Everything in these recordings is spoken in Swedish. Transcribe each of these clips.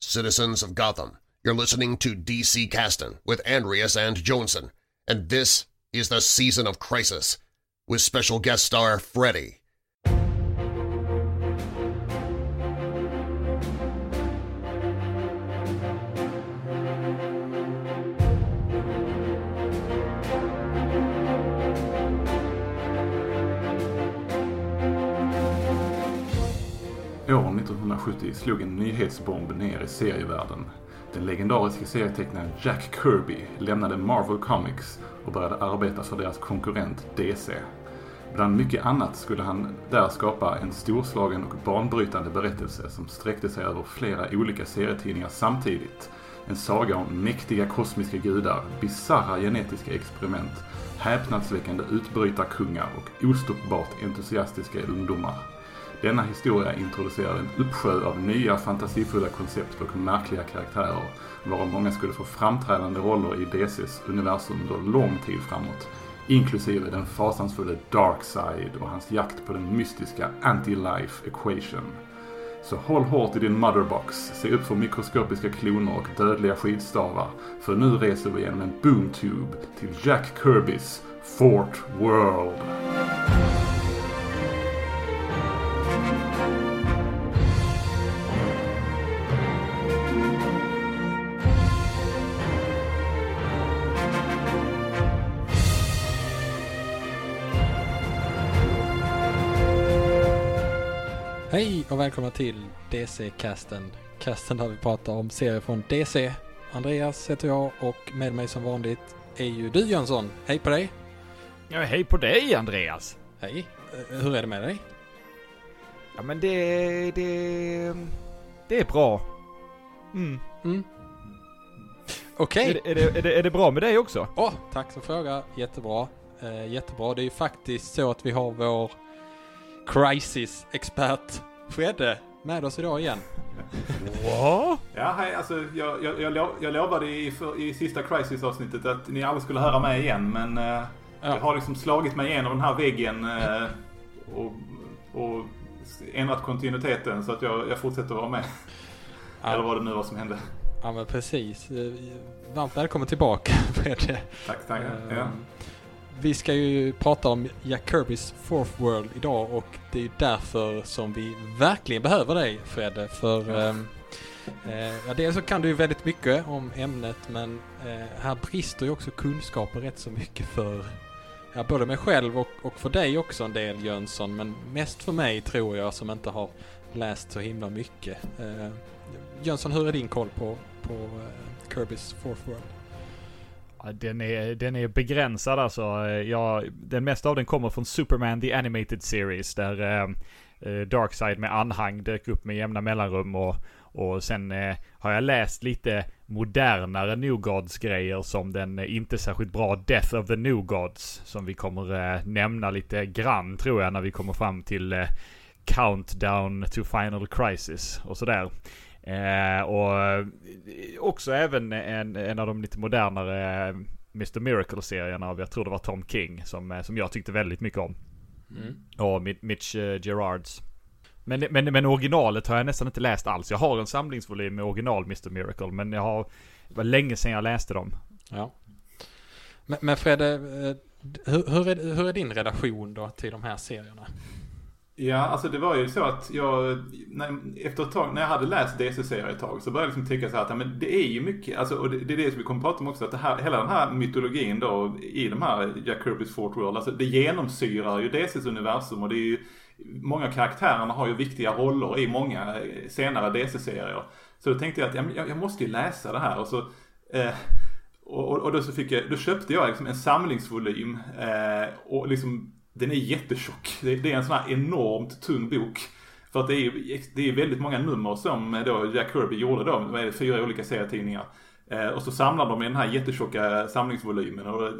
citizens of Gotham. You're listening to DC Caston with Andreas and Johnson, and this is the Season of Crisis with special guest star Freddy. 1970 slog en nyhetsbomb ner i serievärlden. Den legendariske serietecknaren Jack Kirby lämnade Marvel Comics och började arbeta för deras konkurrent DC. Bland mycket annat skulle han där skapa en storslagen och banbrytande berättelse som sträckte sig över flera olika serietidningar samtidigt. En saga om mäktiga kosmiska gudar, bizarra genetiska experiment, häpnadsväckande utbrytarkungar och ostoppbart entusiastiska ungdomar. Denna historia introducerade en uppsjö av nya fantasifulla koncept och märkliga karaktärer, varav många skulle få framträdande roller i DCs universum under lång tid framåt. Inklusive den fasansfulla Darkseid och hans jakt på den mystiska Anti-Life Equation. Så håll hårt i din motherbox, se upp för mikroskopiska kloner och dödliga skidstavar, för nu reser vi genom en boomtube till Jack Kirbys Fort World. Och välkomna till DC-casten. Casten där vi pratar om serier från DC. Andreas heter jag och med mig som vanligt är ju du Jönsson. Hej på dig! Ja, hej på dig Andreas! Hej! Eh, Hur är det med dig? Ja men det, det, det är bra. Mm. Mm. Okej! Är, det, är, är, det, är det bra med dig också? Åh, tack som fråga. Jättebra. Eh, jättebra. Det är ju faktiskt så att vi har vår crisis-expert Fredde med oss idag igen. Ja, hej, alltså, jag, jag, jag, lo- jag lovade i, för, i sista Crisis-avsnittet att ni aldrig skulle höra mig igen, men eh, Ja. jag har liksom slagit mig igenom den här väggen eh, och, och ändrat kontinuiteten så att jag, jag fortsätter vara med. Eller vad det nu var som hände. Ja men precis. Eh, Varmt välkommen tillbaka Fredde. Tack, tack. Ja. Vi ska ju prata om Jack Kirbys Fourth World idag och det är därför som vi verkligen behöver dig Fredde. För Ja. ehm, eh, ja, dels så kan du ju väldigt mycket om ämnet men eh, här brister ju också kunskapen rätt så mycket för ja, både mig själv och, och för dig också en del Jönsson men mest för mig tror jag som inte har läst så himla mycket. Eh, Jönsson, hur är din koll på, på eh, Kirbys Fourth World? Ja, den, är, den är begränsad alltså. Ja, den mesta av den kommer från Superman The Animated Series där eh, eh, Darkseid med anhang dök upp med jämna mellanrum och, och sen eh, har jag läst lite modernare New Gods grejer som den eh, inte särskilt bra Death of the New Gods som vi kommer eh, nämna lite grann tror jag när vi kommer fram till eh, Countdown to Final Crisis och sådär. Eh, och också även en, en av de lite modernare eh, Mr. Miracle-serierna av, jag tror det var Tom King, som, eh, som jag tyckte väldigt mycket om. Mm. Och Mi- Mitch eh, Gerards. Men, men, men originalet har jag nästan inte läst alls. Jag har en samlingsvolym med original Mr. Miracle, men jag har... Det var länge sedan jag läste dem. Ja. Men, men Fredde, hur, hur, är, hur är din relation då till de här serierna? Ja, alltså det var ju så att jag, när, efter ett tag, när jag hade läst DC-serier ett tag så började jag liksom tycka så här att ja, men det är ju mycket, alltså, och det, det är det som vi kommer att prata om också, att det här, hela den här mytologin då i de här Jack Kirby's Fort World, alltså det genomsyrar ju DCs universum och det är ju, många karaktärerna har ju viktiga roller i många eh, senare DC-serier. Så då tänkte jag att ja, men jag, jag måste ju läsa det här och så eh, och, och, och då så fick jag, då köpte jag liksom en samlingsvolym eh, och liksom den är jättetjock. Det, det är en sån här enormt tunn bok. För att det är ju det är väldigt många nummer som eh, då Jack Kirby gjorde då, med fyra olika serietidningar. Eh, och så samlar de i den här jättetjocka samlingsvolymen. Och eh,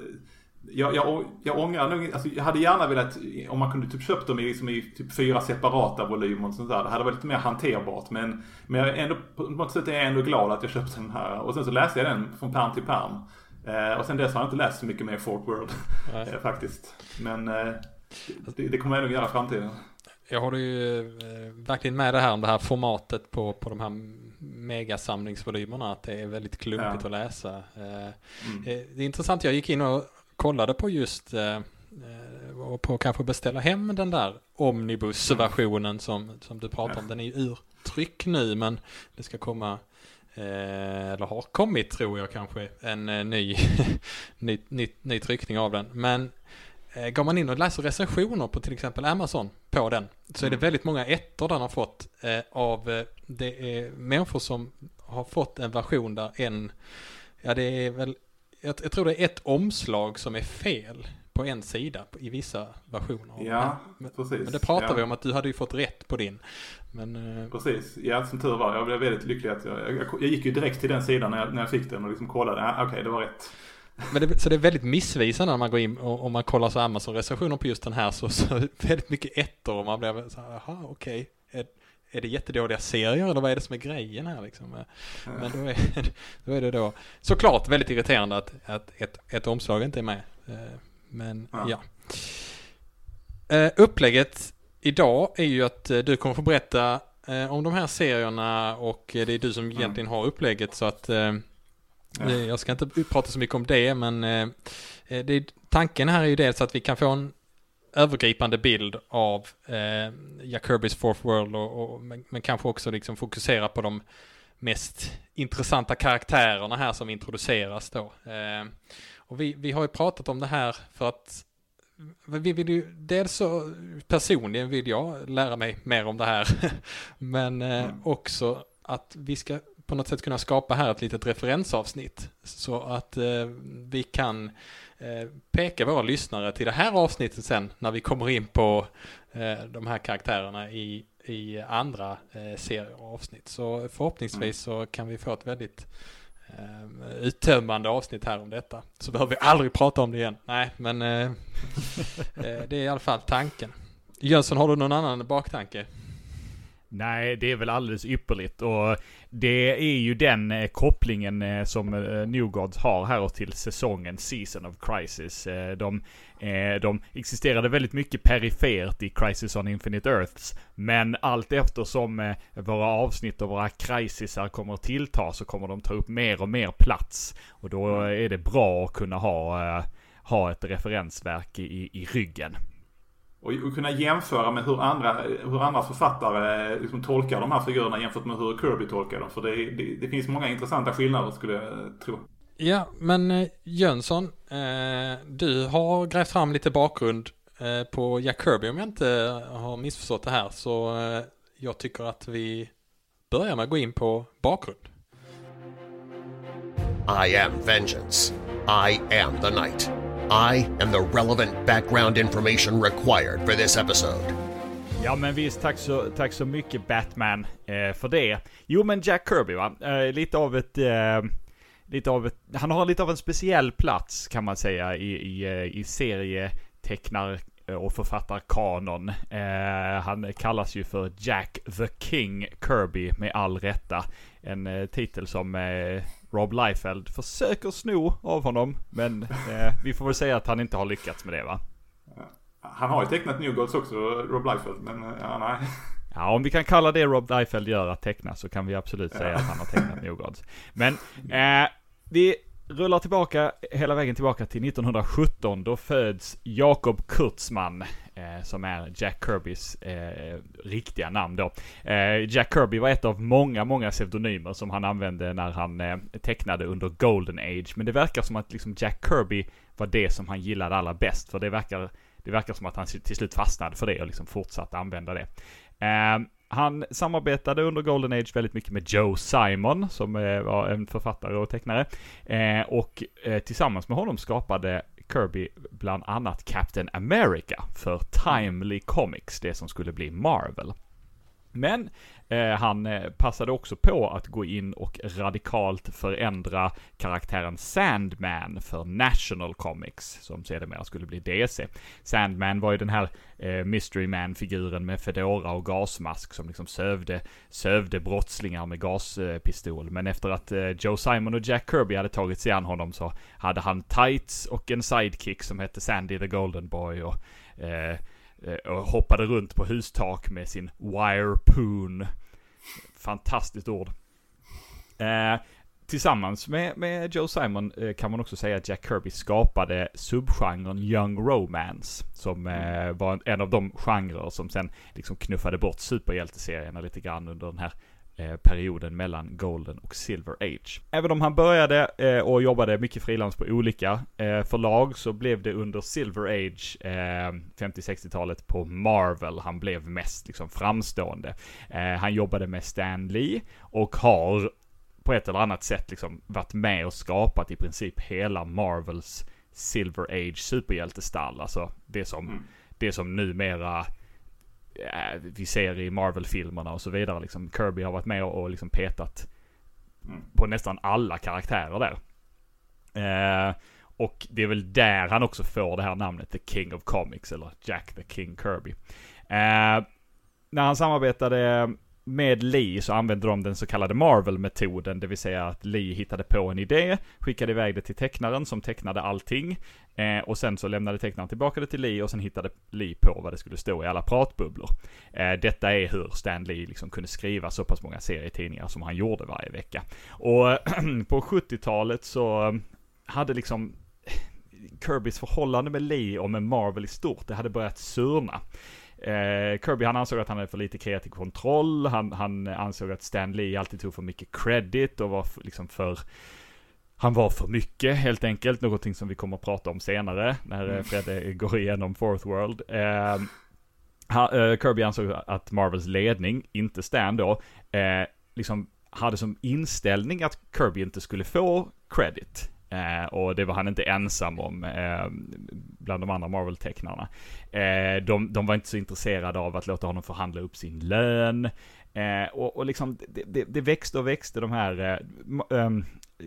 jag, jag, jag ångrar nog, alltså jag hade gärna velat, eh, om man kunde typ köpt dem i, liksom i typ fyra separata volymer och sånt där. Det hade varit lite mer hanterbart. Men, men jag ändå, på något sätt är jag ändå glad att jag köpte den här. Och sen så läste jag den från pärm till pärm. Eh, och sen dess har jag inte läst så mycket mer Fort World. Eh, faktiskt. Men eh, det, det kommer jag nog göra i framtiden. Jag håller ju eh, verkligen med det här om det här formatet på, på de här megasamlingsvolymerna att det är väldigt klumpigt Ja. att läsa. Eh, Mm. Det är intressant, jag gick in och kollade på just och på kanske beställa hem den där omnibusversionen som, som du pratar om. Den är ju ur tryck nu men det ska komma, eller har kommit tror jag kanske, en eh, ny, ny, ny, ny tryckning av den. Men eh, går man in och läser recensioner på till exempel Amazon på den så är det Mm. väldigt många ettor den har fått eh, av, eh, det är människor som har fått en version där en, ja det är väl jag, jag tror det är ett omslag som är fel på en sida i vissa versioner. Ja, men, precis. men det pratar ja. vi om att du hade ju fått rätt på din. Men eh, Precis, ja som tur var. Jag blev väldigt lycklig att jag, jag, jag gick ju direkt till den sidan när jag, när jag fick den och liksom kollade. Ah, Okej, det var rätt. Men det, så det är väldigt missvisande när man går in och om man kollar så Amazon-recensioner på just den här så, så väldigt mycket ettor och man blir så här, jaha okej, är, är det jättedåliga serier eller vad är det som är grejen här liksom? Ja. Men då är, då är det då såklart väldigt irriterande att, att ett, ett omslag inte är med. Eh, Men Ja. ja. Eh, Upplägget idag är ju att eh, du kommer få berätta eh, om de här serierna och eh, det är du som egentligen har upplägget så att Ja. Jag ska inte prata så mycket om det, men det, är- tanken här är ju dels att vi kan få en övergripande bild av eh, Jack Kirbys Fourth World och, och, men, men kanske också liksom fokusera på de mest intressanta karaktärerna här som introduceras då. Eh, och vi, vi har ju pratat om det här för att vi vill ju, dels så personligen vill jag lära mig mer om det här, men eh, Mm. också att vi ska på något sätt kunna skapa här ett litet referensavsnitt så att eh, vi kan eh, peka våra lyssnare till det här avsnittet sen när vi kommer in på eh, de här karaktärerna i, i andra eh, serier och avsnitt. Så förhoppningsvis så kan vi få ett väldigt eh, uttömmande avsnitt här om detta. Så behöver vi aldrig prata om det igen. Nej, men eh, eh, det är i alla fall tanken. Jönsson, har du någon annan baktanke? Nej, det är väl alldeles ypperligt och det är ju den eh, kopplingen eh, som eh, New Gods har här och till säsongen Season of Crisis. De, de existerade väldigt mycket perifert i Crisis on Infinite Earths. Men allt eftersom våra avsnitt och våra crisisar kommer att tillta så kommer de ta upp mer och mer plats. Och då är det bra att kunna ha, ha ett referensverk i, i ryggen. Och, och kunna jämföra med hur andra, hur andra författare eh, liksom tolkar de här figurerna jämfört med hur Kirby tolkar dem. För det, det, det finns många intressanta skillnader skulle jag tro. Ja, men eh, Jönsson, eh, du har grävt fram lite bakgrund eh, på Jack Kirby om jag inte har missförstått det här. Så eh, jag tycker att vi börjar med att gå in på bakgrund. I am vengeance. I am the night. I am the relevant background information required for this episode. Ja men visst, tack så, tack så mycket Batman eh, för det. Jo men Jack Kirby va, eh, lite av ett, eh, lite av ett, han har lite av en speciell plats kan man säga i, i, eh, i serietecknar eh, och författarkanon. Eh, han kallas ju för Jack the King Kirby med all rätta. En eh, titel som eh, Rob Liefeld försöker sno av honom. Men eh, vi får väl säga att han inte har lyckats med det va. Han har ju tecknat New Gods också, Rob Liefeld, men eh, ja, nej. Ja, om vi kan kalla det Rob Liefeld gör att teckna så kan vi absolut säga att han har tecknat New Gods. Men eh, vi rullar tillbaka, hela vägen tillbaka till 1917. Då föds Jakob Kurtzman, eh, som är Jack Kirbys eh, riktiga namn då. Eh, Jack Kirby var ett av många, många pseudonymer som han använde när han eh, tecknade under Golden Age. Men det verkar som att liksom Jack Kirby var det som han gillade allra bäst. För det verkar, det verkar som att han till slut fastnade för det och liksom fortsatte använda det. Eh, han samarbetade under Golden Age väldigt mycket med Joe Simon, som eh, var en författare och tecknare. Eh, och eh, tillsammans med honom skapade Kirby bland annat Captain America för Timely Comics, det som skulle bli Marvel. Men eh, han eh, passade också på att gå in och radikalt förändra karaktären Sandman för National Comics, som sedermera skulle bli DC. Sandman var ju den här eh, Mystery Man-figuren med fedora och gasmask som liksom sövde, sövde brottslingar med gaspistol. Men efter att eh, Joe Simon och Jack Kirby hade tagit sig an honom så hade han tights och en sidekick som hette Sandy the Golden Boy och eh, och hoppade runt på hustak med sin wirepoon. Fantastiskt ord. Eh, tillsammans med, med Joe Simon eh, kan man också säga att Jack Kirby skapade subgenren Young Romance. Som eh, var en, en av de genrer som sen liksom knuffade bort superhjälteserierna lite grann under den här eh, perioden mellan Golden och Silver Age. Även om han började eh, och jobbade mycket frilans på olika eh, förlag så blev det under Silver Age, 50-60-talet på Marvel, han blev mest liksom framstående. han jobbade med Stan Lee och har på ett eller annat sätt liksom varit med och skapat i princip hela Marvels Silver Age superhjältestall. Alltså det som, mm. det som numera vi ser i Marvel-filmerna och så vidare. Liksom, Kirby har varit med och, och liksom petat mm. på nästan alla karaktärer där. Eh, och det är väl där han också får det här namnet The King of Comics, eller Jack the King Kirby. Eh, när han samarbetade med Lee så använde de den så kallade Marvel-metoden, det vill säga att Lee hittade på en idé, skickade iväg det till tecknaren som tecknade allting, eh, och sen så lämnade tecknaren tillbaka det till Lee och sen hittade Lee på vad det skulle stå i alla pratbubblor. Eh, detta är hur Stan Lee liksom kunde skriva så pass många serietidningar som han gjorde varje vecka. Och på 70-talet så hade liksom Kirbys förhållande med Lee och med Marvel i stort, det hade börjat surna. Eh, Kirby han ansåg att han hade för lite kreativ kontroll, han, han ansåg att Stan Lee alltid tog för mycket credit och var liksom för han var för mycket helt enkelt, någonting som vi kommer att prata om senare när mm. Fred går igenom Fourth World. Eh, ha, eh, Kirby ansåg att Marvels ledning, inte Stan då, eh, liksom hade som inställning att Kirby inte skulle få credit. Eh, och det var han inte ensam om eh, bland de andra Marvel-tecknarna. Eh, de, de, var inte så intresserade av att låta honom förhandla upp sin lön. Eh, och, och liksom, det, det, det, växte och växte de här, eh, ehm,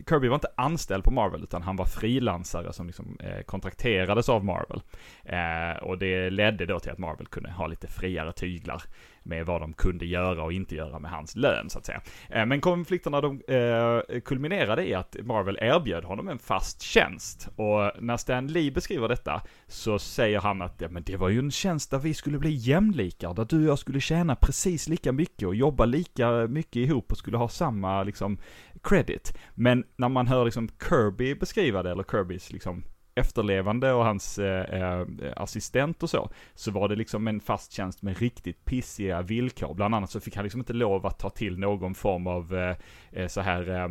Kirby var inte anställd på Marvel utan han var frilansare som liksom eh, kontrakterades av Marvel. Eh, och det ledde då till att Marvel kunde ha lite friare tyglar med vad de kunde göra och inte göra med hans lön så att säga. Eh, men konflikterna de eh, kulminerade i att Marvel erbjöd honom en fast tjänst. Och när Stan Lee beskriver detta så säger han att ja, men det var ju en tjänst där vi skulle bli jämlikar, där du och jag skulle tjäna precis lika mycket och jobba lika mycket ihop och skulle ha samma liksom credit. Men när man hör liksom Kirby beskriva det, eller Kirbys liksom efterlevande och hans eh, eh, assistent och så, så var det liksom en fast tjänst med riktigt pissiga villkor. Bland annat så fick han liksom inte lov att ta till någon form av eh, eh så här eh,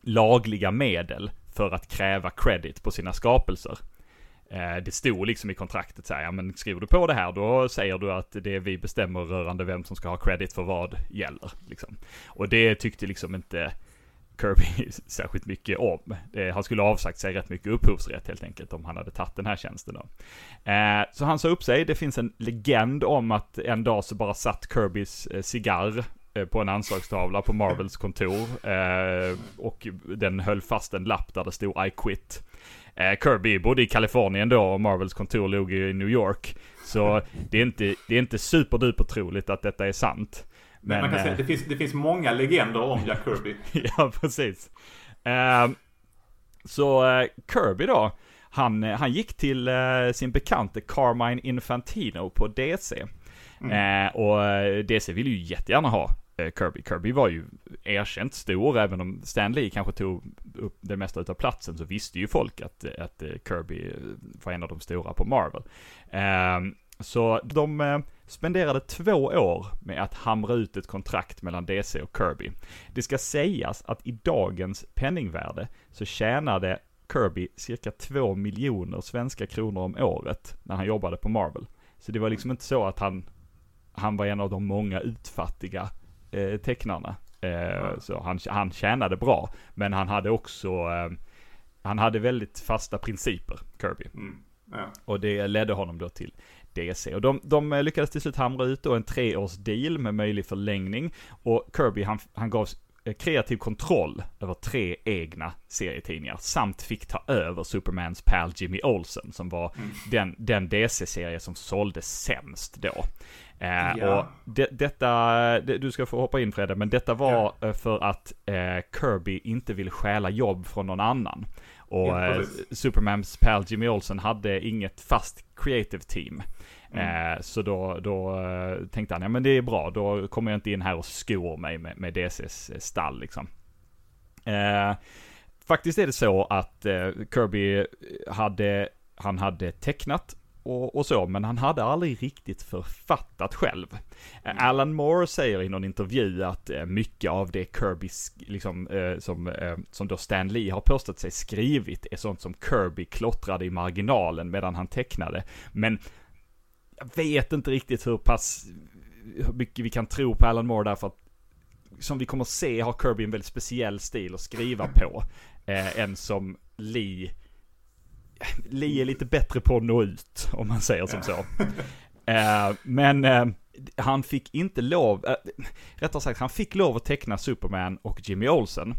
lagliga medel för att kräva credit på sina skapelser. Eh, det stod liksom i kontraktet så här, ja men skriver du på det här då säger du att det vi bestämmer rörande vem som ska ha credit för vad gäller. Liksom. Och det tyckte liksom inte Kirby särskilt mycket om. Eh, han skulle avsagt sig rätt mycket upphovsrätt helt enkelt om han hade tagit den här tjänsten då. Eh, så han sa upp sig. Det finns en legend om att en dag så bara satt Kirbys eh, cigarr eh, på en anslagstavla på Marvels kontor. Eh, och den höll fast en lapp där det stod I quit. Kirby bodde i Kalifornien då och Marvels kontor låg i New York. Så det är inte, det är inte superduper troligt att detta är sant. Men, man kan säga att det finns, det finns många legender om Jack Kirby. ja, precis. Uh, så uh, Kirby då, han, eh, han gick till uh, sin bekante Carmine Infantino på DC. Mm. och DC ville ju jättegärna ha Kirby. Kirby var ju erkänt stor, även om Stan Lee kanske tog upp det mesta utav platsen så visste ju folk att, att Kirby var en av de stora på Marvel. Ehm, så de spenderade två år med att hamra ut ett kontrakt mellan DC och Kirby. Det ska sägas att i dagens penningvärde så tjänade Kirby cirka 2 miljoner svenska kronor om året när han jobbade på Marvel. Så det var liksom inte så att han, han var en av de många utfattiga eh, tecknarna. Eh, så han, han tjänade bra, men han hade också, eh, han hade väldigt fasta principer, Kirby. Mm. Ja. Och det ledde honom då till DC. Och de, de eh, lyckades till slut hamra ut då en treårs deal med möjlig förlängning. Och Kirby han, han gavs eh, kreativ kontroll över tre egna serietidningar samt fick ta över Supermans pal Jimmy Olsen som var mm. den, den DC-serie som sålde sämst då. Eh, ja. Och de, detta, de, du ska få hoppa in Fredde, men detta var ja. för att eh, Kirby inte ville stjäla jobb från någon annan. Och eh, Supermans pal Jimmy Olsen hade inget fast creative team. Mm. Eh, så då, då tänkte han, ja men det är bra, då kommer jag inte in här och skor mig med, med DCs stall liksom. Eh, faktiskt är det så att eh, Kirby hade, han hade tecknat och, och, så, men han hade aldrig riktigt författat själv. Mm. Alan Moore säger i någon intervju att eh, mycket av det Kirby, liksom, eh, som, eh, som då Stan Lee har påstått sig skrivit är sånt som Kirby klottrade i marginalen medan han tecknade. Men jag vet inte riktigt hur pass, hur mycket vi kan tro på Alan Moore därför att som vi kommer se har Kirby en väldigt speciell stil att skriva på. Eh, än som Lee Lee är lite bättre på att nå ut, om man säger som så. Uh, men uh, han fick inte lov, uh, rättare sagt han fick lov att teckna Superman och Jimmy Olsen.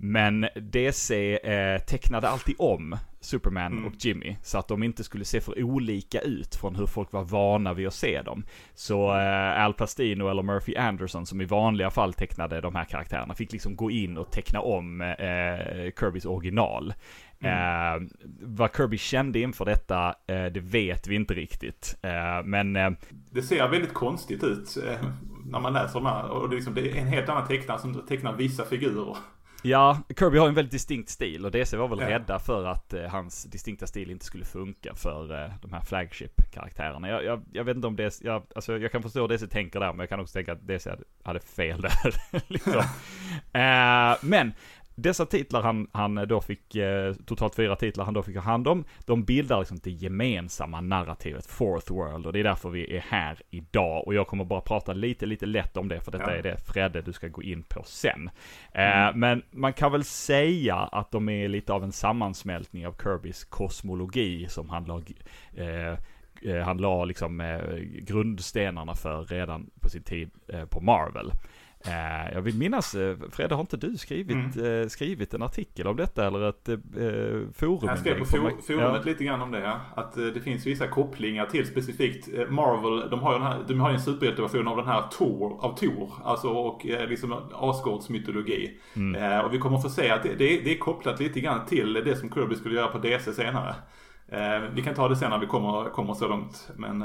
Men DC eh, tecknade alltid om Superman mm. och Jimmy. Så att de inte skulle se för olika ut från hur folk var vana vid att se dem. Så eh, Al Pastino eller Murphy Anderson som i vanliga fall tecknade de här karaktärerna fick liksom gå in och teckna om eh, Kirbys original. Mm. Eh, vad Kirby kände inför detta, eh, det vet vi inte riktigt. Eh, men... Eh, det ser väldigt konstigt ut eh, när man läser de här. Och det är, liksom, det är en helt annan tecknare som tecknar vissa figurer. Ja, Kirby har en väldigt distinkt stil och DC var väl ja. rädda för att eh, hans distinkta stil inte skulle funka för eh, de här flagship-karaktärerna. Jag, jag, jag, vet inte om DC, jag, alltså jag kan förstå hur DC tänker där, men jag kan också tänka att DC hade, hade fel där. liksom. eh, men dessa titlar han, han då fick, eh, totalt fyra titlar han då fick ha hand om, de bildar liksom det gemensamma narrativet Fourth World och det är därför vi är här idag. Och jag kommer bara prata lite, lite lätt om det för detta ja. är det Fredde du ska gå in på sen. Eh, mm. Men man kan väl säga att de är lite av en sammansmältning av Kirbys kosmologi som han lag, eh, eh, han la liksom eh, grundstenarna för redan på sin tid eh, på Marvel. Uh, jag vill minnas, uh, Fredde, har inte du skrivit, mm. uh, skrivit en artikel om detta eller ett uh, forum? Jag skrev på for forumet ja. lite grann om det, ja. Att det finns vissa kopplingar till specifikt Marvel. De har ju, här, de har en superhjälteversion av den här Tor, av Tor. Alltså och liksom Asgårds mytologi. Mm. och vi kommer få se att det, det, det, är kopplat lite grann till det som Kirby skulle göra på DC senare. vi kan ta det sen när vi kommer, kommer så långt. Men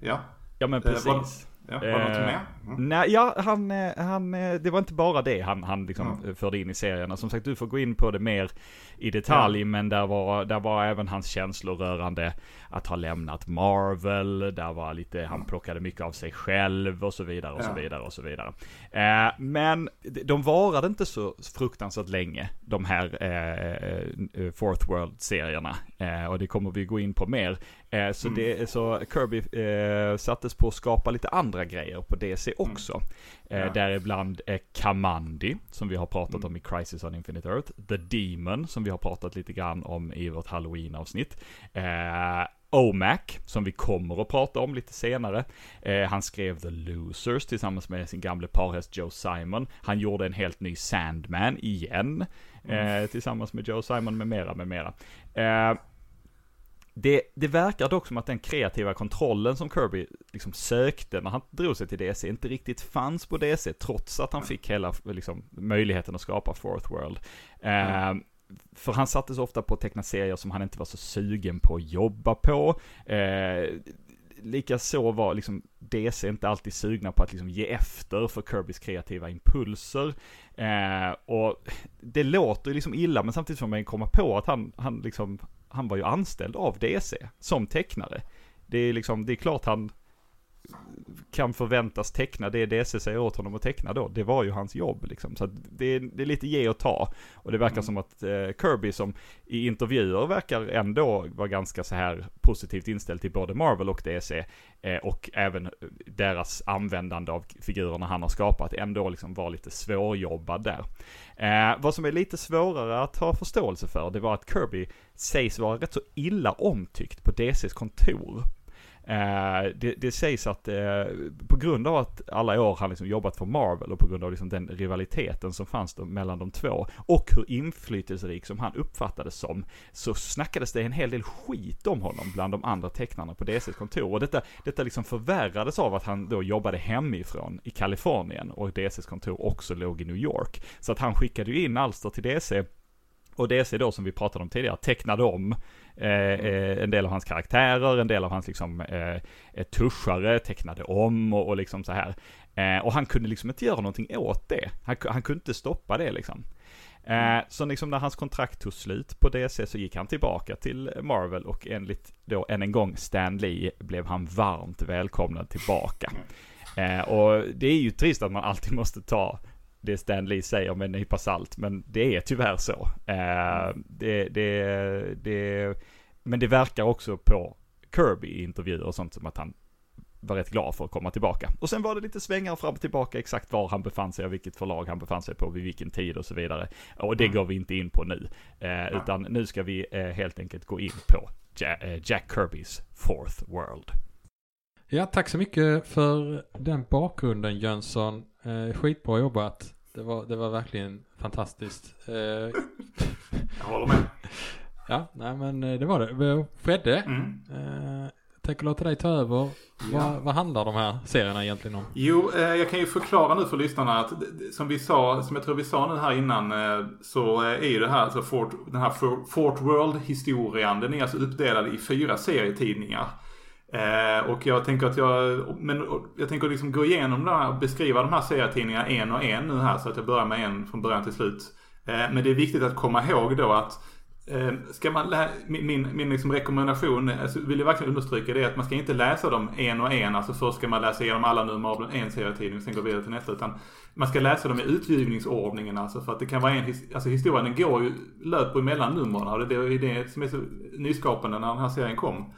ja. Ja men precis. Ja, var något med? Mm. Nej, ja, han, eh, han, eh, det var inte bara det han, han liksom mm. förde in i serierna. Som sagt, du får gå in på det mer i detalj, ja. men där var, där var även hans känslor rörande att ha lämnat Marvel. Där var lite, han plockade mycket av sig själv och så vidare och så vidare och så vidare. Eh, men de varade inte så fruktansvärt länge, de här eh, Fourth World-serierna. Eh, och det kommer vi gå in på mer. Så, mm. det, så Kirby sattes på att skapa lite andra grejer på DC mm. Också. Mm. Ja. Däribland eh, Kamandi, som vi har pratat mm. om i Crisis on Infinite Earth. The Demon, som vi har pratat lite grann om i vårt Halloween-avsnitt. Eh, OMAC, som vi kommer att prata om lite senare. Eh, han skrev The Losers tillsammans med sin gamle parhäst Joe Simon. Han gjorde en helt ny Sandman igen, mm. eh, tillsammans med Joe Simon med mera, med mera. Eh, det, det verkar dock som att den kreativa kontrollen som Kirby liksom sökte när han drog sig till DC inte riktigt fanns på DC, trots att han fick hela liksom, möjligheten att skapa Fourth World. Mm. för han sattes ofta på att teckna serier som han inte var så sugen på att jobba på. Eh, Likaså var liksom DC inte alltid sugna på att liksom ge efter för Kirbys kreativa impulser. Eh, och det låter ju liksom illa, men samtidigt får man komma på att han, han liksom, han var ju anställd av DC som tecknare. Det är liksom, det är klart han kan förväntas teckna det DC säger åt honom att teckna då. Det var ju hans jobb liksom. Så det är, det är lite ge och ta. Och det verkar mm. som att eh, Kirby som i intervjuer verkar ändå vara ganska så här positivt inställd till både Marvel och DC. Eh, och även deras användande av figurerna han har skapat ändå liksom var lite svårjobbad där. Eh, vad som är lite svårare att ha förståelse för, det var att Kirby sägs vara rätt så illa omtyckt på DCs kontor. Eh, det, det, sägs att eh, på grund av att alla år han liksom jobbat för Marvel och på grund av liksom den rivaliteten som fanns då mellan de två och hur inflytelserik som han uppfattades som så snackades det en hel del skit om honom bland de andra tecknarna på DCs kontor och detta, detta liksom förvärrades av att han då jobbade hemifrån i Kalifornien och DCs kontor också låg i New York. Så att han skickade ju in alster till DC och DC då som vi pratade om tidigare tecknade om eh, eh, en del av hans karaktärer, en del av hans liksom eh, tuschare tecknade om och, och liksom så här. Eh, och han kunde liksom inte göra någonting åt det. Han, han kunde inte stoppa det liksom. Eh, så liksom när hans kontrakt tog slut på DC så gick han tillbaka till Marvel och enligt då än en gång Stan Lee blev han varmt välkomnad tillbaka. Eh, och det är ju trist att man alltid måste ta det Stan Lee säger med en nypa salt, men det är tyvärr så. Eh, det, det, det, men det verkar också på Kirby i intervjuer och sånt som att han var rätt glad för att komma tillbaka. Och sen var det lite svängar fram och tillbaka exakt var han befann sig och vilket förlag han befann sig på vid vilken tid och så vidare. Och det mm. går vi inte in på nu. Eh, utan nu ska vi eh, helt enkelt gå in på Jack, eh, Jack Kirbys Fourth World. Ja, tack så mycket för den bakgrunden Jönsson. Eh, skitbra jobbat. Det var, det var verkligen fantastiskt. Eh, Jag håller med. Ja, nej men eh, det var det. Fredde, mm. eh, tänker låta dig ta över. Ja. Vad, vad, handlar de här serierna egentligen om? Jo, eh, jag kan ju förklara nu för lyssnarna att som vi sa, som jag tror vi sa nu här innan, eh, så är ju det här, alltså Fort, den här Fort World-historien, den är alltså uppdelad i fyra serietidningar. Eh, och jag tänker att jag, men jag tänker liksom gå igenom det här, och beskriva de här serietidningarna en och en nu här så att jag börjar med en från början till slut. Eh, men det är viktigt att komma ihåg då att eh, Ska man lä- min, min, min liksom rekommendation, alltså vill jag verkligen understryka det att man ska inte läsa dem en och en. Alltså först ska man läsa igenom alla nummer av en serietidning och sen gå vidare till nästa. Utan man ska läsa dem i utgivningsordningen alltså. För att det kan vara en, alltså historien den går ju, löper mellan numren. Och det är det som är så nyskapande när den här serien kom.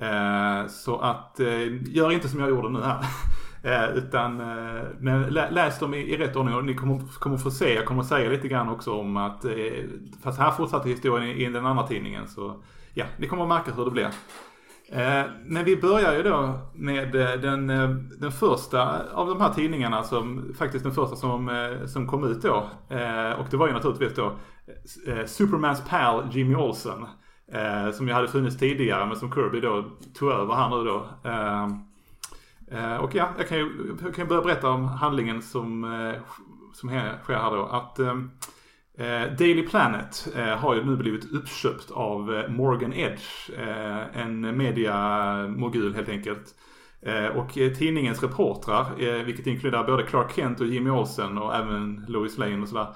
Eh, så att, eh, gör inte som jag gjorde nu här. Eh, utan, eh, men läs dem i, rätt ordning och ni kommer, kommer få se, jag kommer säga lite grann också om att, eh, fast här fortsatte historien i, den andra tidningen så, ja, ni kommer att märka hur det blir. Eh, men vi börjar ju då med den, den första av de här tidningarna som faktiskt den första som, som kom ut då. Och det var ju naturligtvis då Supermans pal Jimmy Olsen. Eh, som ju hade funnits tidigare men som Kirby då tog över här nu då. Eh, eh, och ja, jag kan ju jag kan börja berätta om handlingen som, eh, som sker här då. Att ehm, eh, Daily Planet eh, har ju nu blivit uppköpt av eh, Morgan Edge. Eh, en mediamogul helt enkelt. Och tidningens reportrar, vilket inkluderar både Clark Kent och Jimmy Olsen och även Lois Lane och sådär.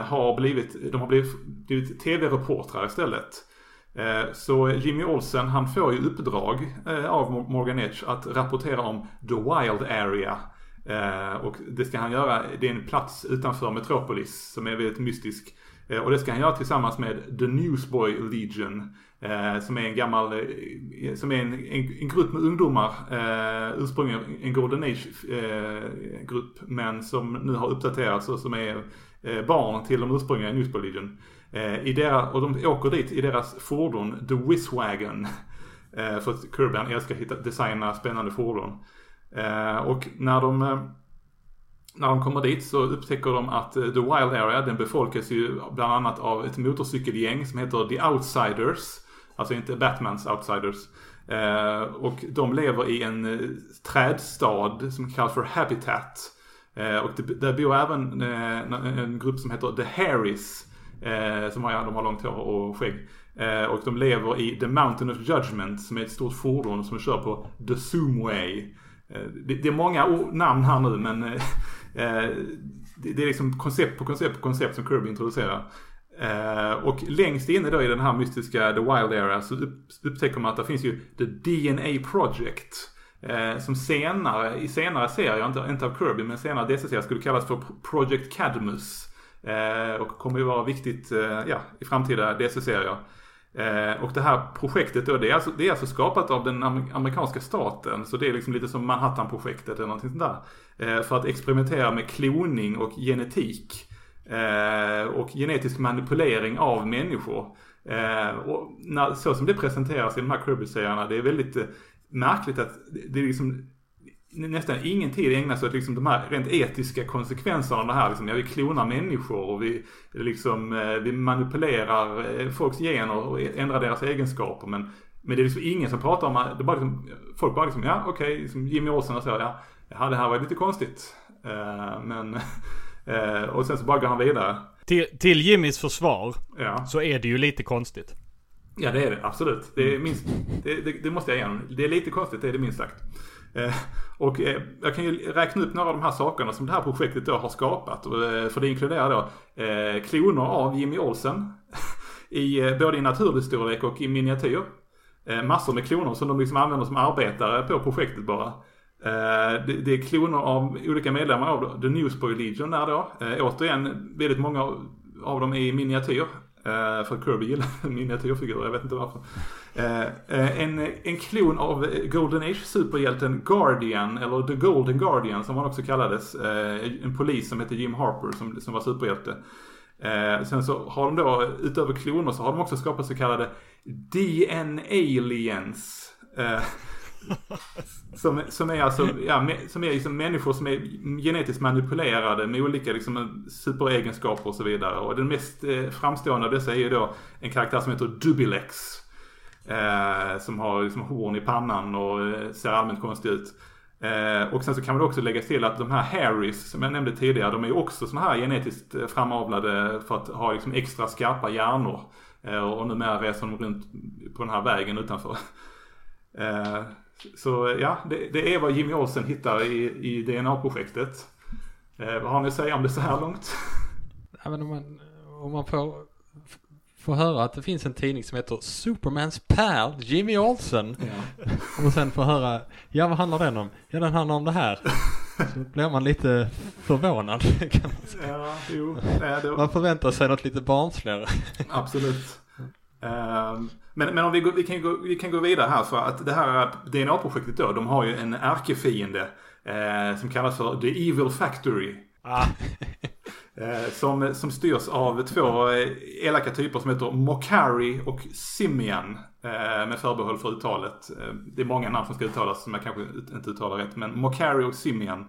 Har blivit, de har blivit, blivit tv-reportrar istället. Eh, så Jimmy Olsen han får ju uppdrag eh, av Morgan Edge att rapportera om The Wild Area. Eh, och det ska han göra, det är en plats utanför Metropolis som är väldigt mystisk. Och det ska han göra tillsammans med The Newsboy Legion. Som är en gammal, som är en, en, en grupp med ungdomar. Ursprungligen en Golden Age-grupp. Men som nu har uppdaterats och som är barn till de ursprungliga Newsboy Legion. Eh, I deras, och de åker dit i deras fordon, The Whizwagon. Eh, för att Kirby han älskar att hitta, designa spännande fordon. Eh, och när de, eh, när de kommer dit så upptäcker de att eh, The Wild Area den befolkas ju bland annat av ett motorcykelgäng som heter The Outsiders. Alltså inte Batmans Outsiders. Eh, och de lever i en trädstad som kallas för Habitat. och där bor även en grupp som heter The Harris. Eh, som har, de har långt hår och skägg. Eh, och de lever i The Mountain of Judgment som är ett stort fordon som kör på The Zoomway. Eh, det, det, är många namn här nu men eh, eh, det, det, är liksom koncept på koncept på koncept som Kirby introducerar. Eh, och längst inne då i den här mystiska The Wild Area så upp, upptäcker man att det finns ju The DNA Project. Eh, som senare, i senare serier, inte, inte av Kirby, men senare DC-serier skulle kallas för Project Cadmus. Eh, och kommer ju vara viktigt eh, ja, i framtida DC-serier. Eh, och det här projektet då, det är, alltså, det är alltså skapat av den amerikanska staten. Så det är liksom lite som Manhattan-projektet eller någonting sånt där. Eh, för att experimentera med kloning och genetik. och genetisk manipulering av människor. och när, så som det presenteras i de här Kirby-serierna, det är väldigt märkligt att det är liksom nästan ingen tid ägnas åt liksom de här rent etiska konsekvenserna av det här. Liksom, ja, vi klonar människor och vi, liksom, eh, vi manipulerar eh, folks gener och ändrar deras egenskaper. Men, men det är liksom ingen som pratar om det. Bara liksom, folk bara liksom, ja okej, okay, liksom Jimmy Olsen och så, ja, ja det här var lite konstigt. Uh, men, uh, och sen så bara går han vidare. Till, till Jimmys försvar ja. så är det ju lite konstigt. Ja det är det, absolut. Det, är minst, det, det, det måste jag igen. Det är lite konstigt, det är det minst sagt. Eh, och eh, jag kan ju räkna upp några av de här sakerna som det här projektet då har skapat. Eh, för det inkluderar då kloner av Jimmy Olsen. I, både i naturlig storlek och i miniatyr. Massor med kloner som de liksom använder som arbetare på projektet bara. Det är kloner av olika medlemmar av The Newsboy Legion där då. Återigen väldigt många av dem är i miniatyr. Eh, för Kirby gillar miniatyrfigurer, jag vet inte varför. Uh, uh, en, en klon av Golden Age-superhjälten Guardian, eller The Golden Guardian som han också kallades. En polis som hette Jim Harper som, som var superhjälte. sen så har de då, utöver kloner så har de också skapat så kallade DN-aliens som, som är alltså, ja, som är liksom människor som är genetiskt manipulerade med olika liksom superegenskaper och så vidare. Och den mest eh, framstående av dessa är ju då en karaktär som heter Dubilex. Eh, som har liksom horn i pannan och eh, ser allmänt konstig ut. Eh, och sen så kan man också lägga till att de här Harrys som jag nämnde tidigare, de är ju också sådana här genetiskt eh, framavlade för att ha liksom extra skarpa hjärnor. Eh, och numera reser de runt på den här vägen utanför. Eh, Eh, så ja, det, det, är vad Jimmy Olsen hittar i, i DNA-projektet. vad har ni att säga om det så här långt? Men om, man, om man får får höra att det finns en tidning som heter Supermans pal, Jimmy Olsen. Ja. Och sen får höra, ja vad handlar den om? Ja den handlar om det här. Så blir man lite förvånad kan man säga. Ja, jo. Nej, det... Man förväntar sig något lite barnsligare. Absolut. Uh, men, men om vi, går, vi, kan gå, vi kan gå vidare här för att det här DNA-projektet då, de har ju en ärkefiende uh, som kallas för The Evil Factory. Ah. Eh, som, som styrs av två eh, elaka typer som heter Mokari och Simian. Eh, med förbehåll för uttalet. Det är många namn som ska uttalas som jag kanske inte uttalar rätt. Men Mokari och Simian.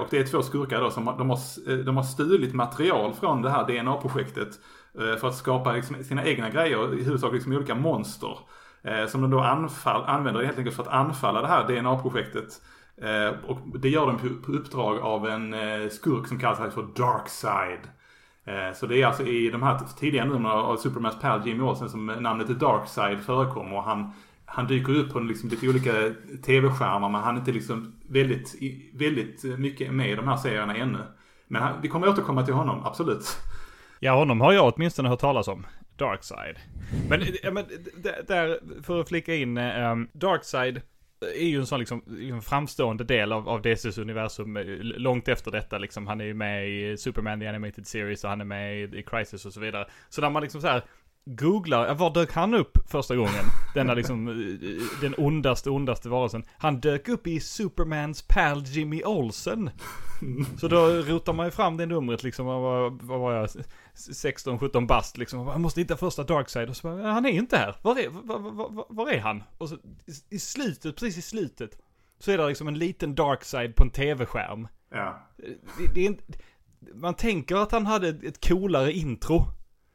Och det är två skurkar då som de har, de har stulit material från det här DNA-projektet. Eh, för att skapa liksom sina egna grejer, i huvudsak liksom olika monster. Eh, som de då anfall, använder helt enkelt för att anfalla det här DNA-projektet. Eh, och det gör de på, på uppdrag av en eh, skurk som kallas för Darkside. Eh, så det är alltså i de här tidiga numren av Supermans pal Jimmy Olsen som namnet Darkside förekommer. Och han, han dyker upp på liksom lite olika tv-skärmar men han är inte liksom väldigt, väldigt mycket med i de här serierna ännu. Men han, vi kommer återkomma till honom, absolut. Ja, honom har jag åtminstone hört talas om. Darkside. Men, eh, men där, för att flika in, eh, um, Darkside är ju en sån liksom, liksom framstående del av, av DCs universum eh, långt efter detta liksom. Han är ju med i Superman The Animated Series och han är med i, i Crisis och så vidare. Så när man liksom så här googlar, var dök han upp första gången? Denna liksom, den ondaste, ondaste varelsen. Han dök upp i Supermans pal Jimmy Olsen. Så då rotar man ju fram det numret liksom, vad var jag, 16-17 bast liksom. Man måste hitta första Darkside och så bara, han är inte här. Var är, var, var, var är han? Och så i, slutet, precis i slutet, så är det liksom en liten Darkside på en tv-skärm. Ja. Det, det är inte, man tänker att han hade ett coolare intro.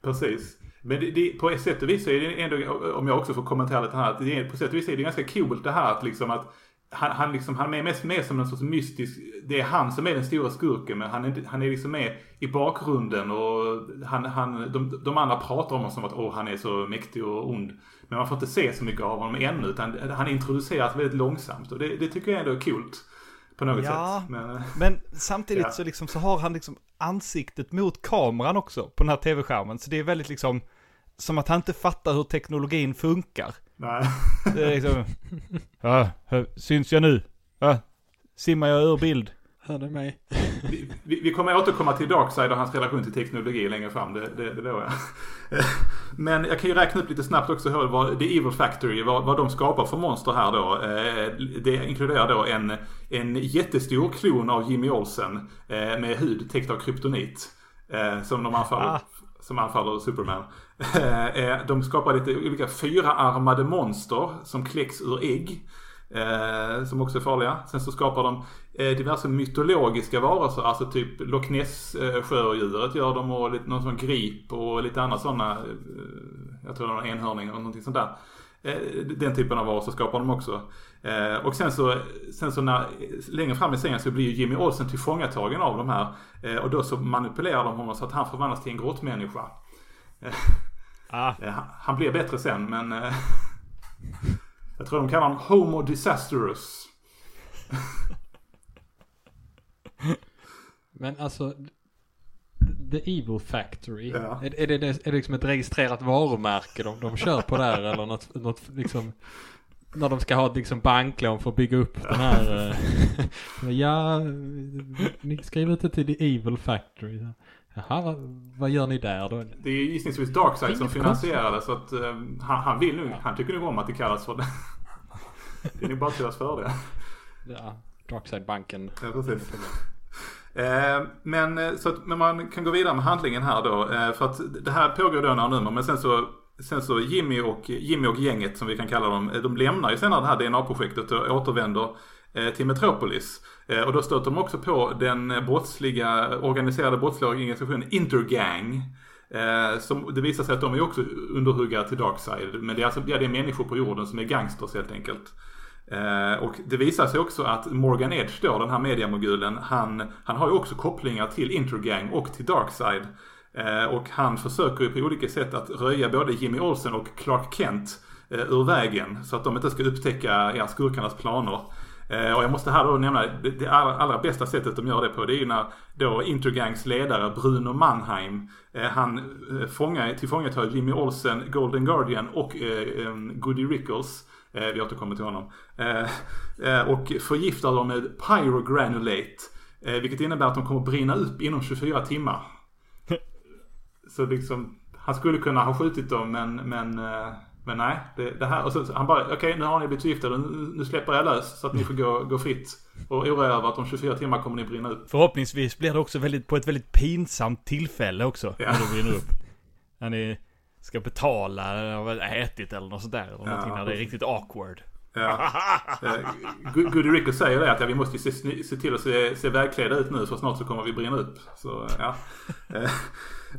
Precis. Men det, det, på ett sätt och vis så är det ändå, om jag också får kommentera lite här, att det på sätt och vis är det ganska coolt det här att liksom att han, han, liksom, han är mest med som en sorts mystisk, det är han som är den stora skurken men han är, han är liksom med i bakgrunden och han, han, de, de andra pratar om honom som att åh, han är så mäktig och ond. Men man får inte se så mycket av honom ännu utan han introduceras väldigt långsamt och det, det tycker jag ändå är coolt. På något ja, sätt. Men, men samtidigt ja. så, liksom, så har han liksom ansiktet mot kameran också på den här tv-skärmen. Så det är väldigt liksom som att han inte fattar hur teknologin funkar. Nej. Det är liksom, ja, syns jag nu? Ja, simmar jag ur bild? Hör du mig? Vi, vi, vi, kommer återkomma till Darkside och hans relation till teknologi längre fram. Det, det, det lovar jag. Men jag kan ju räkna upp lite snabbt också hur vad The Evil Factory, vad, vad de skapar för monster här då. Eh, det inkluderar då en, en jättestor klon av Jimmy Olsen eh, med hud täckt av kryptonit. Eh, som de anfaller, ah som anfaller Superman. Eh, eh, de skapar lite olika fyraarmade monster som kläcks ur ägg. Eh, som också är farliga. Sen så skapar de diverse mytologiska varelser. Alltså typ Loch Ness-sjödjuret gör de och lite, någon sån grip och lite andra sådana. Jag tror det var en enhörning eller någonting sånt där. Eh, den typen av varelser skapar de också. Eh, och sen så, sen så när, längre fram i serien så blir ju Jimmy Olsen tillfångatagen av de här. Eh, och då så manipulerar de honom så att han förvandlas till en grottmänniska. Ah. Han blir bättre sen men Jag tror de kallar honom Homo Disastrous. Men alltså, The Evil Factory. Ja. Är, är, det, är det liksom ett registrerat varumärke de, de kör på där eller något, något liksom när de ska ha liksom banklån för att bygga upp den här. eh, ja, ni skriver det till The Evil Factory. Jaha, vad, vad gör ni där då? Det är gissningsvis Darkseid som finansierar det så att eh, han, han vill nu, han tycker nog om att det kallas för det. det är nog bara till deras fördel. Ja, Darkside-banken. Ja, precis. Eh, men, eh, så att, men man kan gå vidare med handlingen här då. Eh, för att det här pågår då några nummer. Men sen så, sen så Jimmy, och, Jimmy och gänget som vi kan kalla dem. De lämnar ju senare det här DNA-projektet och återvänder till Metropolis. Och då stöter de också på den brottsliga, organiserade brottsliga organisationen Intergang. Som, det visar sig att de är också underhuggare till Darkside, Men det är alltså ja, det är människor på jorden som är gangsters helt enkelt. Eh, och det visar sig också att Morgan Edge då, den här mediamogulen, han, han har ju också kopplingar till Intergang och till Darkside. Eh, och han försöker ju på olika sätt att röja både Jimmy Olsen och Clark Kent eh, ur vägen. Så att de inte ska upptäcka ja, skurkarnas planer. Eh, och jag måste här då nämna det, det allra, allra bästa sättet de gör det på. Det är ju när då Intergangs ledare Bruno Mannheim, eh, han eh, fångar, tillfångatar Jimmy Olsen, Golden Guardian och eh, eh, Goody Rickles. Eh, vi återkommer till honom. Eh, eh, och förgiftar dem med pyrogranulate. Eh, vilket innebär att de kommer brinna upp inom 24 timmar. Så liksom, han skulle kunna ha skjutit dem men, men, men nej. Det, det här, och så, han bara, okej nu har ni blivit förgiftade, nu, nu släpper jag lös så att ni får gå, gå fritt. Och oroa er över att om 24 timmar kommer ni brinna upp. Förhoppningsvis blir det också väldigt, på ett väldigt pinsamt tillfälle också. Ja. När det brinner upp. När ni ska betala eller vad ätit eller något sånt där. Eller någonting när det är riktigt awkward. Ja. Eh, Go- Goody Rickles säger det att ja, vi måste se, se till att se, se välklädda ut nu för snart så kommer vi brinna upp. Så, ja. Eh,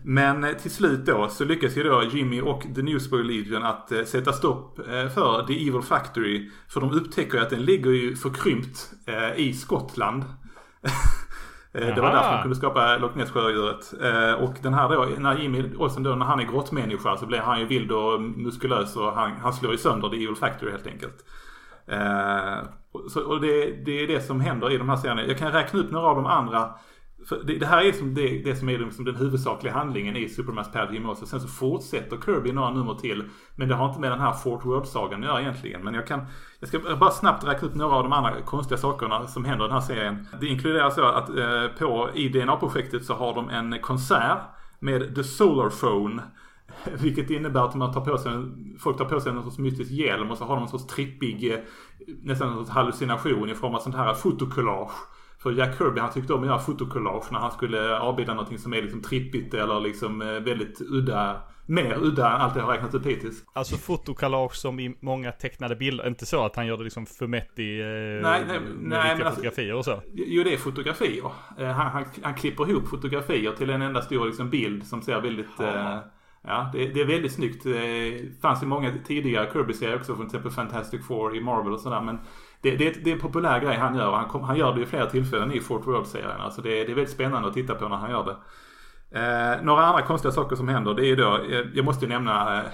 Men eh, till slut då så lyckas ju då Jimmy och The Newsboy Legion att eh, sätta stopp eh, för The Evil Factory. För de upptäcker ju att den ligger ju förkrympt eh, i Skottland. Eh, Det var därför de kunde skapa Loch Ness sjödjuret. Eh, Och den här då, när Jimmy Olsen då, när han är grottmänniska så blir han ju vild och muskulös och han, han slår ju sönder The Evil Factory helt enkelt. Eh, och så, och det, det är det som händer i de här serierna. Jag kan räkna upp några av de andra. För det, det här är som det, det som är liksom den huvudsakliga handlingen i Supermans Pad också, Sen så fortsätter Kirby några nummer till. Men det har inte med den här Fort World-sagan att göra egentligen. Men jag kan, jag ska bara snabbt räkna upp några av de andra konstiga sakerna som händer i den här serien. Det inkluderar så att eh, på, i DNA-projektet så har de en konsert med The Solar Phone. Vilket innebär att man tar på sig, folk tar på sig någon sorts mystisk hjälm och så har de en sorts trippig, eh, nästan en sorts hallucination i form av sånt här fotokollage. För Jack Kirby han tyckte om att göra fotokollage när han skulle avbilda någonting som är liksom trippigt eller liksom eh, väldigt udda. Mer udda än allt jag har räknat upp hittills. Alltså fotokollage som i många tecknade bilder. Inte så att han gör det liksom fumetti eh, Nej, nej, nej, alltså- fotografier och så. Jo, det är fotografier. Eh, Han, han, han klipper ihop fotografier till en enda stor liksom, bild som ser väldigt... Ja. Eh, ja, det, det är väldigt snyggt. Det fanns i många tidigare Kirby-serier också, till exempel Fantastic Four i Marvel och sådär. Men det, det, det är en populär grej han gör. Han, kom, han gör det i flera tillfällen i Fort World-serien. Alltså det, det är väldigt spännande att titta på när han gör det. Eh, några andra konstiga saker som händer, det är då, eh, jag måste ju nämna eh,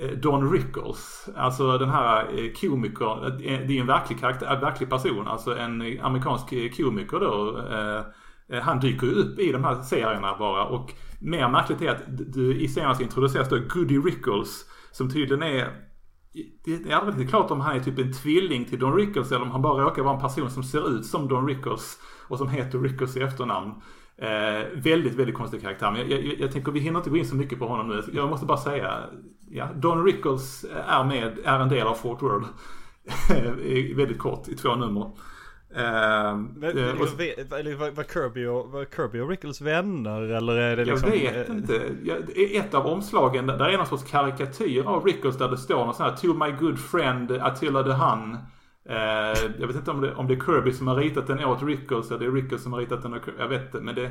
eh, Don Rickles. Alltså den här eh, komikern, eh, det är en verklig karaktär, en verklig person. Alltså en amerikansk eh, komiker då. Eh, han dyker ju upp i de här serierna bara. Och mer märkligt är att du, i serien så introduceras då Goody Rickles. Som tydligen är det är aldrig riktigt klart om han är typ en tvilling till Don Rickles eller om han bara råkar vara en person som ser ut som Don Rickles och som heter Rickles i efternamn. Eh, väldigt, väldigt konstig karaktär. Men jag, jag, jag tänker vi hinner inte gå in så mycket på honom nu. Jag måste bara säga, ja, Don Rickles är med, är en del av Fort World. Väldigt kort, i två nummer. Eh, Men, och- eller var, var, Kirby och, var Kirby och Rickles vänner eller är det liksom... Jag vet eh, inte. Jag- det är Ett av omslagen, där är någon sorts karikatyr av Rickles där det står något sånt här To my good friend Attila the Hun. Eh, jag vet inte om det, om det är Kirby som har ritat den åt Rickles eller det är Rickles som har ritat den åt Kirby. Jag vet inte. Men det,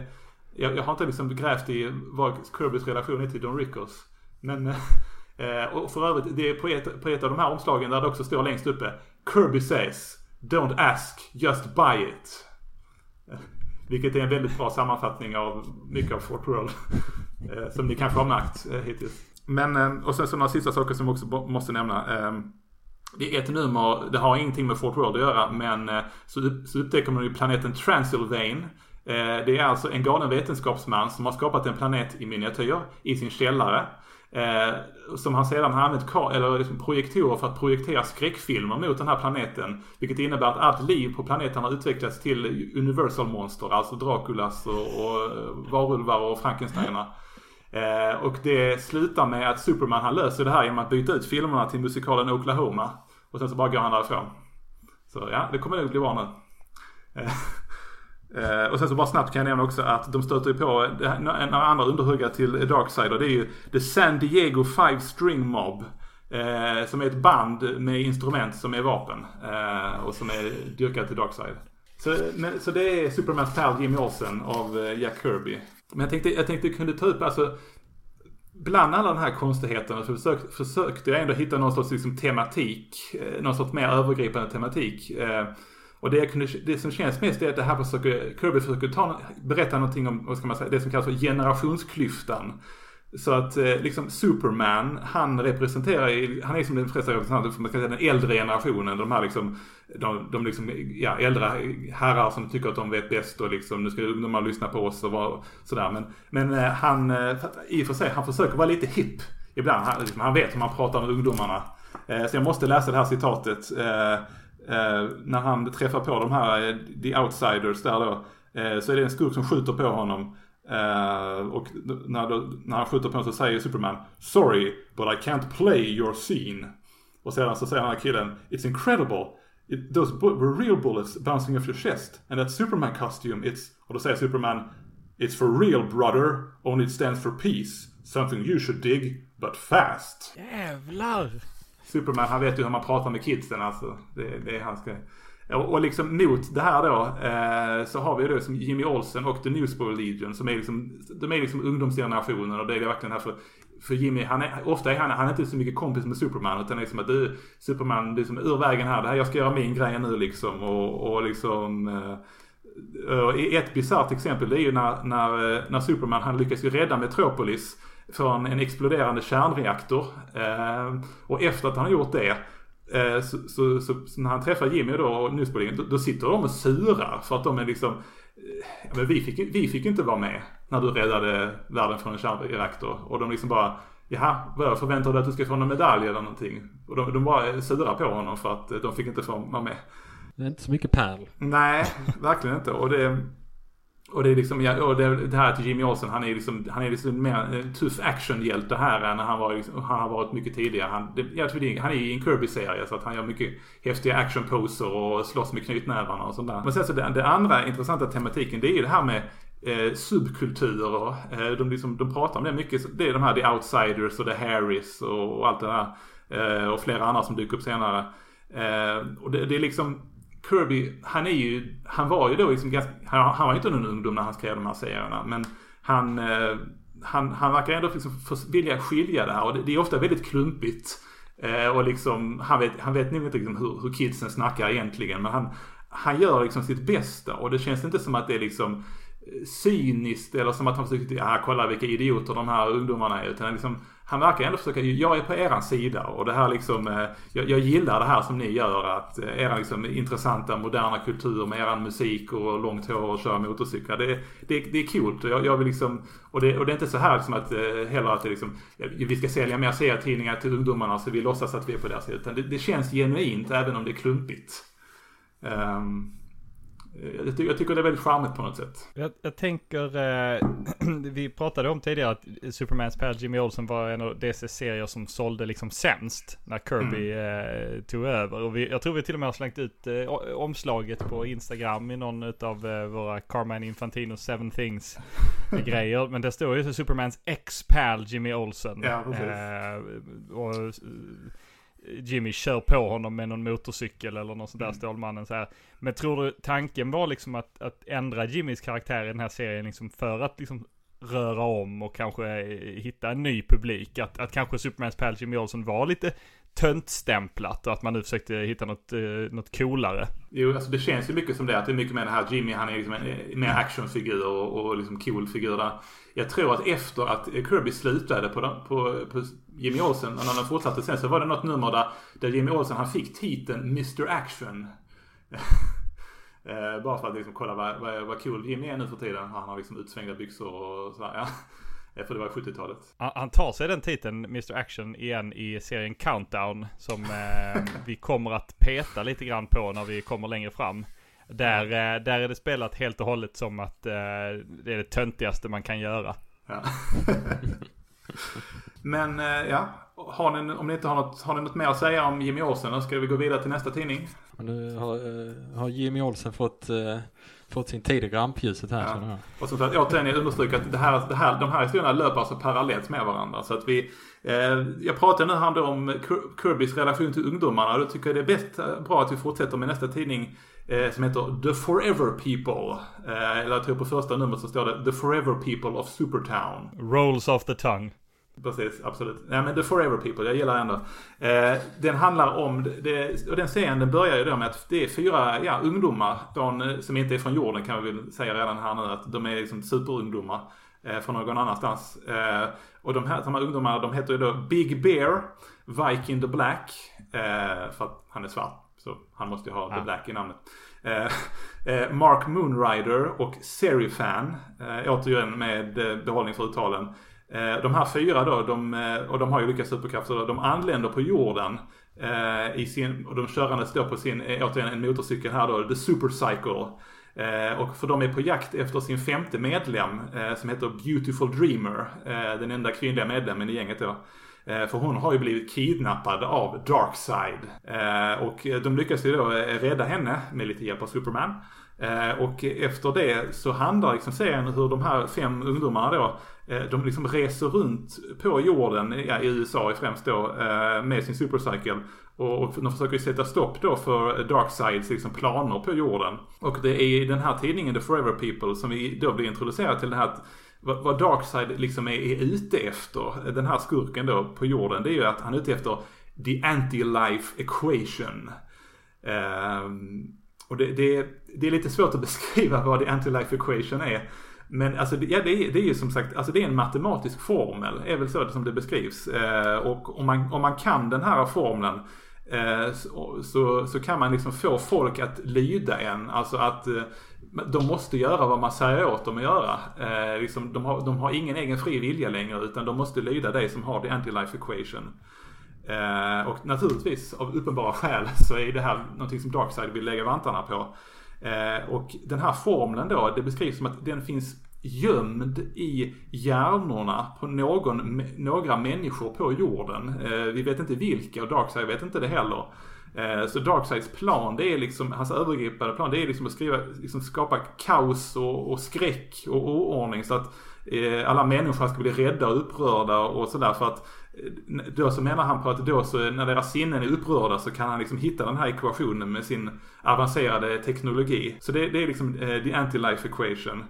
jag, jag har inte liksom grävt i vad Kirbys relation är till Don Rickles. Men, eh, och för övrigt, det är på ett, på ett av de här omslagen där det också står längst uppe. Kirby says Don't ask, just buy it. Vilket är en väldigt bra sammanfattning av mycket av Fort World. Eh, som ni kanske har märkt eh, hittills. Men, eh, och sen så några sista saker som också måste nämna. Ehm, det är ett nummer, det har ingenting med Fort World att göra, men så, så upptäcker man ju planeten Transylvane. Det är alltså en galen vetenskapsman som har skapat en planet i miniatyr i sin källare. Eh, som han sedan har använt eller liksom projektorer för att projektera skräckfilmer mot den här planeten. Vilket innebär att allt liv på planeten har utvecklats till Universal-monster. Alltså Draculas och, och eh, varulvar och Frankensteiner. Eh, och det slutar med att Superman han löser det här genom att byta ut filmerna till musikalen Oklahoma. Och sen så bara går han därifrån. Så ja, det kommer nog bli bra nu. Eh, Eh, och sen så bara snabbt kan jag nämna också att de stöter ju på några andra underhuggare till Darksider. Det är ju The San Diego Five String Mob. Eh, som är ett band med instrument som är vapen. Eh, och som är dyrkat till Darkside. Så, men, så det är Supermans pal Jimmy Olsen av eh, Jack Kirby. Men jag tänkte, jag tänkte kunde ta upp alltså Bland alla de här konstigheterna så försökte, försökte jag ändå hitta någon sorts liksom, tematik. Eh, någon sorts mer övergripande tematik. Eh, och det, kunde, det som känns mest är att det här försöker, Kirby försöker ta, berätta någonting om, vad ska man säga, det som kallas för generationsklyftan. Så att eh, liksom Superman, han representerar, han är som den flesta representanter för man kan säga, den äldre generationen. De här liksom, de, de liksom, ja, äldre herrar som tycker att de vet bäst och liksom, nu ska ungdomar lyssna på oss och sådär. Men, men eh, han, eh, i och för sig, han försöker vara lite hipp ibland. Han, liksom, han vet hur man pratar med ungdomarna. Eh, så jag måste läsa det här citatet. Eh, Eh, när han träffar på de här, eh, the outsiders där då. Eh, så är det en skurk som skjuter på honom. Eh, och när, då, när han skjuter på honom så säger Superman Sorry, but I can't play your scene. Och sedan så säger den här killen It's incredible. It, those were real bullets bouncing off your chest. And that Superman costume, it's... Och då säger Superman It's for real brother, only it stands for peace. Something you should dig, but fast. Jävlar! Superman, han vet ju hur man pratar med kidsen alltså. Det, det är hans grej. Och liksom mot det här då eh, så har vi då som Jimmy Olsen och The Newsboy Legion som är liksom, de är liksom ungdomsgenerationen och det är verkligen här för, för Jimmy, han är, ofta är han, han är inte så mycket kompis med Superman utan det är som att du, Superman, du är som ur vägen här, det här, jag ska göra min grej nu liksom och, och liksom eh, ett bisarrt exempel det är ju när, när, eh, när Superman han lyckas ju rädda Metropolis från en exploderande kärnreaktor. Eh, och efter att han har gjort det eh, så, så, så, så, när han träffar Jimmy då och Newsbolingen då, då sitter de och surar för att de är liksom eh, men vi fick, vi fick inte vara med när du räddade världen från en kärnreaktor. Och de liksom bara Jaha, vad förväntar du att du ska få någon medalj eller någonting? Och de, de bara surar på honom för att de fick inte få vara med. Det är inte så mycket pärl. Nej, verkligen inte. Och det, och det är liksom, ja, och det, det här till Jimmy Olsen, han är liksom, han är liksom mer en tuff actionhjälte här än han, var, liksom, han har varit mycket tidigare. Han, det, jag tror det, han är i en Kirby-serie så att han gör mycket häftiga actionposer och slåss med knytnävarna och sånt där. Men sen så det, det andra intressanta tematiken det är ju det här med eh, subkulturer. Eh, de, liksom, de pratar om det mycket. Det är de här The Outsiders och The Harris och, och allt det där. Eh, och flera andra som dyker upp senare. Eh, och det, det är liksom Kirby, han är ju, han var ju då liksom ganska, han, han var ju inte någon ungdom när han skrev de här serierna. Men han, eh, han, han verkar ändå liksom vilja skilja det här och det, det är ofta väldigt klumpigt. Eh, och liksom, han vet, han vet nog inte liksom hur, hur kidsen snackar egentligen. Men han, han gör liksom sitt bästa och det känns inte som att det är liksom eh, cyniskt eller som att han försöker, ja ah, kolla vilka idioter de här ungdomarna är. Utan liksom, han verkar ändå försöka, jag är på eran sida och det här liksom, eh, jag, jag gillar det här som ni gör. Att eh, era liksom intressanta moderna kultur med eran musik och långt hår och köra motorcyklar. Det, det, det är coolt och jag, jag vill liksom, och det, och det är inte så här som att eh, heller att det liksom, vi ska sälja mer serietidningar till ungdomarna så vi låtsas att vi är på deras sida. Utan det, det känns genuint även om det är klumpigt. Um, jag, ty jag, tycker det är väldigt charmigt på något sätt. Jag, jag tänker, eh, vi pratade om tidigare att Supermans pär Jimmy Olsen var en av dessa serier som sålde liksom sämst när Kirby mm. eh, tog över. Och vi, jag tror vi till och med har slängt ut eh, omslaget på Instagram i någon av eh, våra Carman Infantino Seven Things grejer. Men det står ju Supermans ex-pal Jimmy Olsen. Ja, precis. och, Jimmy kör på honom med någon motorcykel eller något sånt där, mm. Stålmannen så här. Men tror du tanken var liksom att, att ändra Jimmys karaktär i den här serien liksom för att liksom röra om och kanske hitta en ny publik? Att, att kanske Supermans pal Jimmy Olsen var lite töntstämplat och att man nu försökte hitta något, eh, något coolare. Jo, alltså det känns ju mycket som det. Att det är mycket med det här Jimmy, han är liksom en, en mer actionfigur och, och liksom cool figur där. Jag tror att efter att Kirby slutade på, på, på Jimmy Olsen, och när han fortsatte sen så var det något nummer där, där Jimmy Olsen han fick titeln Mr Action. Eh, bara för att liksom kolla vad, vad, vad cool Jimmy är nu för tiden. Han har liksom utsvängda byxor och sådär. Ja. Eh, för det var 70-talet. Han tar sig den titeln, Mr Action, igen i serien Countdown. Som eh, vi kommer att peta lite grann på när vi kommer längre fram. Där, eh, där är det spelat helt och hållet som att eh, det är det töntigaste man kan göra. Ja. Men eh, ja, har ni, om ni inte har något, har ni något mer att säga om Jimmy Olsen? Ska vi gå vidare till nästa tidning. Nu har, eh, har Jimmy Olsen fått, uh, fått sin tid i rampljuset här. Ja. Och som sagt, återigen jag understryker att det här, det här, de här historierna löper alltså parallellt med varandra. Så att vi, eh, jag pratar nu här om Kirbys relation till ungdomarna. Då tycker jag det är bäst, bra att vi fortsätter med nästa tidning eh, som heter The Forever People. Eh, eller jag tror på första numret så står det The Forever People of Supertown. Rolls off the tongue. Precis, absolut. Nej men The Forever People, jag gillar ändå. Eh, den handlar om, det, och den serien den börjar ju då med att det är fyra ja, ungdomar från, eh, som inte är från jorden kan vi väl säga redan här nu. Att de är liksom superungdomar eh, från någon annanstans. Eh, och de här, de här ungdomarna de heter ju då Big Bear, Viking the Black. Eh, för att han är svart. Så han måste ju ha ja. The Black i namnet. Eh, eh, Mark Moonrider och Serifan. Eh, återigen med behållning för uttalen. Eh, de här fyra då, de, eh, och de har ju olika superkrafter, de anländer på jorden eh, i sin, och de körandes då på sin, återigen en motorcykel här då, The Supercycle. och för de är på jakt efter sin femte medlem som heter Beautiful Dreamer. den enda kvinnliga medlemmen i gänget då. Eh, för hon har ju blivit kidnappad av Darkseid. Eh, och de lyckas ju då eh, rädda henne med lite hjälp av Superman. Och efter det så handlar liksom serien hur de här fem ungdomarna då de liksom reser runt på jorden, ja, i USA främst då, med sin supercycle. Och de försöker sätta stopp då för Darksides liksom planer på jorden. Och det är i den här tidningen The Forever People som vi då blir introducerade till det här vad, vad Darkside liksom är, är ute efter, den här skurken då på jorden, det är ju att han är ute efter the anti-life equation. Um, och det, det, det, är lite svårt att beskriva vad the anti-life equation är. Men alltså, ja, det, är, det är ju som sagt, alltså det är en matematisk formel, är väl så som det beskrivs. Eh, och om man, om man kan den här formeln eh, så, så, så, kan man liksom få folk att lyda en. Alltså att eh, de måste göra vad man säger åt dem att göra. Eh, liksom, de, har, de har ingen egen fri vilja längre utan de måste lyda dig som har the anti-life equation. Eh, och naturligtvis av uppenbara skäl så är det här någonting som Darkside vill lägga vantarna på. Eh, och den här formeln då, det beskrivs som att den finns gömd i hjärnorna på någon, några människor på jorden. Eh, vi vet inte vilka och Darkside vet inte det heller. Eh, så Darksides plan, det är liksom, hans övergripande plan, det är liksom att skriva, liksom skapa kaos och, och skräck och oordning så att eh, alla människor ska bli rädda och upprörda och sådär för att eh, då så menar han på att då så när deras sinnen är upprörda så kan han liksom hitta den här ekvationen med sin avancerade teknologi. Så det, det är liksom eh, the anti-life equation.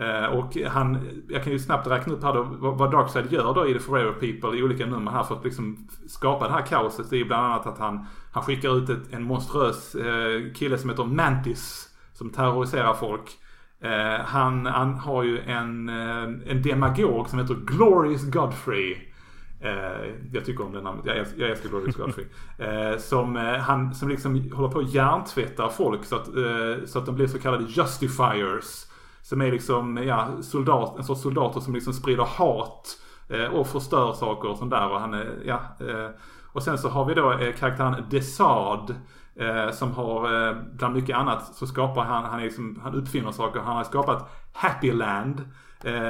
Uh, och han, jag kan ju snabbt räkna upp här då vad, Darkseid gör då i The Forever People i olika nummer här för att liksom skapa det här kaoset. Det är bland annat att han, han skickar ut ett, en monströs uh, kille som heter Mantis som terroriserar folk. han, han har ju en, en demagog som heter Glorious Godfrey. Eh, jag tycker om det namnet. Jag, älskar, jag älskar Glorious Godfrey. Eh, som, eh, han, som liksom håller på att hjärntvätta folk så att, eh, så att de blir så kallade justifiers. Som är liksom, ja, soldat, en sorts soldater som liksom sprider hat eh, och förstör saker och sånt där. Och, han är, ja, eh, och sen så har vi då eh, karaktären Desard. Eh, som har, eh, bland mycket annat, så skapar han, han, är liksom, han uppfinner saker. Han har skapat Happyland.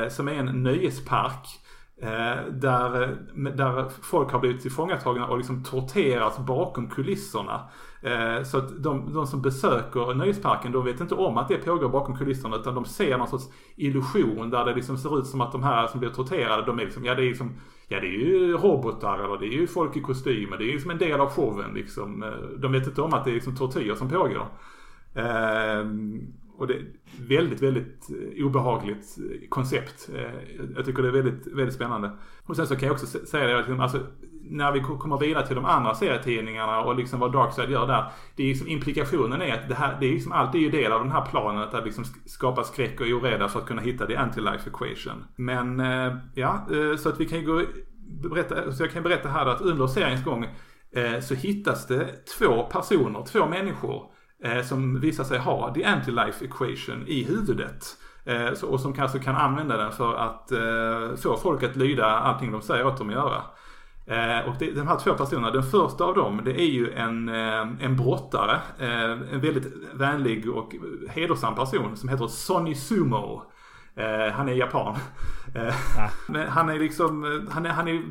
som är en nöjespark. Eh, där, där folk har blivit tillfångatagna och liksom torterats bakom kulisserna. Eh, så att de, de som besöker nöjesparken de vet inte om att det pågår bakom kulisserna utan de ser någon sorts illusion där det liksom ser ut som att de här som blir torterade de är liksom, ja det är liksom, ja det är ju robotar eller det är ju folk i kostymer. Det är ju liksom en del av showen liksom. Eh, de vet inte om att det är liksom tortyr som pågår. Eh, och det är väldigt, väldigt obehagligt koncept. Jag tycker det är väldigt, väldigt spännande. Och sen så kan jag också säga det alltså, när vi kommer vidare till de andra serietidningarna och liksom vad Darkseid gör där. Det är liksom implikationen är att det här, det är liksom allt är ju del av den här planen att liksom skapa skräck och oreda för att kunna hitta the anti-life equation. Men eh, ja, eh, så att vi kan ju gå berätta, så jag kan berätta här att under seriens gång eh, så hittas det två personer, två människor eh, som visar sig ha the anti-life equation i huvudet. Eh, så, och som kanske kan använda den för att eh, få folk att lyda allting de säger åt dem att göra. Eh, och det, de här två personerna, den första av dem det är ju en, eh, en brottare. Eh, en väldigt vänlig och hedersam person som heter Sonny Sumo. Eh, han är japan. Eh, Men han är liksom, han är, han är,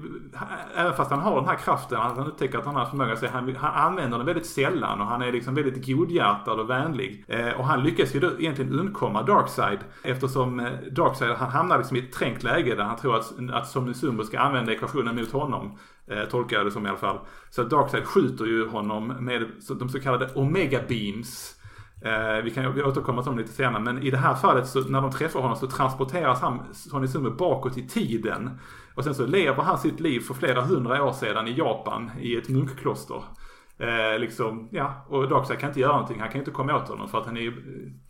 även fast han har den här kraften, han upptäcker att han har förmåga, så han, han använder den väldigt sällan och han är liksom väldigt godhjärtad och vänlig. Eh, och han lyckas ju då egentligen undkomma Darkseid eftersom eh, Darkseid, han hamnar liksom i ett trängt läge där han tror att, att Somnusumbo ska använda ekvationen mot honom. Eh, tolkar jag det som i alla fall. Så Darkseid skjuter ju honom med de så kallade Omega Beams. Eh, vi kan vi återkomma till dem lite senare. Men i det här fallet så när de träffar honom så transporteras han, Sonny Sumo, bakåt i tiden. Och sen så lever han sitt liv för flera hundra år sedan i Japan i ett munkkloster. Eh, liksom, ja, och Darkseid kan inte göra någonting. Han kan inte komma åt honom för att han är eh,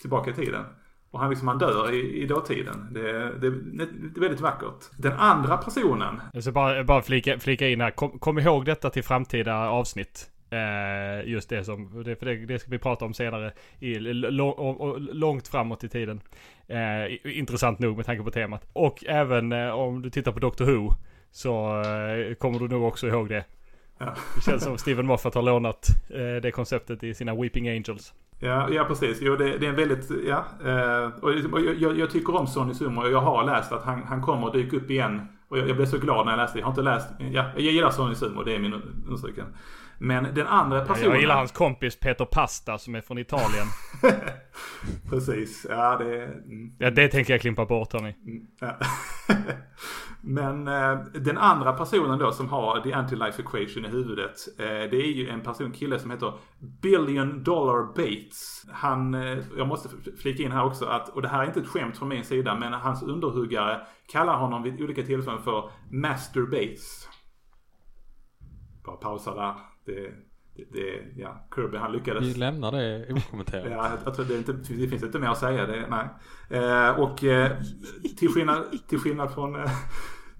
tillbaka i tiden. Och han, liksom, han dör i, i dåtiden. Det, det, det är väldigt vackert. Den andra personen. Jag ska bara, bara flika, flika in här. Kom, kom ihåg detta till framtida avsnitt. Eh, just det som, det, för det, det, ska vi prata om senare. I, långt framåt i tiden. Eh, intressant nog med tanke på temat. Och även eh, om du tittar på Doctor Who. Så eh, kommer du nog också ihåg det. Ja. Det känns som Steven Moffat har lånat eh, det konceptet i sina Weeping Angels. Ja, ja precis. Jo, det, det är en väldigt, ja. Eh, och, jag, jag, tycker om Sonny Sumo och jag har läst att han, han kommer att dyka upp igen. Och jag, jag blev så glad när jag läste det. Jag har inte läst, ja, jag gillar Sonny Sumo, det är min understrykan. Men den andra personen... Jag gillar hans kompis Peter Pasta som är från Italien. Precis, ja det... Mm. Ja det tänker jag klimpa bort hörni. Mm, ja. Men eh, den andra personen då som har the anti-life equation i huvudet. Eh, det är ju en person, kille som heter Billion Dollar Bates. Han, eh, jag måste flika in här också att, och det här är inte ett skämt från min sida, men hans underhuggare kallar honom vid olika tillfällen för Master Bates. Bara pausa där. Det, det, det, ja, Kirby han lyckades. Vi lämnar det okommenterat. ja, jag tror det, inte, det finns inte mer att säga. Det, nej. Eh, och eh, till, skillnad, till skillnad från eh,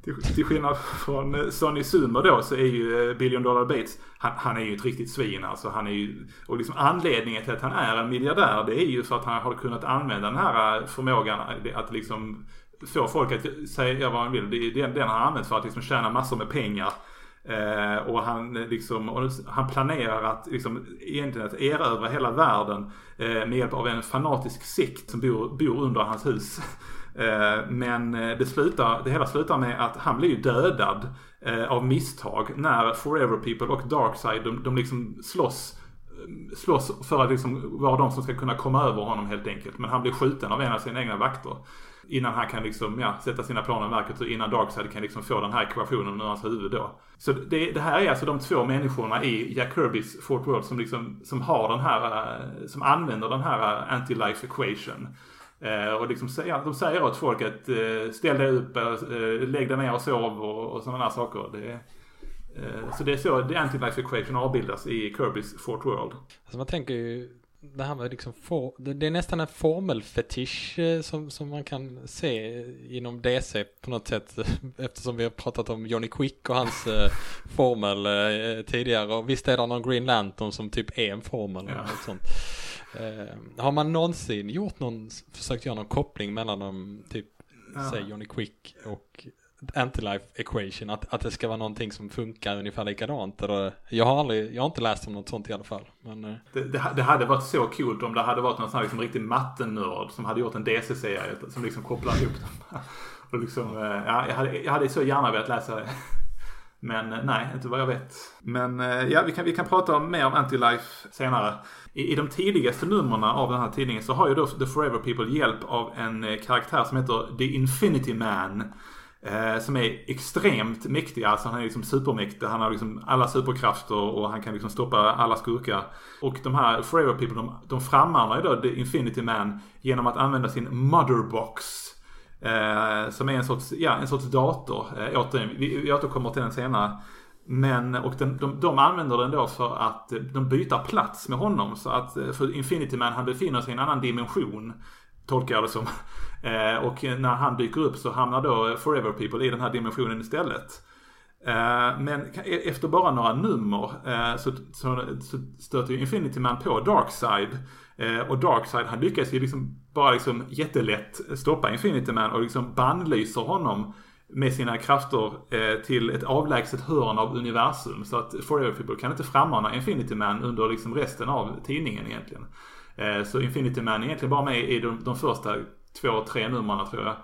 till, till skillnad från eh, Sonny Sumo då så är ju eh, Billion Dollar Bates, han, han, är ju ett riktigt svin alltså. Han är ju, och liksom anledningen till att han är en miljardär det är ju för att han har kunnat använda den här eh, förmågan att liksom få folk att säga vad han vill. Det är den, den han har använt för att liksom tjäna massor med pengar. Eh, och han, liksom, och han planerar att liksom, egentligen att erövra hela världen eh, med hjälp av en fanatisk sekt som bor, bor under hans hus. Eh, men eh, det, slutar, det hela slutar med att han blir dödad eh, av misstag när Forever People och Darkside de, de liksom slåss slåss för att liksom vara de som ska kunna komma över honom helt enkelt. Men han blir skjuten av en av sina egna vakter. Innan han kan liksom, ja, sätta sina planer i verket och innan Darkseid kan liksom få den här ekvationen ur hans huvud då. Så det, det, här är alltså de två människorna i Jack Kirbys Fort World som liksom, som har den här, eh, som använder den här eh, anti-life equation. Eh, och liksom, ja, de säger åt folk att eh, ställ dig upp, eh, eh lägg dig ner och sov och, och sådana här saker. Det, så det är så the anti-life equation avbildas i Kirbys Fort World. Alltså man tänker ju det här med liksom for, det är nästan en formelfetisch eh, som, som man kan se inom DC på något sätt eftersom vi har pratat om Johnny Quick och hans eh, formel eh, tidigare och visst är det någon Green Lantern som typ är en formel ja. och sånt. Eh, har man någonsin gjort någon, försökt göra någon koppling mellan dem, typ ja. säg Johnny Quick och Anti-Life Equation, att, att det ska vara någonting som funkar ungefär likadant. Eller, eh, jag, har aldrig, jag har inte läst om något sånt i alla fall. Men, eh. det, det, det, hade varit så coolt om det hade varit någon sån här liksom riktig mattenörd som hade gjort en DC-serie som liksom kopplar ihop dem. Och liksom, eh, ja, jag, hade, jag hade så gärna velat läsa det. Men nej, inte vad jag vet. Men ja, vi kan, vi kan prata mer om Anti-Life senare. I, I de tidigaste numren av den här tidningen så har ju då The Forever People hjälp av en karaktär som heter The Infinity Man. Eh, som är extremt mäktig. Alltså han är liksom supermäktig. Han har liksom alla superkrafter och han kan liksom stoppa alla skurkar. Och de här Forever People de, de frammanar ju då The Infinity Man genom att använda sin Motherbox. Eh, som är en sorts, ja, en sorts dator. Eh, återigen, vi, vi återkommer till den senare. Men, och den, de, de använder den då för att eh, de byter plats med honom. Så att, eh, för Infinity Man han befinner sig i en annan dimension. Tolkar jag det som. Eh, och när han dyker upp så hamnar då Forever People i den här dimensionen istället. Eh, men e- efter bara några nummer eh, så, så, så stöter ju Infinity Man på Darkside. Eh, och Darkside han lyckas ju liksom bara liksom jättelätt stoppa Infinity Man och liksom bannlyser honom med sina krafter eh, till ett avlägset hörn av universum. Så att Forever People kan inte frammana Infinity Man under liksom resten av tidningen egentligen. Eh, så Infinity Man är egentligen bara med i de, de första två, tre nummer tror jag.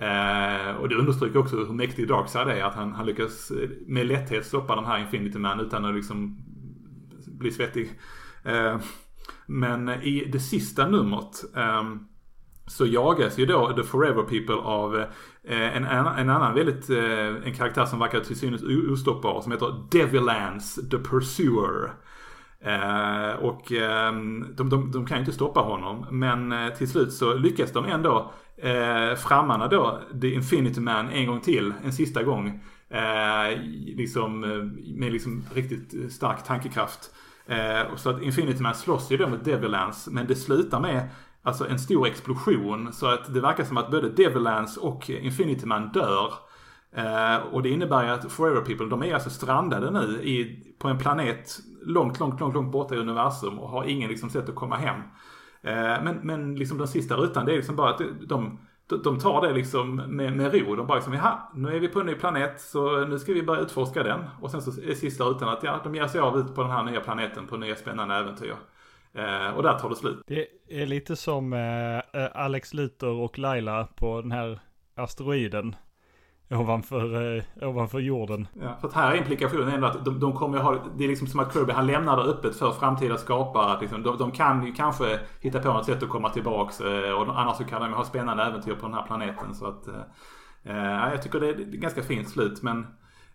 Eh, och det understryker också hur mäktig Darkside är. Att han, han lyckas eh, med lätthet stoppa den här Infinity Man utan att liksom bli svettig. Eh, men i det sista numret eh, så jagas ju då The Forever People av eh, en, en annan väldigt, eh, en karaktär som verkar till synes ostoppbar som heter Devilance The Pursuer. Eh, och eh, de, de, de, kan ju inte stoppa honom men eh, till slut så lyckas de ändå eh, frammana då The Infinity Man en gång till, en sista gång. Eh, liksom eh, med liksom riktigt stark tankekraft. Eh, så att Infinity Man slåss ju då mot Devilance men det slutar med alltså en stor explosion. Så att det verkar som att både Devilance och Infinity Man dör. Eh, och det innebär ju att Forever People, de är alltså strandade nu i, på en planet långt, långt, långt, långt borta i universum och har ingen liksom sätt att komma hem. Eh, men, men liksom den sista rutan, det är liksom bara att de, de tar det liksom med, med ro. De bara liksom, jaha, nu är vi på en ny planet så nu ska vi börja utforska den. Och sen så är sista rutan att ja, de ger sig av ut på den här nya planeten på nya spännande äventyr. Eh, och där tar det slut. Det är lite som Alex Luthor och Laila på den här asteroiden. Ovanför, eh, ovanför jorden. Ja, för att här är implikationen ändå att de, de kommer ha, det är liksom som att Kirby han lämnar det öppet för framtida skapare. Att liksom, de, de kan ju kanske hitta på något sätt att komma tillbaks. Eh, och annars så kan de ha spännande äventyr på den här planeten. Så att, eh, eh jag tycker det är ett ganska fint slut. Men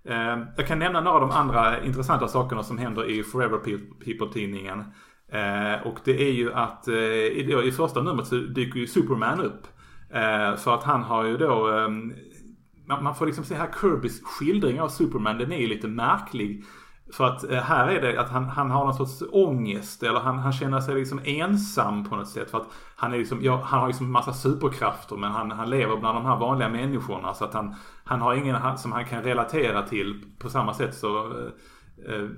eh, jag kan nämna några av de andra intressanta sakerna som händer i Forever People-tidningen. Eh, och det är ju att eh, i, i, första numret så dyker ju Superman upp. Eh, för att han har ju då, ehm, man, får liksom se här Kirbys skildring av Superman, den är ju lite märklig. För att eh, här är det att han, han har någon sorts ångest eller han, han känner sig liksom ensam på något sätt. För att han, är liksom, ja, han har liksom massa superkrafter men han, han lever bland de här vanliga människorna. Så att han, han har ingen som han kan relatera till på samma sätt så. Eh, eh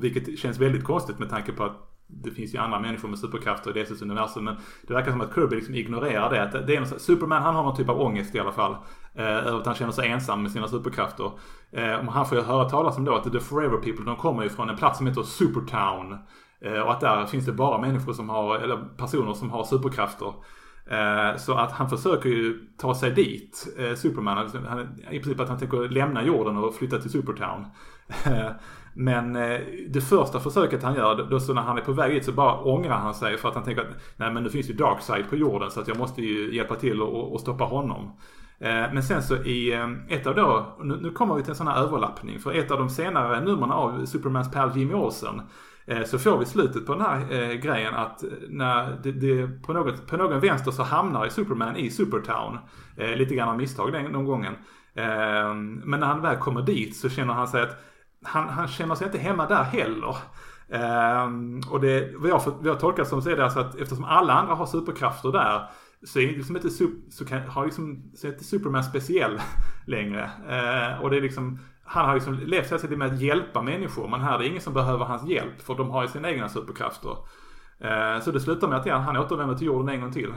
vilket känns väldigt konstigt med tanke på att det finns ju andra människor med superkrafter i DCs universum. Men det verkar som att Kirby liksom ignorerar det. Att det är något, Superman han har någon typ av ångest i alla fall. Eh, över att han känner sig ensam med sina superkrafter. Eh, han får ju höra talas om då att The Forever People de kommer ju från en plats som heter Supertown. Eh, och att där finns det bara människor som har, eller personer som har superkrafter. Eh, så att han försöker ju ta sig dit, eh, Superman. Alltså, I princip att han tänker lämna jorden och flytta till Supertown. Men eh, det första försöket han gör, då så när han är på väg dit så bara ångrar han sig för att han tänker att nej men nu finns ju Darkside på jorden så att jag måste ju hjälpa till och, och stoppa honom. Eh, men sen så i eh, ett av då, nu, kommer vi till en sån här överlappning. För ett av de senare numren av Supermans pal Jimmy Olsen eh, så får vi slutet på den här grejen att när det, det, på, något, på någon vänster så hamnar Superman i Supertown. Lite grann av misstag den, gången. Men när han väl kommer dit så känner han sig att han, han känner sig inte hemma där heller. Um, och det, vad jag, vad jag tolkar som så är det alltså att eftersom alla andra har superkrafter där så är liksom inte, så kan, har liksom, så är inte Superman speciell längre. Uh, och det är liksom, han har liksom levt hela tiden med att hjälpa människor men här är det ingen som behöver hans hjälp för de har ju sina egna superkrafter. Uh, så det slutar med att ja, han återvänder till jorden en gång till.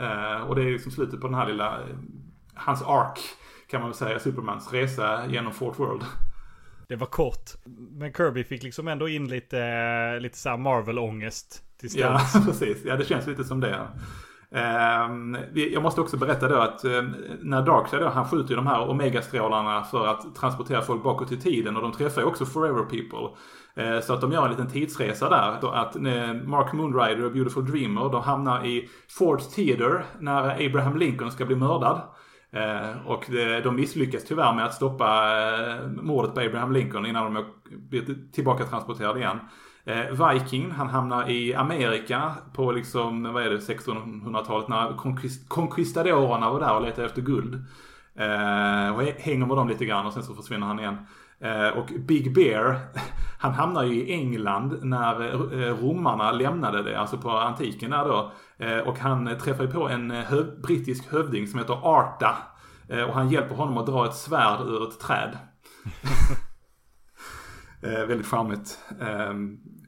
Uh, och det är liksom slutet på den här lilla, hans ark kan man väl säga, Supermans resa genom Fort World. Det var kort. Men Kirby fick liksom ändå in lite, lite såhär Marvel-ångest till slut. Ja, precis. Ja, det känns lite som det. Ehm, jag måste också berätta då att ehm, när Darkseid då, han skjuter ju de här Omega-strålarna för att transportera folk bakåt i tiden och de träffar ju också Forever People. Ehm, så att de gör en liten tidsresa där. Så att eh, Mark Moonrider och Beautiful Dreamer de hamnar i Fords Theater när Abraham Lincoln ska bli mördad. Och eh, de misslyckas tyvärr med att stoppa eh, mordet på Abraham Lincoln innan de blir tillbaka transporterade igen. Eh, Viking, han hamnar i Amerika på liksom, vad är det, 1600-talet när conquistadorerna var där och letade efter guld. Eh, och hänger med dem lite grann och sen så försvinner han igen. Eh, och Big Bear, han hamnar ju i England när eh, romarna lämnade det, alltså på antiken där då. Och han träffar ju på en höv brittisk hövding som heter Arta. Och han hjälper honom att dra ett svärd ur ett träd. väldigt charmigt.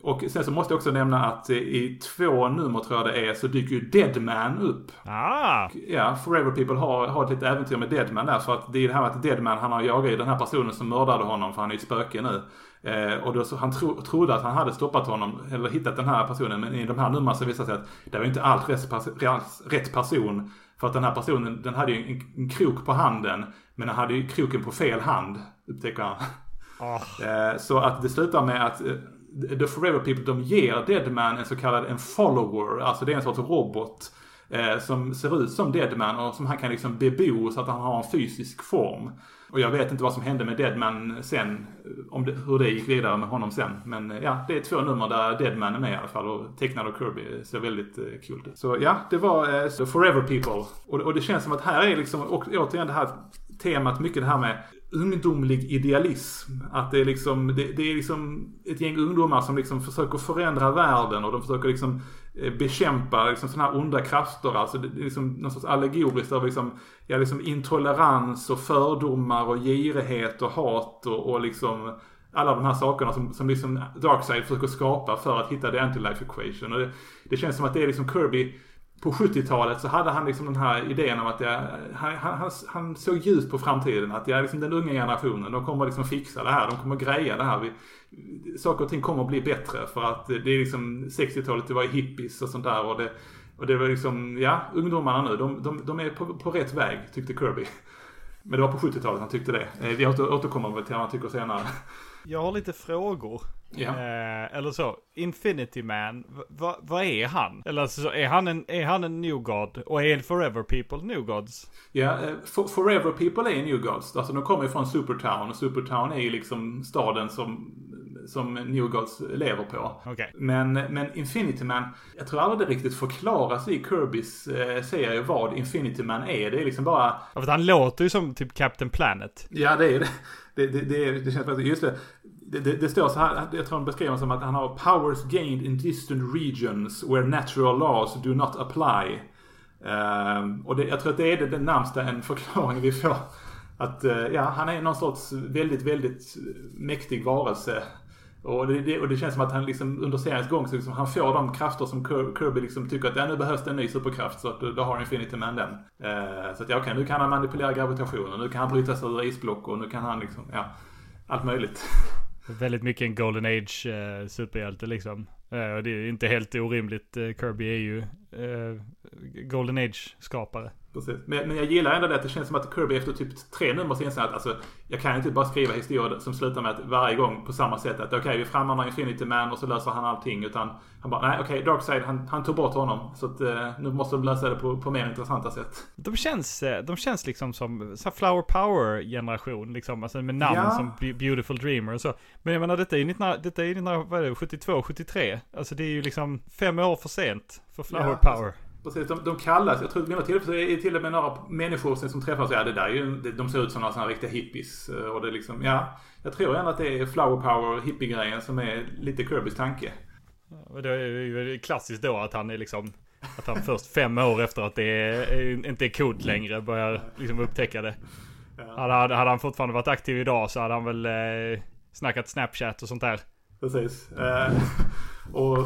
Och sen så måste jag också nämna att i två nummer tror jag det är så dyker ju Deadman upp. Ah! Ja, Forever People har, har ett litet äventyr med Deadman där. För att det är det här med att Deadman han har jagat ju den här personen som mördade honom för han är ju spöke nu. Eh, och då så han tro, trodde att han hade stoppat honom eller hittat den här personen. Men i de här numren så visade det sig att det var inte rätt, rätt person. För att den här personen den hade ju en, en krok på handen. Men han hade ju kroken på fel hand. Upptäcker han. Oh. Så att det slutar med att eh, The Forever People, de ger Deadman en så kallad en follower. Alltså det är en sorts robot. Eh, som ser ut som Deadman och som han kan liksom bebo så att han har en fysisk form. Och jag vet inte vad som hände med Deadman sen. Om det, hur det gick vidare med honom sen. Men ja, det är två nummer där Deadman är med i alla fall. Och tecknad av Kirby. Ser väldigt eh, kul ut. Så ja, det var eh, The Forever People. Och, och det känns som att här är liksom, och, återigen det här temat, mycket det här med ungdomlig idealism. Att det är liksom, det, det, är liksom ett gäng ungdomar som liksom försöker förändra världen och de försöker liksom eh, bekämpa liksom sådana här onda krafter. Alltså det är liksom någon sorts allegoriskt av liksom, ja, liksom intolerans och fördomar och girighet och hat och, och liksom alla de här sakerna som, som liksom Darkseid försöker skapa för att hitta the anti-life equation. Och det, det känns som att det är liksom Kirby på 70-talet så hade han liksom den här idén om att jag, han, han, han såg ljus på framtiden. Att jag liksom den unga generationen, de kommer liksom fixa det här. De kommer greja det här. Vi, saker och ting kommer att bli bättre för att det är liksom 60-talet, det var hippies och sånt där. Och det, och det var liksom, ja, ungdomarna nu, de, de, de är på, på rätt väg, tyckte Kirby. Men det var på 70-talet han tyckte det. Eh, vi återkommer väl till vad han tycker senare. Jag har lite frågor. Eh, eller så, Infinity Man, vad är han? Eller så, är han en, är han en New God? Och är Forever People New Gods? Ja, eh, for, Forever People är New Gods. Alltså de kommer från Supertown. Och Supertown är ju liksom staden som som New Gods lever på. Okay. Men, men Infinity Man, jag tror aldrig det riktigt förklaras i Kirbys eh, serie vad Infinity Man är. Det är liksom bara... Ja, för han låter ju som typ Captain Planet. Ja, det är det. Det, det, det, det känns just det. Det, det, det, står så här, jag tror han beskriver som att han har powers gained in distant regions where natural laws do not apply. Uh, och det, jag tror att det är det, det närmsta en förklaring vi får. Att uh, ja, han är någon sorts väldigt, väldigt mäktig varelse. Och det, och det känns som att han liksom under seriens gång så liksom, han får de krafter som Kirby liksom tycker att ja, nu behövs det en ny superkraft så att då har Infinity Man den. Uh, så att ja, okej, okay, nu kan han manipulera gravitationen, nu kan han bryta sig ur isblock och nu kan han liksom, ja, allt möjligt. Väldigt mycket en Golden Age eh, superhjälte liksom. Eh, och det är inte helt orimligt. Eh, Kirby är ju eh, Golden Age-skapare. Precis. Men, men jag gillar ändå det att det känns som att Kirby efter typ tre nummer inser att alltså, jag kan inte bara skriva historier som slutar med att varje gång på samma sätt att okej okay, vi frammanar Infinity Man och så löser han allting. Utan han bara nej okej okay, Darkseid han, han tog bort honom. Så att eh, nu måste de lösa det på, på mer intressanta sätt. De känns, eh, de känns liksom som så Flower Power generation liksom. Alltså med namn ja. som Beautiful Dreamer och så. Men jag menar detta är ju 1972, 73. Alltså det är ju liksom fem år för sent för Flower ja, Power. Precis, de, de kallas, jag tror vid något tillfälle är till och med några människor som träffas ja det där är ju, de ser ut som några sådana riktiga hippies. Eh, och det liksom, ja. Jag tror ändå att det är flower power hippie-grejen som är lite Kirbys tanke. Det är ju klassiskt då att han är liksom att han först fem år efter att det är, inte är coolt längre börjar liksom upptäcka det. Ja. Hade, hade han fortfarande varit aktiv idag så hade han väl eh, snackat Snapchat och sånt där. Precis. Eh, och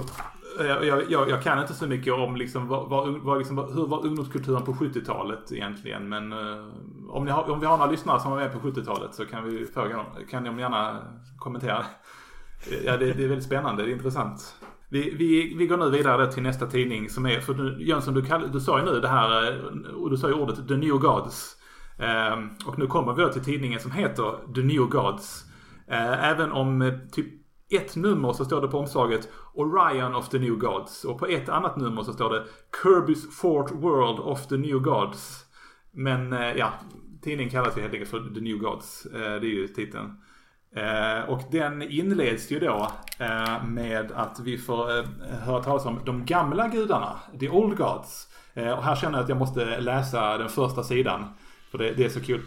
Eh, jag, jag, jag, kan inte så mycket om liksom, vad, var, liksom, hur var ungdomskulturen på 70-talet egentligen. Men eh, om, ni har, om vi har några lyssnare som var med på 70-talet så kan vi fråga dem. Kan de gärna kommentera. Eh, ja, det, det är väldigt spännande. Det är intressant. Vi, vi, vi går nu vidare till nästa tidning som är, för du, Jönsson du, kall, du sa ju nu det här, och du sa ju ordet The New Gods. Eh, och nu kommer vi till tidningen som heter The New Gods. Eh, även om typ ett nummer så står det på omslaget Orion of the New Gods. Och på ett annat nummer så står det Kirby's Fort World of the New Gods. Men eh, ja, tidningen kallas ju helt enkelt för The New Gods. Eh, det är ju titeln. Eh, och den inleds ju då med att vi får höra talas om de gamla gudarna. The Old Gods. och här känner jag att jag måste läsa den första sidan. För det, det är så kul.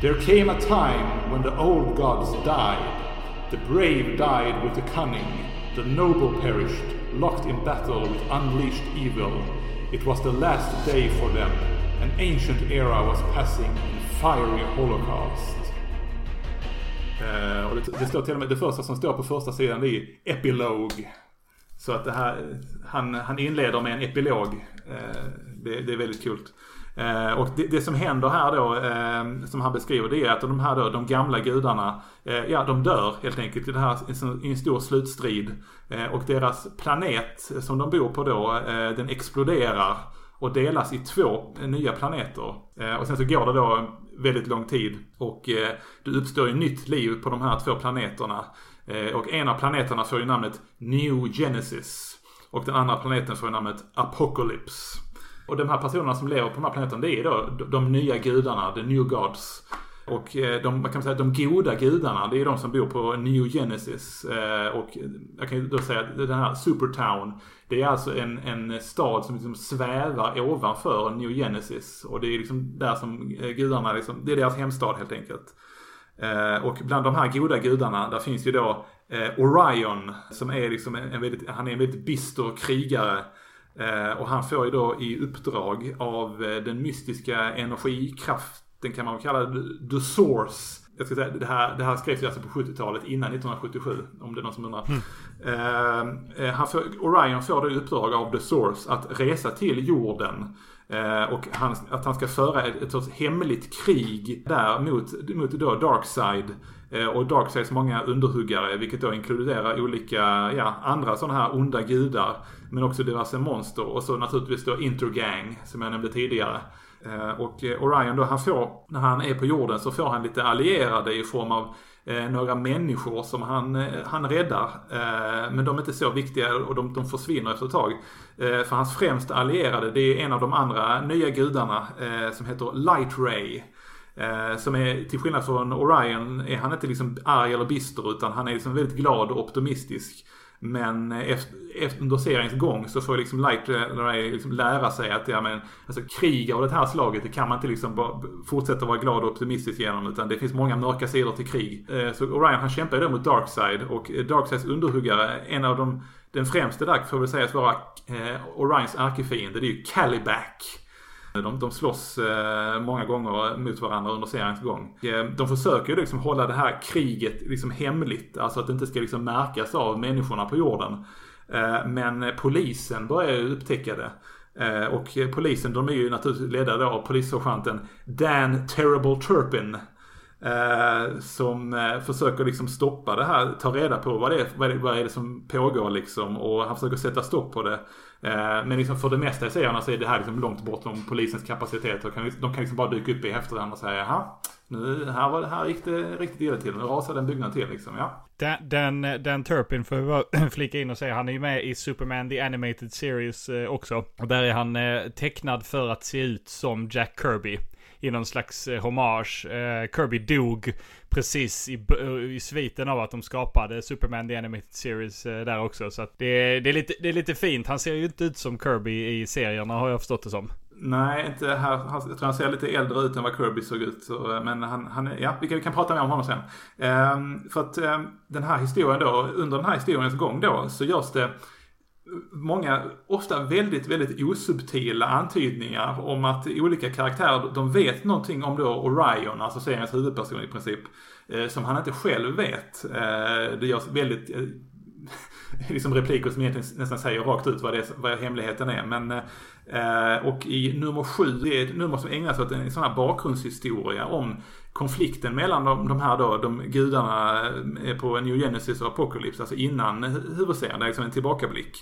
There came a time when the old gods died. The brave died with the cunning. The noble perished, locked in battle with unleashed evil. It was the last day for them. An ancient era was passing in fiery holocaust. Uh, och det, det står till och med det första som står på första sidan det är epilog. Så att det här, han, han inleder med en epilog. Uh, det, det är väldigt kul. Eh, och det, det, som händer här då, eh, som han beskriver, det är att de här då, de gamla gudarna, eh, ja de dör helt enkelt i, det här, i en stor slutstrid. Eh, och deras planet som de bor på då, eh, den exploderar och delas i två nya planeter. Eh, och sen så går det då väldigt lång tid och eh, det uppstår ju nytt liv på de här två planeterna. Eh, och en av planeterna får ju namnet New Genesis. Och den andra planeten får ju namnet Apocalypse. Och de här personerna som lever på den här planeten, det är då de nya gudarna, the new gods. Och eh, de, man kan säga de goda gudarna, det är de som bor på New Genesis. Eh, och jag kan ju då säga att den här Supertown, det är alltså en, en stad som liksom svävar ovanför New Genesis. Och det är liksom där som eh, gudarna, liksom, det är deras hemstad helt enkelt. Och bland de här goda gudarna, där finns ju då Orion, som är liksom en väldigt, han är en väldigt bister krigare. Eh, och han får ju då i uppdrag av eh, den mystiska energikraften kan man väl kalla det, the source. Jag ska säga, det här, det här skrevs ju alltså på 70-talet innan 1977, om det är någon som undrar. Mm. Eh, han får, Orion får då i uppdrag av the source att resa till jorden. och han, att han ska föra ett, ett sorts hemligt krig där mot, mot då Darkside. Eh, och Darksides många underhuggare, vilket då inkluderar olika, ja, andra sådana här onda gudar. Men också diverse monster och så naturligtvis då Intergang som jag nämnde tidigare. Eh, och eh, Orion då, han får, när han är på jorden så får han lite allierade i form av några människor som han, han räddar. Men de är inte så viktiga och de, de försvinner efter ett tag. För hans främsta allierade det är en av de andra nya gudarna som heter Light Ray. Eh, som är, till skillnad från Orion, är han inte liksom arg eller bister utan han är liksom väldigt glad och optimistisk. Men efter, efter, under seriens gång så får liksom Lightray liksom lära sig att ja, men, alltså, krig av det här slaget det kan man inte liksom bara fortsätta vara glad och optimistisk genom. Utan det finns många mörka sidor till krig. Eh, så Orion han kämpar ju då mot Darkside och eh, Darksides underhuggare, en av de, den främste där får väl sägas vara Orions ärkefiende, det är ju Caliback. De, de slåss eh, många gånger mot varandra under seriens gång. Eh, de försöker ju liksom hålla det här kriget liksom hemligt. Alltså att det inte ska liksom märkas av människorna på jorden. Eh, men polisen börjar ju upptäcka det. Eh, och polisen de är ju naturligtvis ledda då av polissergeanten Dan Terrible Turpin. Eh, som eh, försöker liksom stoppa det här, ta reda på vad det, är, vad, det, vad är det som pågår liksom. Och han försöker sätta stopp på det. Eh, men liksom för det mesta i serierna så är det här liksom långt bortom polisens kapacitet. De kan, de kan liksom bara dyka upp i efterhand och säga jaha, nu, här, var det, här gick det riktigt illa till. Nu rasade en byggnad till liksom. Ja. Den, den, den Turpin får vi flika in och säga. Han är ju med i Superman The Animated Series eh, också. Och där är han eh, tecknad för att se ut som Jack Kirby i någon slags eh, hommage. Eh, Kirby dog precis i, eh, i sviten av att de skapade Superman The Animated Series eh, där också. Så att det, det, är lite, det är lite fint. Han ser ju inte ut som Kirby i serierna har jag förstått det som. Nej, inte här. Han, jag tror han ser lite äldre ut än vad Kirby såg ut. Så, eh, men han, han, ja, vi kan, vi kan prata mer om honom sen. Ehm, för att ehm, den här historien då, under den här historiens gång då, så görs det många, ofta väldigt, väldigt osubtila antydningar om att olika karaktärer, de vet någonting om då Orion, alltså seriens huvudperson i princip, eh, som han inte själv vet. Eh, det görs väldigt eh, liksom repliker som egentligen nästan säger rakt ut vad, det, vad hemligheten är. Men, eh, och i nummer sju, det är ett nummer som ägnas åt en sån här bakgrundshistoria om konflikten mellan de, de här då, de gudarna eh, på New Genesis och Apocalypse, alltså innan huvudserien, det är liksom en tillbakablick.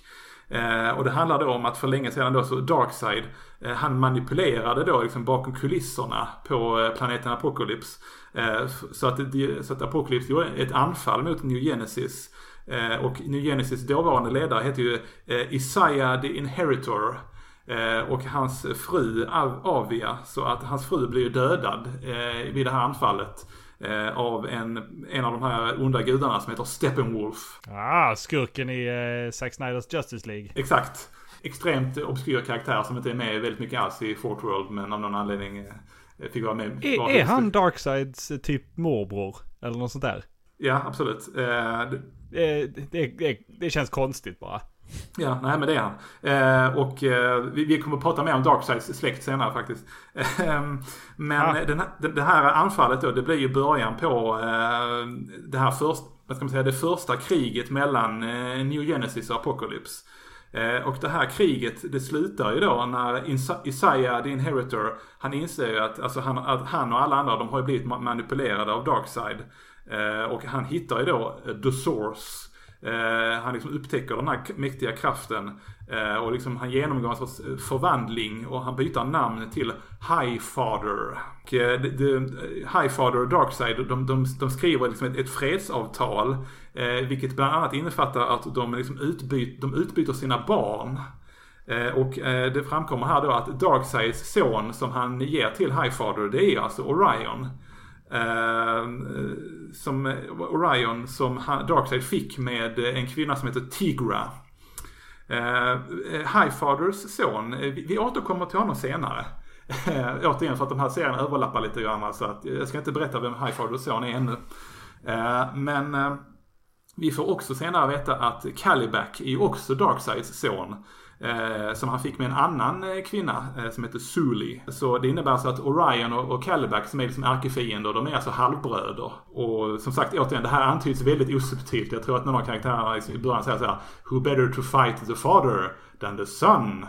Eh, och det handlar då om att för länge sedan då så Darkside, eh, han manipulerade då liksom bakom kulisserna på eh, planeten Apocalypse. Eh, så, att så att Apocalypse gjorde ett anfall mot New Genesis. Eh, och New Genesis dåvarande ledare heter ju eh, Isaiah the Inheritor. Eh, och hans fru Avia, så att hans fru blir dödad eh, vid det här anfallet. Eh, av en, en av de här onda gudarna som heter Steppenwolf. Ah, skurken i eh, Zack Snyders Justice League. Exakt. Extremt obskyr karaktär som inte är med väldigt mycket alls i Fort World men av någon anledning fick vara med. Är, är han Darksides typ morbror? Eller något sånt där? Ja, absolut. Eh, Det, det, det, det känns konstigt bara. Ja, nej men det är han. Eh, och eh, vi, vi kommer att prata mer om Darkseids släkt senare faktiskt. Eh, men Ah. den, här- det, här anfallet då, det blir ju början på eh, det här först, vad ska man säga, det första kriget mellan eh, New Genesis och Apocalypse. Eh, och det här kriget, det slutar ju då när Isa- Isaiah, the Inheritor, han inser ju att, alltså han, att han och alla andra, de har ju blivit ma- manipulerade av Darkseid. Eh, och han hittar ju då The Source. Eh, han liksom upptäcker den här mäktiga kraften. Eh, och liksom han genomgår en sorts eh, förvandling och han byter namn till Highfather. Och, eh, de, Highfather och Darkside de, de, de skriver liksom ett, ett fredsavtal. Eh, vilket bland annat innefattar att de, liksom utbyt, de utbyter sina barn. Eh, och eh, det framkommer här då att Darksides son som han ger till Highfather, det är alltså Orion. Ehm, som Orion som Darkseid fick med en kvinna som heter Tigra. Ehm, uh, Highfathers son, eh, vi, vi återkommer till honom senare. Uh, återigen för att de här serierna överlappar lite grann så att eh, jag ska inte berätta vem Highfathers son är ännu. Uh, men vi får också senare veta att Calibac är ju också Darkseids son. Eh, som han fick med en annan eh, kvinna eh, som heter Suli. Så det innebär alltså att Orion och, och Calibac som är liksom ärkefiender, de är alltså halvbröder. Och som sagt återigen, det här antyds väldigt osubtilt. Jag tror att någon av karaktärerna liksom i början säger så här Who better to fight the father than the son?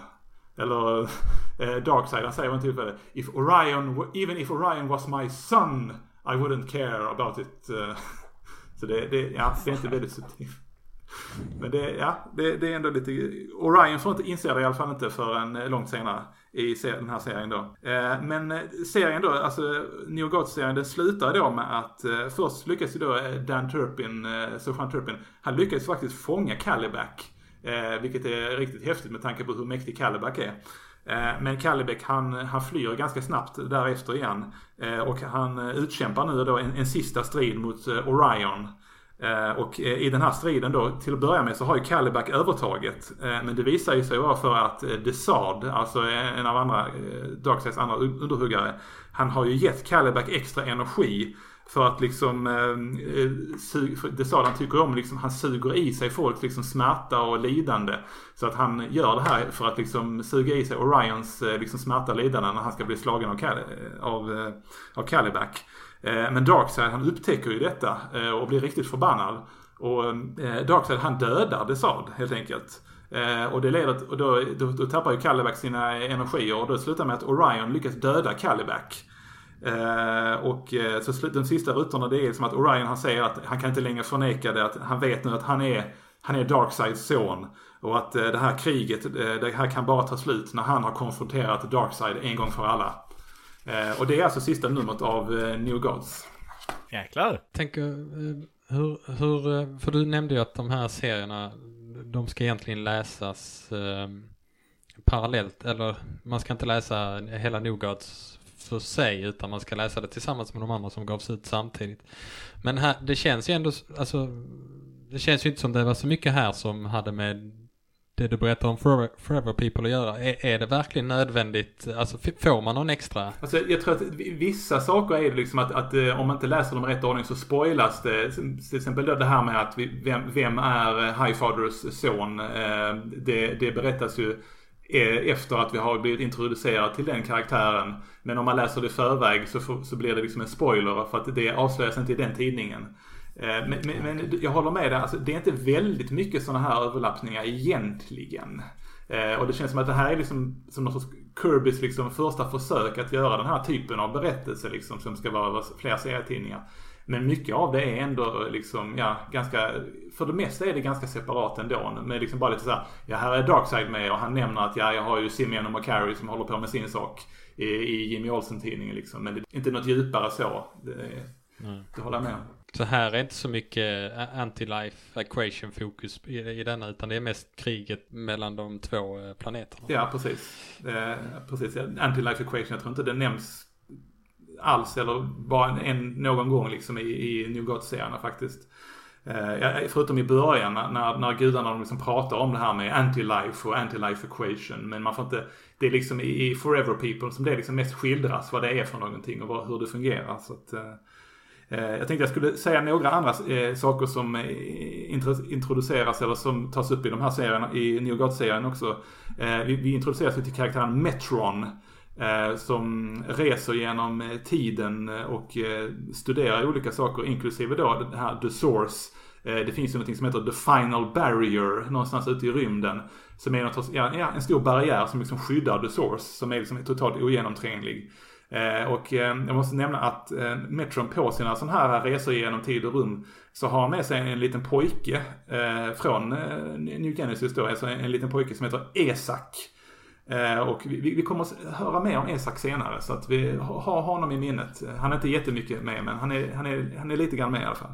Eller eh, Darkseid, han säger vid tillfälle typ, eh, if Orion, even if Orion was my son I wouldn't care about it. Så det, det, ja, det är inte väldigt subtilt. Men det, ja, det, det är ändå lite... Orion får inte inse det i alla fall inte förrän eh, långt senare i den här serien då. Eh, men eh, serien då, alltså New Gods-serien, den slutar då med att först lyckas ju då Dan Turpin, eh, Turpin, han lyckas faktiskt fånga Calibac. Vilket är riktigt häftigt med tanke på hur mäktig Calibac är. Men Caliback han, han flyr ganska snabbt därefter igen. Och han utkämpar nu då en, en sista strid mot Orion. Eh, och eh, i den här striden då, till att börja med så har ju Calibac övertaget. Eh, men det visar ju sig vara för att Desard, alltså en av andra, eh, Darkseids andra underhuggare, han har ju gett Calibac extra energi. För att liksom, eh, Desard han tycker om liksom, han suger i sig folks liksom smärta och lidande. Så att han gör det här för att liksom suga i sig Orions liksom smärta och lidande när han ska bli slagen av, Cal- av, av Calibac. Eh, men Darkseid han upptäcker ju detta eh, och blir riktigt förbannad. Och eh, Darkseid han dödar Desard helt enkelt. Och det leder och då, då, då tappar ju Calibac sina energier och då slutar med att Orion lyckas döda Calibac. Och så slut, de sista rutorna det är som att Orion han säger att han kan inte längre förneka det. Att han vet nu att han är, han är Darksides son. Och att det här kriget, det här kan bara ta slut när han har konfronterat Darkseid en gång för alla. Eh, och det är alltså sista numret av eh, New Gods. Jäklar. Tänker, eh, hur, hur, eh, för du nämnde ju att de här serierna, de ska egentligen läsas parallellt, eller man ska inte läsa hela New Gods för sig, utan man ska läsa det tillsammans med de andra som gavs ut samtidigt. Men här, det känns ju ändå, alltså, det känns ju inte som det var så mycket här som hade med det du berättar om Forever, Forever People att göra. Är, är det verkligen nödvändigt, alltså får man någon extra? Alltså, jag tror att vissa saker är det liksom att, att eh, om man inte läser dem i rätt ordning så spoilas det. Till exempel då det här med att vi, vem, vem är eh, Highfathers son? Eh, det, det berättas ju efter att vi har blivit introducerade till den karaktären. Men om man läser det i förväg så, får, så blir det liksom en spoiler för att det avslöjas inte i den tidningen. Eh, Men, men, men jag håller med dig, alltså, det är inte väldigt mycket sådana här överlappningar egentligen. Eh, och det känns som att det här är liksom som någon sorts Kirbys liksom första försök att göra den här typen av berättelse liksom som ska vara flera serietidningar. Men mycket av det är ändå liksom, ja, ganska, för det mesta är det ganska separat ändå. Med liksom bara lite så här, ja här är Darkseid med och han nämner att ja, jag har ju Simeon och McCarry som håller på med sin sak i, i Jimmy Olsen-tidningen liksom. Men det är inte något djupare så. Det, det håller jag med om. Så här är inte så mycket eh, anti-life equation fokus i, i denna utan det är mest kriget mellan de två eh, planeterna. Ja, precis. Eh, precis. Anti-life equation, jag tror inte det nämns alls eller bara en, en, någon gång liksom i, i New God-serierna faktiskt. Eh, förutom i början när, när gudarna liksom pratar om det här med anti-life och anti-life equation. Men man får inte, det är liksom i, i Forever People som det liksom mest skildras vad det är för någonting och vad, hur det fungerar. Så att, eh Eh, jag tänkte jag skulle säga några andra eh, saker som eh, introduceras eller som tas upp i de här serierna, i New God-serien också. Vi, introduceras till karaktären Metron. som reser genom tiden och studerar olika saker inklusive då det här The Source det finns ju något som heter The Final Barrier någonstans ute i rymden. Som är något, ja, en stor barriär som liksom skyddar The Source. Som är liksom totalt ogenomtränglig. Eh, och eh, jag måste nämna att eh, Metron på sina sådana här resor genom tid och rum så har han med sig en liten pojke eh, från eh, New Genesis då. Alltså en, liten pojke som heter Esak. och vi, vi, kommer att höra mer om Esak senare så att vi har honom i minnet. Han är inte jättemycket med men han är, han är, han är lite grann med i alla fall.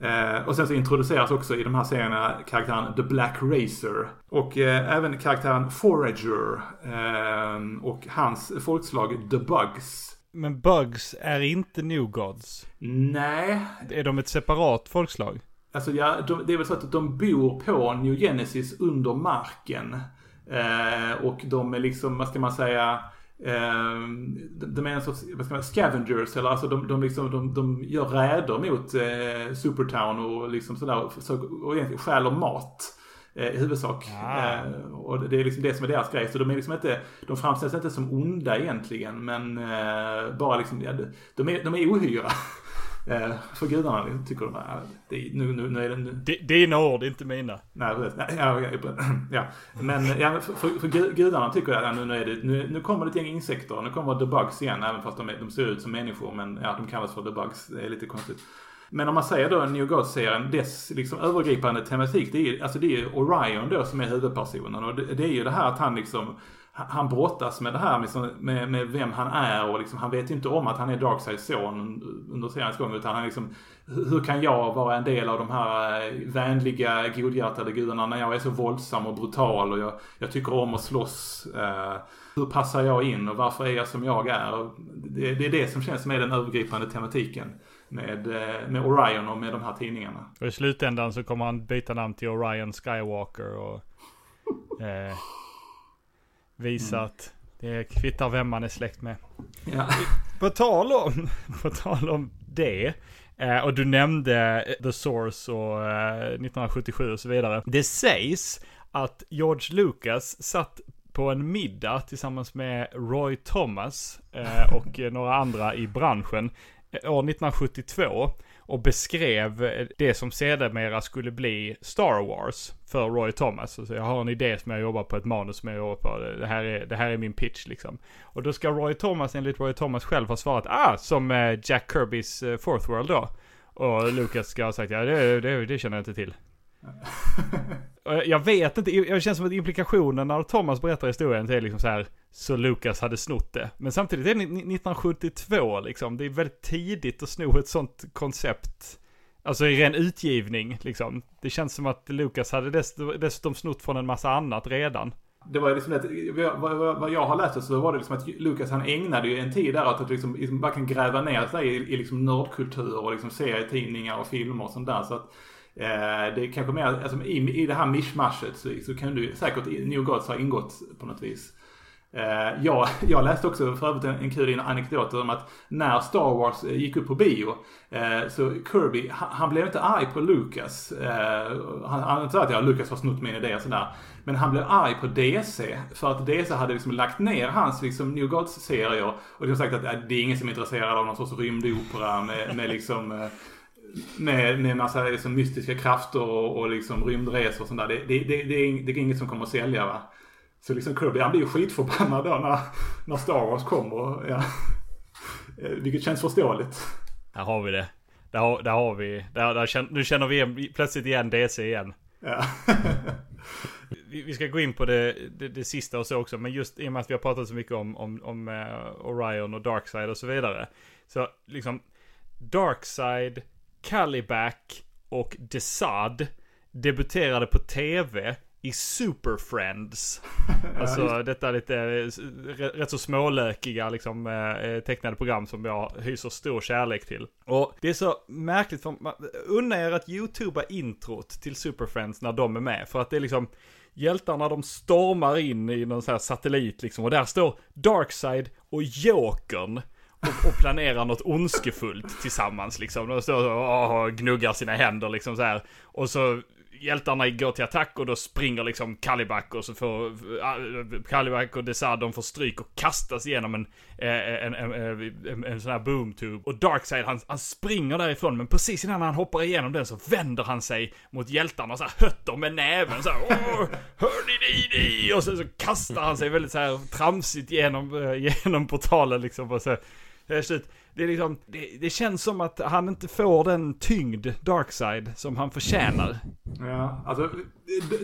Eh, och sen så introduceras också i de här serierna karaktären The Black Racer. Och eh, även karaktären Forager. Eh, och hans folkslag The Bugs. Men Bugs är inte New Gods? Nej. Är de ett separat folkslag? Alltså ja, de, det är väl så att de bor på New Genesis under marken. Eh, och de är liksom, vad ska man säga, Eh, de är en sorts, vad ska man scavengers, eller alltså de, de, liksom, de, de gör räder mot eh, Supertown och liksom sådär, så, och egentligen stjäler mat. Eh, I huvudsak. Ah. Eh, och det är liksom det som är deras grej. Så de är liksom inte, de framställs inte som onda egentligen, men eh, bara liksom, ja, de, är, de är ohyra. Eh, för gudarna tycker de att det, nu, nu, nu är det... Nu. Dina ord, inte mina. Nej, ja, ja, Men ja, för, för, för gudarna tycker att ja, nu, nu, är det, nu, nu kommer det ett gäng insekter. Nu kommer the bugs igen, även fast de, är, de ser ut som människor. Men ja, de kallas för the bugs. Det är lite konstigt. Men om man säger då New God-serien, dess liksom övergripande tematik, det är, alltså det är Orion då som är huvudpersonen. Och det, det är ju det här att han liksom han brottas med det här med, med, med vem han är och liksom, han vet inte om att han är Darkseids son under seriens gång. Utan han liksom, hur kan jag vara en del av de här eh, vänliga, godhjärtade gudarna när jag är så våldsam och brutal och jag, jag tycker om att slåss. Eh, hur passar jag in och varför är jag som jag är? Det, det är det som känns som är den övergripande tematiken med, eh, med Orion och med de här tidningarna. Och i slutändan så kommer han byta namn till Orion Skywalker och eh, Visa mm. att det kvittar vem man är släkt med. Ja. På tal om, på tal om det. Eh, och du nämnde The Source och eh, 1977 och så vidare. Det sägs att George Lucas satt på en middag tillsammans med Roy Thomas eh, och några andra i branschen eh, år 1972 och beskrev eh, det som sedermera skulle bli Star Wars för Roy Thomas. Alltså jag har en idé som jag jobbar på, ett manus som jag jobbar på. Det här är, det här är min pitch liksom. Och då ska Roy Thomas enligt Roy Thomas själv ha svarat ah, som eh, Jack Kirbys eh, Fourth World då. Och Lucas ska ha sagt ja, det, det, det känner jag inte till jag vet inte, jag känns som att implikationen när Thomas berättar historien är liksom så här, så Lucas hade snott det. Men samtidigt är det 1972 liksom, det är väldigt tidigt att sno ett sånt koncept. Alltså i ren utgivning liksom. Det känns som att Lucas hade dessutom snott från en massa annat redan. Det var liksom det, vad, jag har läst så var det liksom att Lucas han ägnade ju en tid där åt att liksom, liksom verkligen gräva ner sig i, i liksom nördkultur och liksom serietidningar och filmer och sånt där. Så att Eh, det är kanske mer, alltså, i, i det här mischmaschet så, så kan du säkert New Gods ha ingått på något vis. Uh, jag, jag läste också för övrigt en, en kul anekdot om att när Star Wars eh, gick upp på bio uh, så Kirby, han, han, blev inte arg på Lucas. Uh, han, han sa att ja, Lucas har snott min idé och sådär. Men han blev arg på DC för att DC hade liksom lagt ner hans liksom New Gods-serier och de sagt att äh, det är ingen som är intresserad av någon sorts rymdopera med, med liksom med, med massa liksom, mystiska krafter och, och liksom rymdresor och sånt där. Det, det, det, det, är, det är inget som kommer att sälja va. Så liksom Kirby han blir ju skitförbannad då när, när Star Wars kommer. Ja. Eh, vilket känns förståeligt. Här har vi det. Där har, där har vi, där, där känner, nu känner vi igen, plötsligt igen DC igen. Ja. vi, vi, ska gå in på det, det, det, sista och så också, men just i och med att vi har pratat så mycket om, om, om uh, Orion och Darkside och så vidare. Så liksom, Darkside Caliback och Desad debuterade på tv i Super Friends. alltså detta lite rätt så smålökiga liksom tecknade program som jag hyser stor kärlek till. Och det är så märkligt för unna er att youtuba introt till Super Friends när de är med. För att det är liksom hjältarna de stormar in i någon sån här satellit liksom och där står Darkseid och Jokern och, och planerar något ondskefullt tillsammans liksom. De står och gnuggar sina händer liksom så här. Och så hjältarna går till attack och då springer liksom Kaliback och så får äh, uh, Kaliback och Desad de får stryk och kastas igenom en, eh, en, en, en, en sån här boomtube. Och Darkside han, han springer därifrån men precis innan han hoppar igenom den så vänder han sig mot hjältarna och så här hötter med näven så här, Åh, hör ni det? Och så, så kastar han sig väldigt så här tramsigt genom, eh, genom portalen liksom och så. Det, är liksom, det, det, känns som att han inte får den tyngd, Darkside, som han förtjänar. Ja, alltså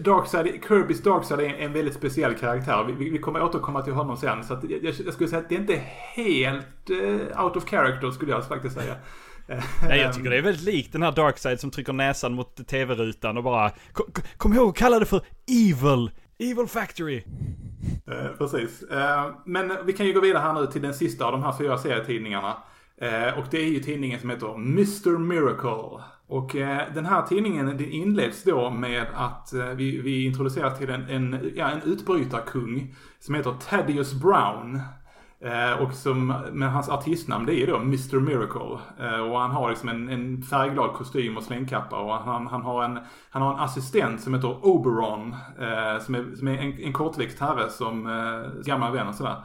Darkside, Kirbys Darkside är en väldigt speciell karaktär. Vi, vi kommer återkomma till honom sen. Så jag, jag, skulle säga att det är inte helt uh, out of character skulle jag faktiskt säga. Nej, jag tycker det är väldigt likt den här Darkside som trycker näsan mot tv-rutan och bara Kom, kom ihåg att kalla det för Evil! Evil Factory! Eh, precis. Eh, men vi kan ju gå vidare här nu till den sista av de här fyra serietidningarna. Eh, och det är ju tidningen som heter Mr Miracle. Och eh, den här tidningen den inleds då med att eh, vi, vi introduceras till en, en, ja, en utbrytarkung som heter Thaddeus Brown. Eh, och som, men hans artistnamn det är då Mr Miracle. Eh, och han har liksom en, en färgglad kostym och slängkappa. Och han, han, har en, han har en assistent som heter Oberon. Eh, som är, som är en, en kortväxt herre som eh, gammal vän och sådär.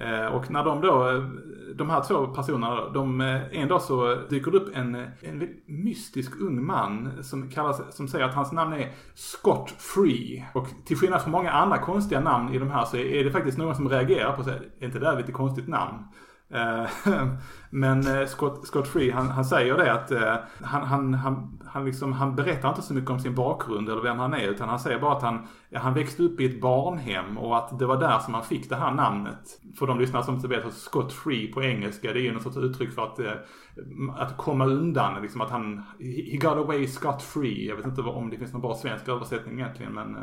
Eh, och när de då, de här två personerna, de, eh, en dag så dyker det upp en, en mystisk ung man som, kallas, som säger att hans namn är Scott Free. Och till skillnad från många andra konstiga namn i de här så är det faktiskt någon som reagerar på sig, är inte det där lite konstigt namn? Eh, men eh, Scott, Scott Free, han, han säger det att eh, han, han, han, han, liksom, han berättar inte så mycket om sin bakgrund eller vem han är. Utan han säger bara att han, ja, han växte upp i ett barnhem och att det var där som han fick det här namnet. För de lyssnare som inte vet, att Scott Free på engelska, det är ju något sorts uttryck för att, att komma undan. Liksom att han, he got away scott free. Jag vet inte om det finns någon bra svensk översättning egentligen men,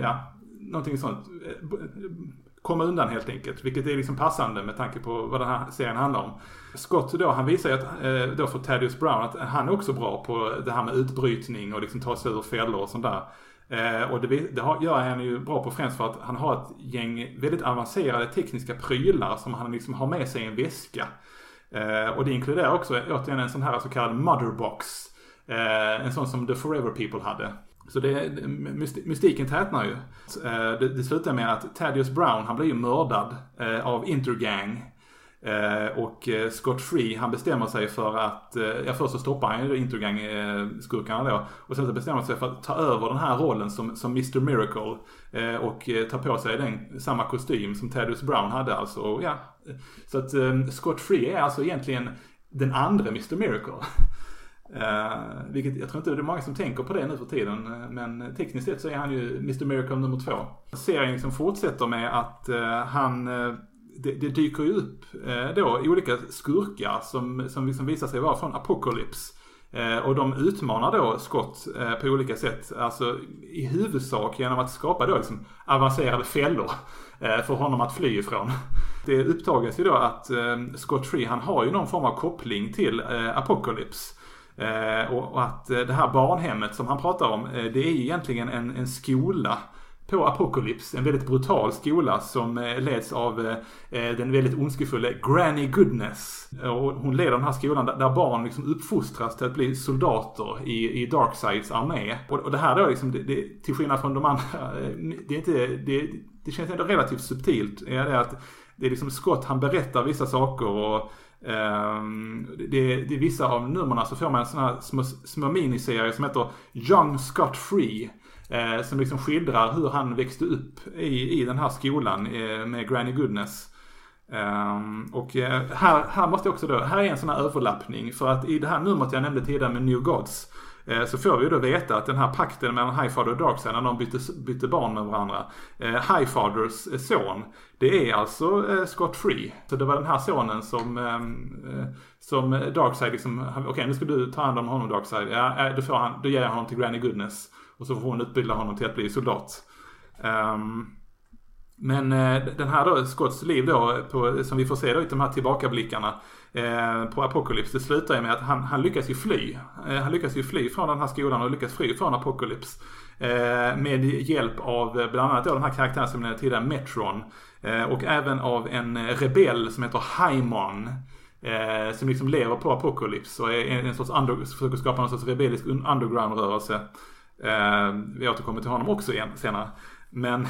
ja, någonting sånt komma undan helt enkelt. Vilket är liksom passande med tanke på vad den här serien handlar om. Scott då, han visar ju att, eh, då för Thaddeus Brown att han är också bra på det här med utbrytning och liksom ta sig ur fällor och sånt där. Eh, och det, det gör han ju bra på främst för att han har ett gäng väldigt avancerade tekniska prylar som han liksom har med sig i en väska. Eh, och det inkluderar också återigen en sån här så kallad motherbox. Eh, en sån som The Forever People hade. Så det, mystiken tätnar ju. Eh, det, det slutar med att Thaddeus Brown, han blir ju mördad eh, av Intergang. Eh, och Scott Free, han bestämmer sig för att, ja först så stoppar han ju Intergang-skurkarna då. Och sen så bestämmer han sig för att ta över den här rollen som, som Mr Miracle. Och ta på sig den, samma kostym som Thaddeus Brown hade alltså. Och, ja. Så att Scott Free är alltså egentligen den andra Mr Miracle. Uh, vilket jag tror inte det är många som tänker på det nu för tiden. Eh, men tekniskt sett så är han ju Mr Miracle nummer två. Serien liksom fortsätter med att uh, han uh, det, det, dyker ju upp då olika skurkar som, som liksom visar sig vara från Apocalypse. och de utmanar då Scott på olika sätt. Alltså i huvudsak genom att skapa då liksom avancerade fällor för honom att fly ifrån. Det upptagas ju då att Scott Free han har ju någon form av koppling till Apocalypse. Eh, och, och, att eh, det här barnhemmet som han pratar om, eh, det är egentligen en, en skola på Apocalypse. En väldigt brutal skola som leds av den väldigt ondskefulla Granny Goodness. Och hon leder den här skolan där, barn liksom uppfostras till att bli soldater i, i Darksides armé. Och, och det här då liksom, det, det, till skillnad från de andra, det är inte, det, det känns ändå relativt subtilt. Är det att det är liksom Scott, han berättar vissa saker och Um, det, det är vissa av numren så får man sådana här små, små miniserier som heter Young Scott Free. Eh, som liksom skildrar hur han växte upp i, i den här skolan eh, med Granny Goodness. Um, och eh, här, här måste jag också då, här är en sån här överlappning. För att i det här numret jag nämnde tidigare med New Gods. Eh, så får vi då veta att den här pakten mellan Highfather och Darkseid när de bytte, bytte barn med varandra. Eh, Highfathers eh, son, det är alltså Scott Free. Så det var den här sonen som, som Darkseid liksom, okej okay, nu ska du ta hand om honom Darkseid. Ja, då, får han, då ger jag honom till Granny Goodness. Och så får hon utbilda honom till att bli soldat. Um, men den här då, Scotts liv då, på, som vi får se då i de här tillbakablickarna Eh, på Apocalypse, det slutar ju med att han, han lyckas ju fly. Eh, han lyckas ju fly från den här skolan och lyckas fly från Apocalypse. Eh, med hjälp av bland annat då den här karaktären som jag tidigare, Metron. Och även av en rebell som heter Haimon. Eh, som liksom lever på Apocalypse och är en sorts under, försöker skapa någon sorts rebellisk underground-rörelse. vi återkommer till honom också igen senare. Men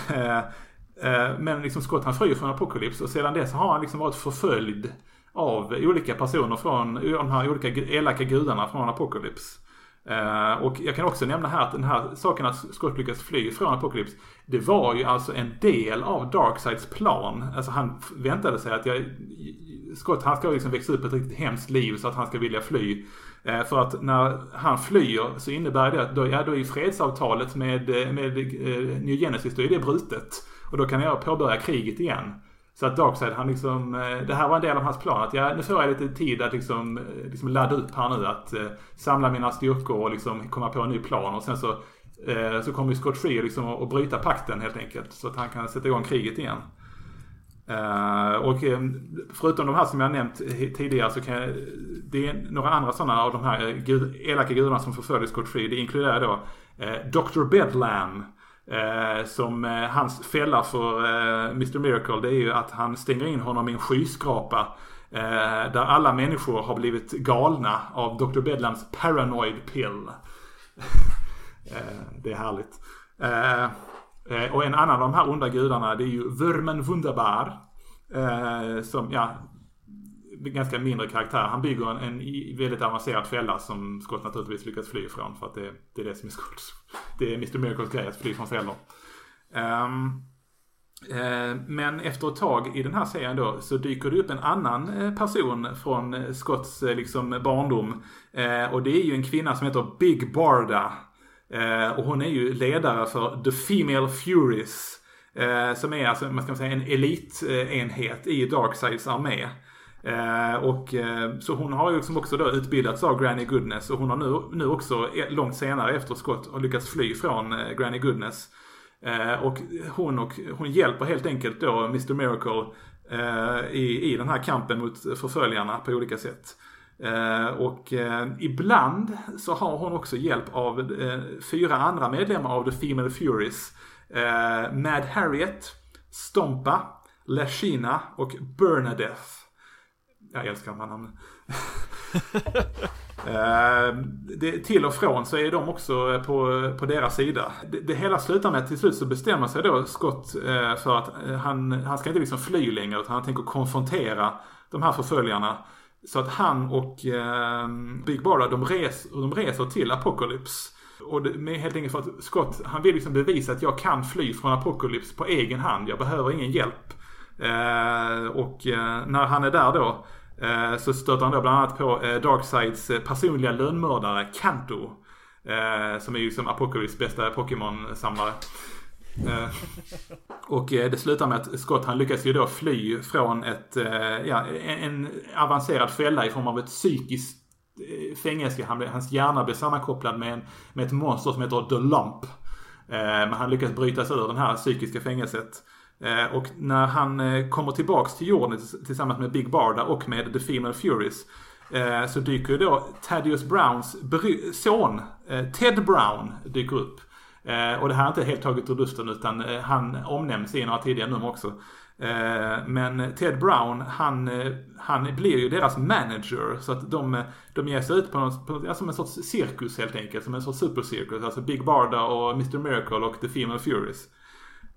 Eh, men liksom Scott han flyr från Apocalypse och sedan dess har han liksom varit förföljd av olika personer från de här olika elaka gudarna från Apocalypse. Uh, och jag kan också nämna här att den här saken att Scott lyckas fly från Apocalypse. Det var ju alltså en del av Darksides plan. Alltså han väntade sig att jag... Scott han ska liksom växa upp ett riktigt hemskt liv så att han ska vilja fly. Uh, för att när han flyr så innebär det att då, ja, då är fredsavtalet med, eh, med uh, New Genesis, då är det brutet. Och då kan jag påbörja kriget igen. Så att Darkseid han liksom, eh, det här var en del av hans plan. Att jag, nu får jag lite tid att liksom, eh, liksom ladda upp här nu. Att eh, samla mina styrkor och liksom komma på en ny plan. Och sen så, eh, så kommer ju Scott Free liksom att bryta pakten helt enkelt. Så att han kan sätta igång kriget igen. Eh, och eh, förutom de här som jag nämnt tidigare så kan jag, det är några andra sådana av de här gud, elaka gudarna som förföljer Scott Free. Det inkluderar då Dr. Bedlam. Eh, som eh, hans fälla för eh, Mr Miracle det är ju att han stänger in honom i en skyskrapa. Eh, där alla människor har blivit galna av Dr Bedlams paranoid pill. Eh, det är härligt. Eh, eh, och en annan av de här onda gudarna det är ju Wurmen Wunderbar. Eh, som, ja, ganska mindre karaktär. Han bygger en, en väldigt avancerad fälla som Scott naturligtvis lyckas fly ifrån. För att det, det är det som är Scotts. Det är Mr Miracles grej att fly från fällor. Um, ehm, eh, men efter ett tag i den här serien då så dyker det upp en annan eh, person från eh, Scotts liksom barndom. Och det är ju en kvinna som heter Big Barda. Och hon är ju ledare för The Female Furies. Som är alltså, man ska säga, en elitenhet i Darksides armé. Eh, och, eh, så hon har ju liksom också då utbildats av Granny Goodness och hon har nu, nu också eh, långt senare efter skott, har lyckats fly från Granny Goodness. Och, hon och hon hjälper helt enkelt då Mr Miracle i, i den här kampen mot förföljarna på olika sätt. Och ibland så har hon också hjälp av fyra andra medlemmar av The Female Furies. Mad Harriet, Stompa, Lashina och Bernadette. Jag älskar de här namnen. eh, det, till och från så är de också på, på deras sida. Det, det hela slutar med att till slut så bestämmer sig då Scott eh, för att eh, han, han ska inte liksom fly längre utan han tänker konfrontera de här förföljarna. Så att han och eh, Big Barda de, res, de reser till Apocalypse. Och det, med helt enkelt för att Scott, han vill liksom bevisa att jag kan fly från Apocalypse på egen hand. Jag behöver ingen hjälp. Eh, och eh, när han är där då Eh, så stöter han då bland annat på eh, Darksides eh, personliga lönnmördare Kanto. Som är ju som Apocalypse bästa Pokémon-samlare. och det slutar med att Scott han lyckas ju då fly från ett, ja, en avancerad fälla i form av ett psykiskt fängelse. Han, hans hjärna blir sammankopplad med, en, med ett monster som heter The Lump. Men han lyckas bryta sig ur det här psykiska fängelset. Eh, och när han eh, kommer tillbaks till jorden tillsammans med Big Barda och med The Female Furies eh, så dyker ju då Thaddeus Browns son, Ted Brown, dyker upp. Och det här är inte helt taget ur luften utan han omnämns i några tidigare nummer också. Men Ted Brown, han, han blir ju deras manager. Så att de, de ger sig ut på, något, på som en sorts cirkus helt enkelt. Som en sorts supercirkus. Alltså Big Barda och Mr Miracle och The Female Furies.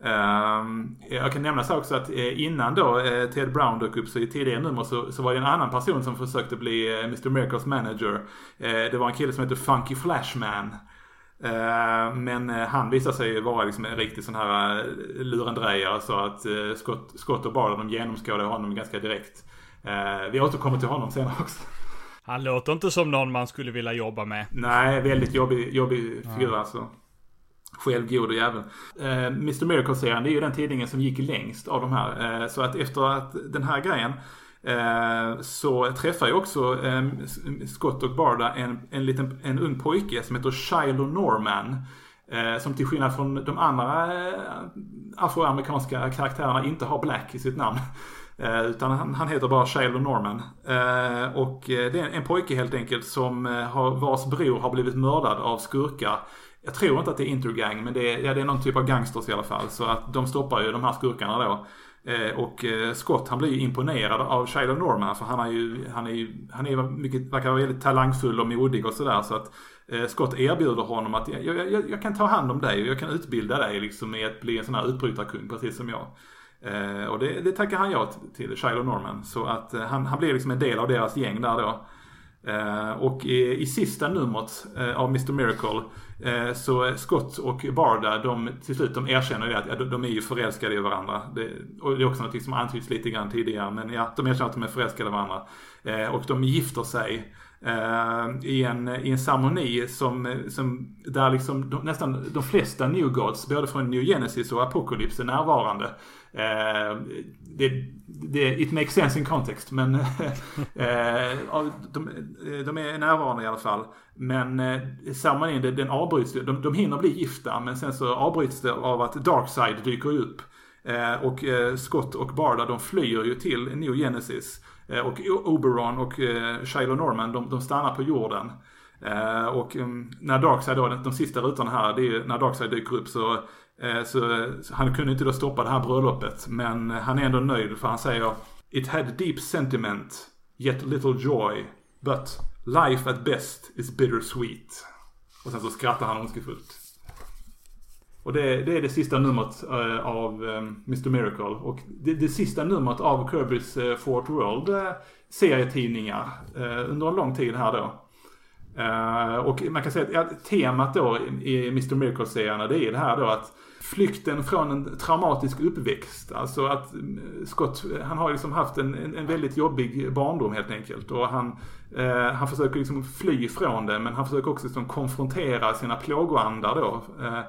Um, jag kan nämna så också att eh, innan då eh, Ted Brown dök upp så i tidigare nummer så, så var det en annan person som försökte bli eh, Mr Miracles manager. Det var en kille som hette Funky Flashman. Eh, men han visar sig vara liksom en riktig sån här lurendrejare så att Scott, Scott och Barlow de genomskådar honom ganska direkt. Vi återkommer till honom senare också. Han låter inte som någon man skulle vilja jobba med. Nej, väldigt jobbig, jobbig figur alltså. Självgod och jävel. Eh, Mr Miracle-serien, det är ju den tidningen som gick längst av de här. Eh, så att efter att den här grejen eh, så träffar ju också eh, Scott och Barda en, en, liten, en ung pojke som heter Shiloh Norman. Eh, som till skillnad från de andra eh, afroamerikanska karaktärerna inte har Black i sitt namn. Eh, utan han, han, heter bara Shiloh Norman. Eh, och eh, det är en pojke helt enkelt som eh, har, vars bror har blivit mördad av skurkar jag tror inte att det är Intergang, men det är, ja, det är någon typ av gangsters i alla fall. Så att de stoppar ju de här skurkarna då. Eh, och eh, Scott han blir ju imponerad av Shiloh Norman för han är ju, han är ju, han är mycket, verkar vara väldigt talangfull och modig och sådär. Så att eh, Scott erbjuder honom att jag, jag, jag, kan ta hand om dig och jag kan utbilda dig liksom i att bli en sån här utbrytarkung precis som jag. Eh, och det, det tackar han ja till, Shiloh Norman. Så att eh, han, han blir liksom en del av deras gäng där då. Eh, och i, i sista numret eh, av Mr Miracle eh, så Scott och Barda, de, till slut de erkänner ju att de är ju förälskade i varandra. Det, och det är också något som antyds lite grann tidigare. Men ja, de erkänner att de är förälskade i varandra. Och de gifter sig Eh, i, en, i en ceremoni som, som där liksom de, nästan de flesta New Gods, både från New Genesis och Apocalypse är närvarande. Uh, det, det, it makes sense in context men uh, de, de, är närvarande i alla fall. Men uh, ceremonin den avbryts, de, de hinner bli gifta men sen så avbryts det av att Darkside dyker upp. Och Scott och Barda de flyr ju till New Genesis. Eh, och Oberon och eh, Shiloh Norman de, de stannar på jorden. Eh, och um, när Darkside då, de, de sista rutorna här, det är när Darkside dyker upp så, eh, så, så, han kunde inte då stoppa det här bröllopet. Men han är ändå nöjd för han säger It had deep sentiment, yet little joy, but life at best is bittersweet. Och sen så skrattar han ondskefullt. Och det, det, är det sista numret uh, av eh, um, Mr Miracle. Och det, det, sista numret av Kirbys eh, uh, Fort World uh, serietidningar under en lång tid här då. och man kan säga att temat då i Mr Miracle-serierna det är det här då att flykten från en traumatisk uppväxt. Alltså att Scott, han har liksom haft en, en, en väldigt jobbig barndom helt enkelt. Och han, eh, han försöker liksom fly från det men han försöker också liksom konfrontera sina plågoandar då. Eh,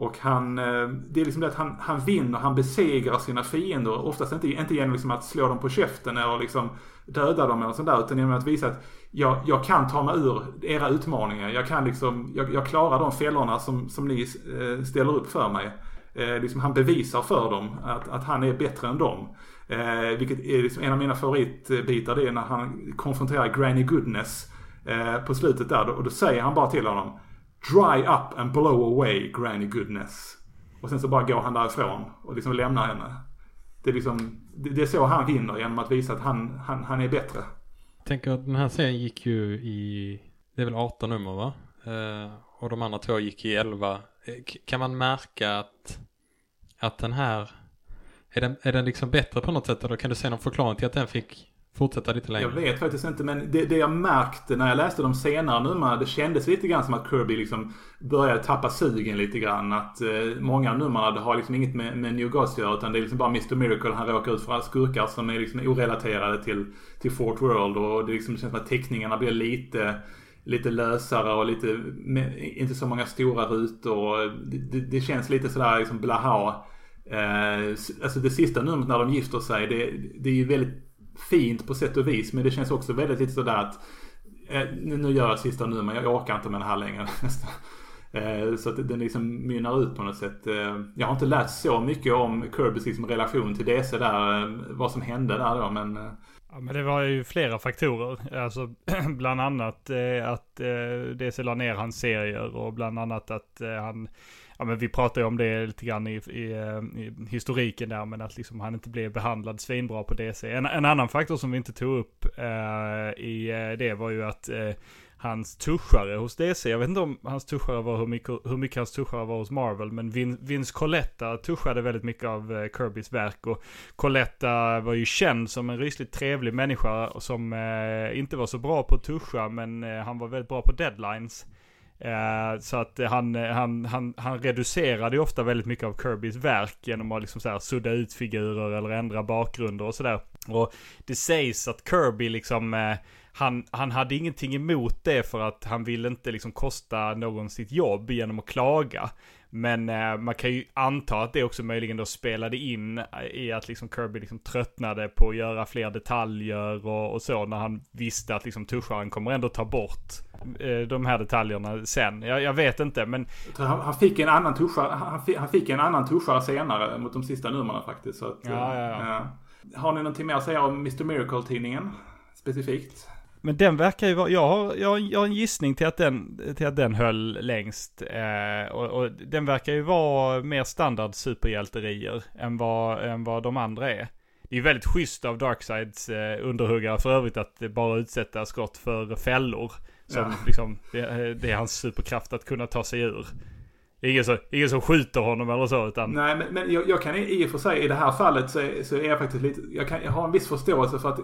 och han, eh, det är liksom det att han, han vinner, han besegrar sina fiender. Oftast inte, inte genom liksom att slå dem på käften eller liksom döda dem eller sånt där. Utan genom att visa att jag, jag kan ta mig ur era utmaningar. Jag kan liksom, jag, jag klarar de fällorna som, som ni eh, ställer upp för mig. Eh, liksom han bevisar för dem att, att han är bättre än dem. Eh, vilket är liksom en av mina favoritbitar. Det är när han konfronterar Granny Goodness eh, på slutet där. Och då säger han bara till honom Dry up and blow away granny goodness. Och sen så bara går han därifrån och liksom lämnar henne. Det är liksom, det är så han vinner genom att visa att han, han, han är bättre. Jag tänker att den här serien gick ju i, det är väl 18 nummer va? Eh, och de andra två gick i 11. Eh, kan man märka att, att den här, är den, är den liksom bättre på något sätt? Eller kan du se någon förklaring till att den fick fortsätta lite längre? Jag vet faktiskt inte men det, det jag märkte när jag läste de senare numren. Det kändes lite grann som att Kirby liksom började tappa sugen lite grann. Att eh, många numren har liksom inget med, med New Gods att göra utan det är liksom bara Mr Miracle han råkar ut för skurkar som är liksom orelaterade till, till Fort World. Och det, liksom, känns som att teckningarna blir lite lite lösare och lite, med, inte så många stora rutor. Det, det, det känns lite sådär liksom blaha. Eh, alltså det sista numret när de gifter sig, det, det är ju väldigt fint på sätt och vis. Men det känns också väldigt lite sådär att eh, nu gör jag sista nu men jag orkar inte med det här längre. Eh, så att den liksom mynnar ut på något sätt. Eh, jag har inte läst så mycket om Kirbys liksom relation till DC där. Vad som hände där då men Ja, men det var ju flera faktorer. Alltså bland annat att DC la ner hans serier och bland annat att han ja men vi pratade ju om det lite grann i, i, eh, i, historiken där, men att liksom han inte blev behandlad svinbra på DC. En, en annan faktor som vi inte tog upp eh, i eh, det var ju att eh, hans tuschare hos DC, jag vet inte om hans tuschare var hur mycket, hur mycket hans tuschare var hos Marvel, men Vin, Vince Coletta tuschade väldigt mycket av eh, Kirbys verk och Coletta var ju känd som en rysligt trevlig människa som eh, inte var så bra på att tuscha, men eh, han var väldigt bra på deadlines. Eh, så att han, han, han, han reducerade ju ofta väldigt mycket av Kirbys verk genom att liksom så här sudda ut figurer eller ändra bakgrunder och sådär. Och det sägs att Kirby liksom, eh, han, han hade ingenting emot det för att han ville inte liksom kosta någon sitt jobb genom att klaga. Men eh, man kan ju anta att det också möjligen då spelade in i att liksom Kirby liksom tröttnade på att göra fler detaljer och, och så när han visste att liksom tuscharen kommer ändå ta bort eh, de här detaljerna sen. Jag, jag vet inte men... Han, han, fick en annan tuschare, han, han fick en annan tuschare senare mot de sista numren faktiskt. Så att, ja, ja, ja. ja. Har ni någonting mer att säga om Mr Miracle-tidningen? Specifikt? Men den verkar ju vara, jag har, jag, har, jag har en gissning till att den, till att den höll längst. Eh, och, och, den verkar ju vara mer standard superhjälterier än vad, än vad de andra är. Det är ju väldigt schysst av Darksides eh, underhuggare för övrigt att bara utsätta skott för fällor. Som ja. liksom, det, det, är hans superkraft att kunna ta sig ur. Ingen som, ingen som skjuter honom eller så utan... Nej men, men jag, jag, kan i och för sig i det här fallet så, så är jag faktiskt lite... Jag, kan, jag har en viss förståelse för att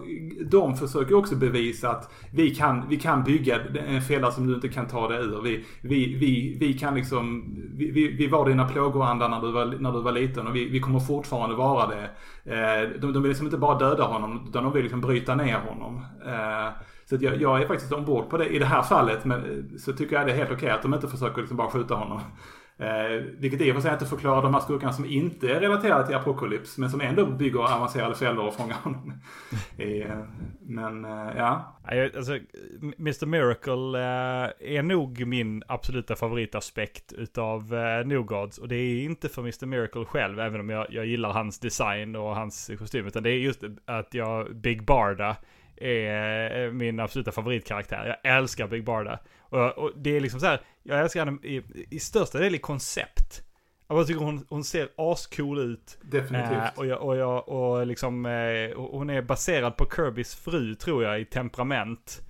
de försöker också bevisa att vi kan, vi kan bygga en fälla som du inte kan ta dig ur. Vi, vi, vi, vi kan liksom... Vi, vi, vi var dina plågoandar när du var, när du var liten och vi, vi kommer fortfarande vara det. Eh, de, de vill liksom inte bara döda honom utan de vill liksom bryta ner honom. Eh, så jag, jag, är faktiskt ombord på det i det här fallet. Men eh, så tycker jag det är helt okej okay att de inte försöker liksom bara skjuta honom. Eh, vilket i och för sig inte förklarar de här skurkarna som inte är relaterade till Apocalypse men som ändå bygger avancerade fällor och fångar honom. eh, men eh, ja. Alltså, Mr Miracle eh, är nog min absoluta favoritaspekt utav eh, New Gods. Och det är inte för Mr Miracle själv, även om jag, jag gillar hans design och hans kostym. Utan det är just att jag, Big Barda, är eh, min absoluta favoritkaraktär. Jag älskar Big Barda. Och, och det är liksom så här, jag älskar henne i, i största del i koncept. Jag tycker hon, hon ser ascool ut. Definitivt. Eh, och, jag, och, jag, och liksom, eh, hon är baserad på Kirbys fru tror jag i temperament.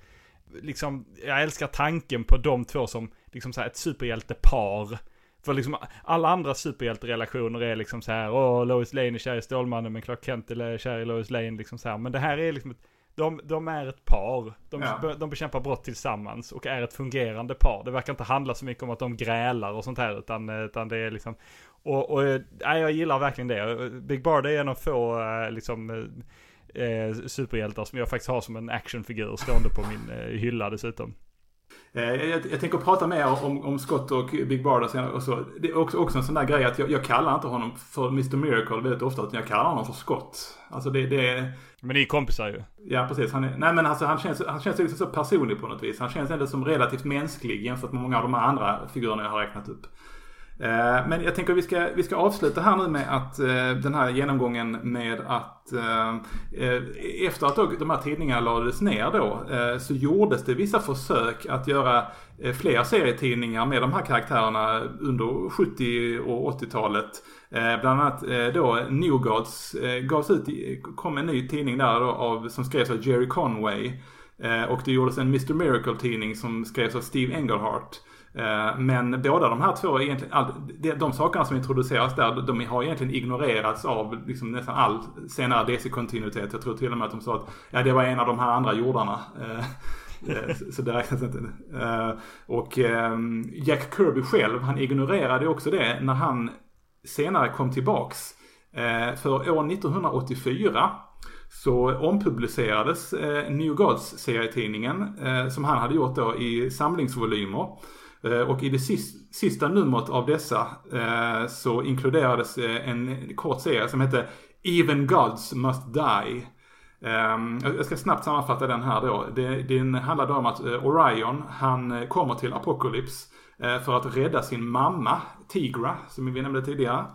Liksom, jag älskar tanken på de två som liksom så här ett superhjältepar. För liksom alla andra superhjälterelationer är liksom så här, åh Lois Lane är kär i Stålmannen men Clark Kent är kär i Lois Lane liksom så här. Men det här är liksom ett de, de är ett par. De, ja. de bekämpar brott tillsammans och är ett fungerande par. Det verkar inte handla så mycket om att de grälar och sånt här. Utan, utan det är liksom... Och, och nej, jag gillar verkligen det. Big Bard är en av få eh, liksom, eh, superhjältar som jag faktiskt har som en actionfigur stående på min eh, hylla dessutom. Eh, jag, jag, tänker prata mer om, om Scott och Big Barda senare. Och så. Det är också, också en sån där grej att jag, jag, kallar inte honom för Mr Miracle väldigt ofta. Utan jag kallar honom för Scott. Alltså det, det Men ni är kompisar ju. Ja precis. Han är, nej men alltså han känns, han känns liksom så personlig på något vis. Han känns ändå som relativt mänsklig jämfört med många av de andra figurerna jag har räknat upp. Eh, men jag tänker att vi ska, vi ska avsluta här nu med att eh, den här genomgången med att eh, efter att de här tidningarna lades ner då så gjordes det vissa försök att göra fler serietidningar med de här karaktärerna under 70 och 80-talet. Bland annat då Newgods gavs ut, kom en ny tidning där då av, som skrevs av Jerry Conway. Och det gjordes en Mr Miracle-tidning som skrevs av Steve Englehart. Eh, men båda de här två, egentligen, de sakerna som introduceras där, de har egentligen ignorerats av liksom nästan all senare DC-kontinuitet. Jag tror till och med att de sa att ja, det var en av de här andra jordarna. Eh, eh, så det räknas inte. Och ehm, Jack Kirby själv, han ignorerade också det när han senare kom tillbaks. För år 1984 så ompublicerades New Gods serietidningen som han hade gjort då i samlingsvolymer. Eh, och i det sista numret av dessa eh, så inkluderades eh, en kort serie som hette Even Gods Must Die. Ehm, jag ska snabbt sammanfatta den här då. Den handlar om att Orion, han kommer till Apocalypse för att rädda sin mamma, Tigra, som vi nämnde tidigare.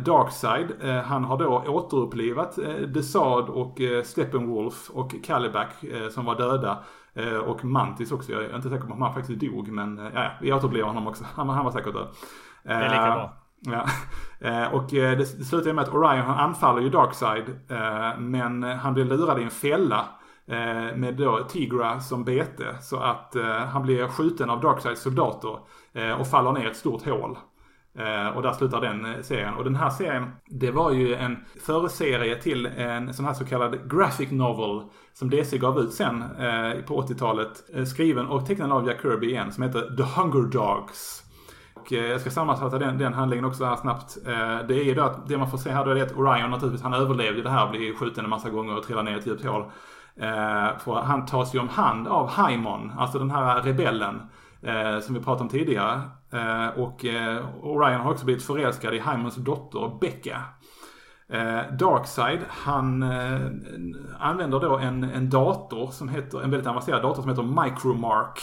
Darkside, han har då återupplivat Desad och Steppenwolf och Calibac som var döda och Mantis också. Jag är inte säker på om han faktiskt dog men eh, ja, vi återupplevde honom också. Han, han var säkert död. Det är lika bra. Ja. Och det, det slutar med att Orion han anfaller ju Darkside. Men han blir lurad i en fälla. Med då Tigra som bete. Så att han blir skjuten av Darksides soldater. Och faller ner i ett stort hål. Eh, och där slutar den eh, serien. Och den här serien, det var ju en förserie till en sån här så kallad graphic novel som DC gav ut sen eh, på 80-talet. Skriven och tecknad av Jack Kirby igen som heter The Hunger Dogs. Och jag ska sammanfatta den, den handlingen också här snabbt. Det är ju då att det man får se här då är att Orion naturligtvis, han överlevde det här, blir skjuten en massa gånger och trillar ner i ett djupt hål. För han tas ju om hand av Haimon, alltså den här rebellen. Eh, som vi pratade om tidigare. Eh, och eh, Orion har också blivit förälskad i Hymans dotter Becca. Eh, han eh, använder då en, en dator som heter, en väldigt avancerad dator som heter Micromark.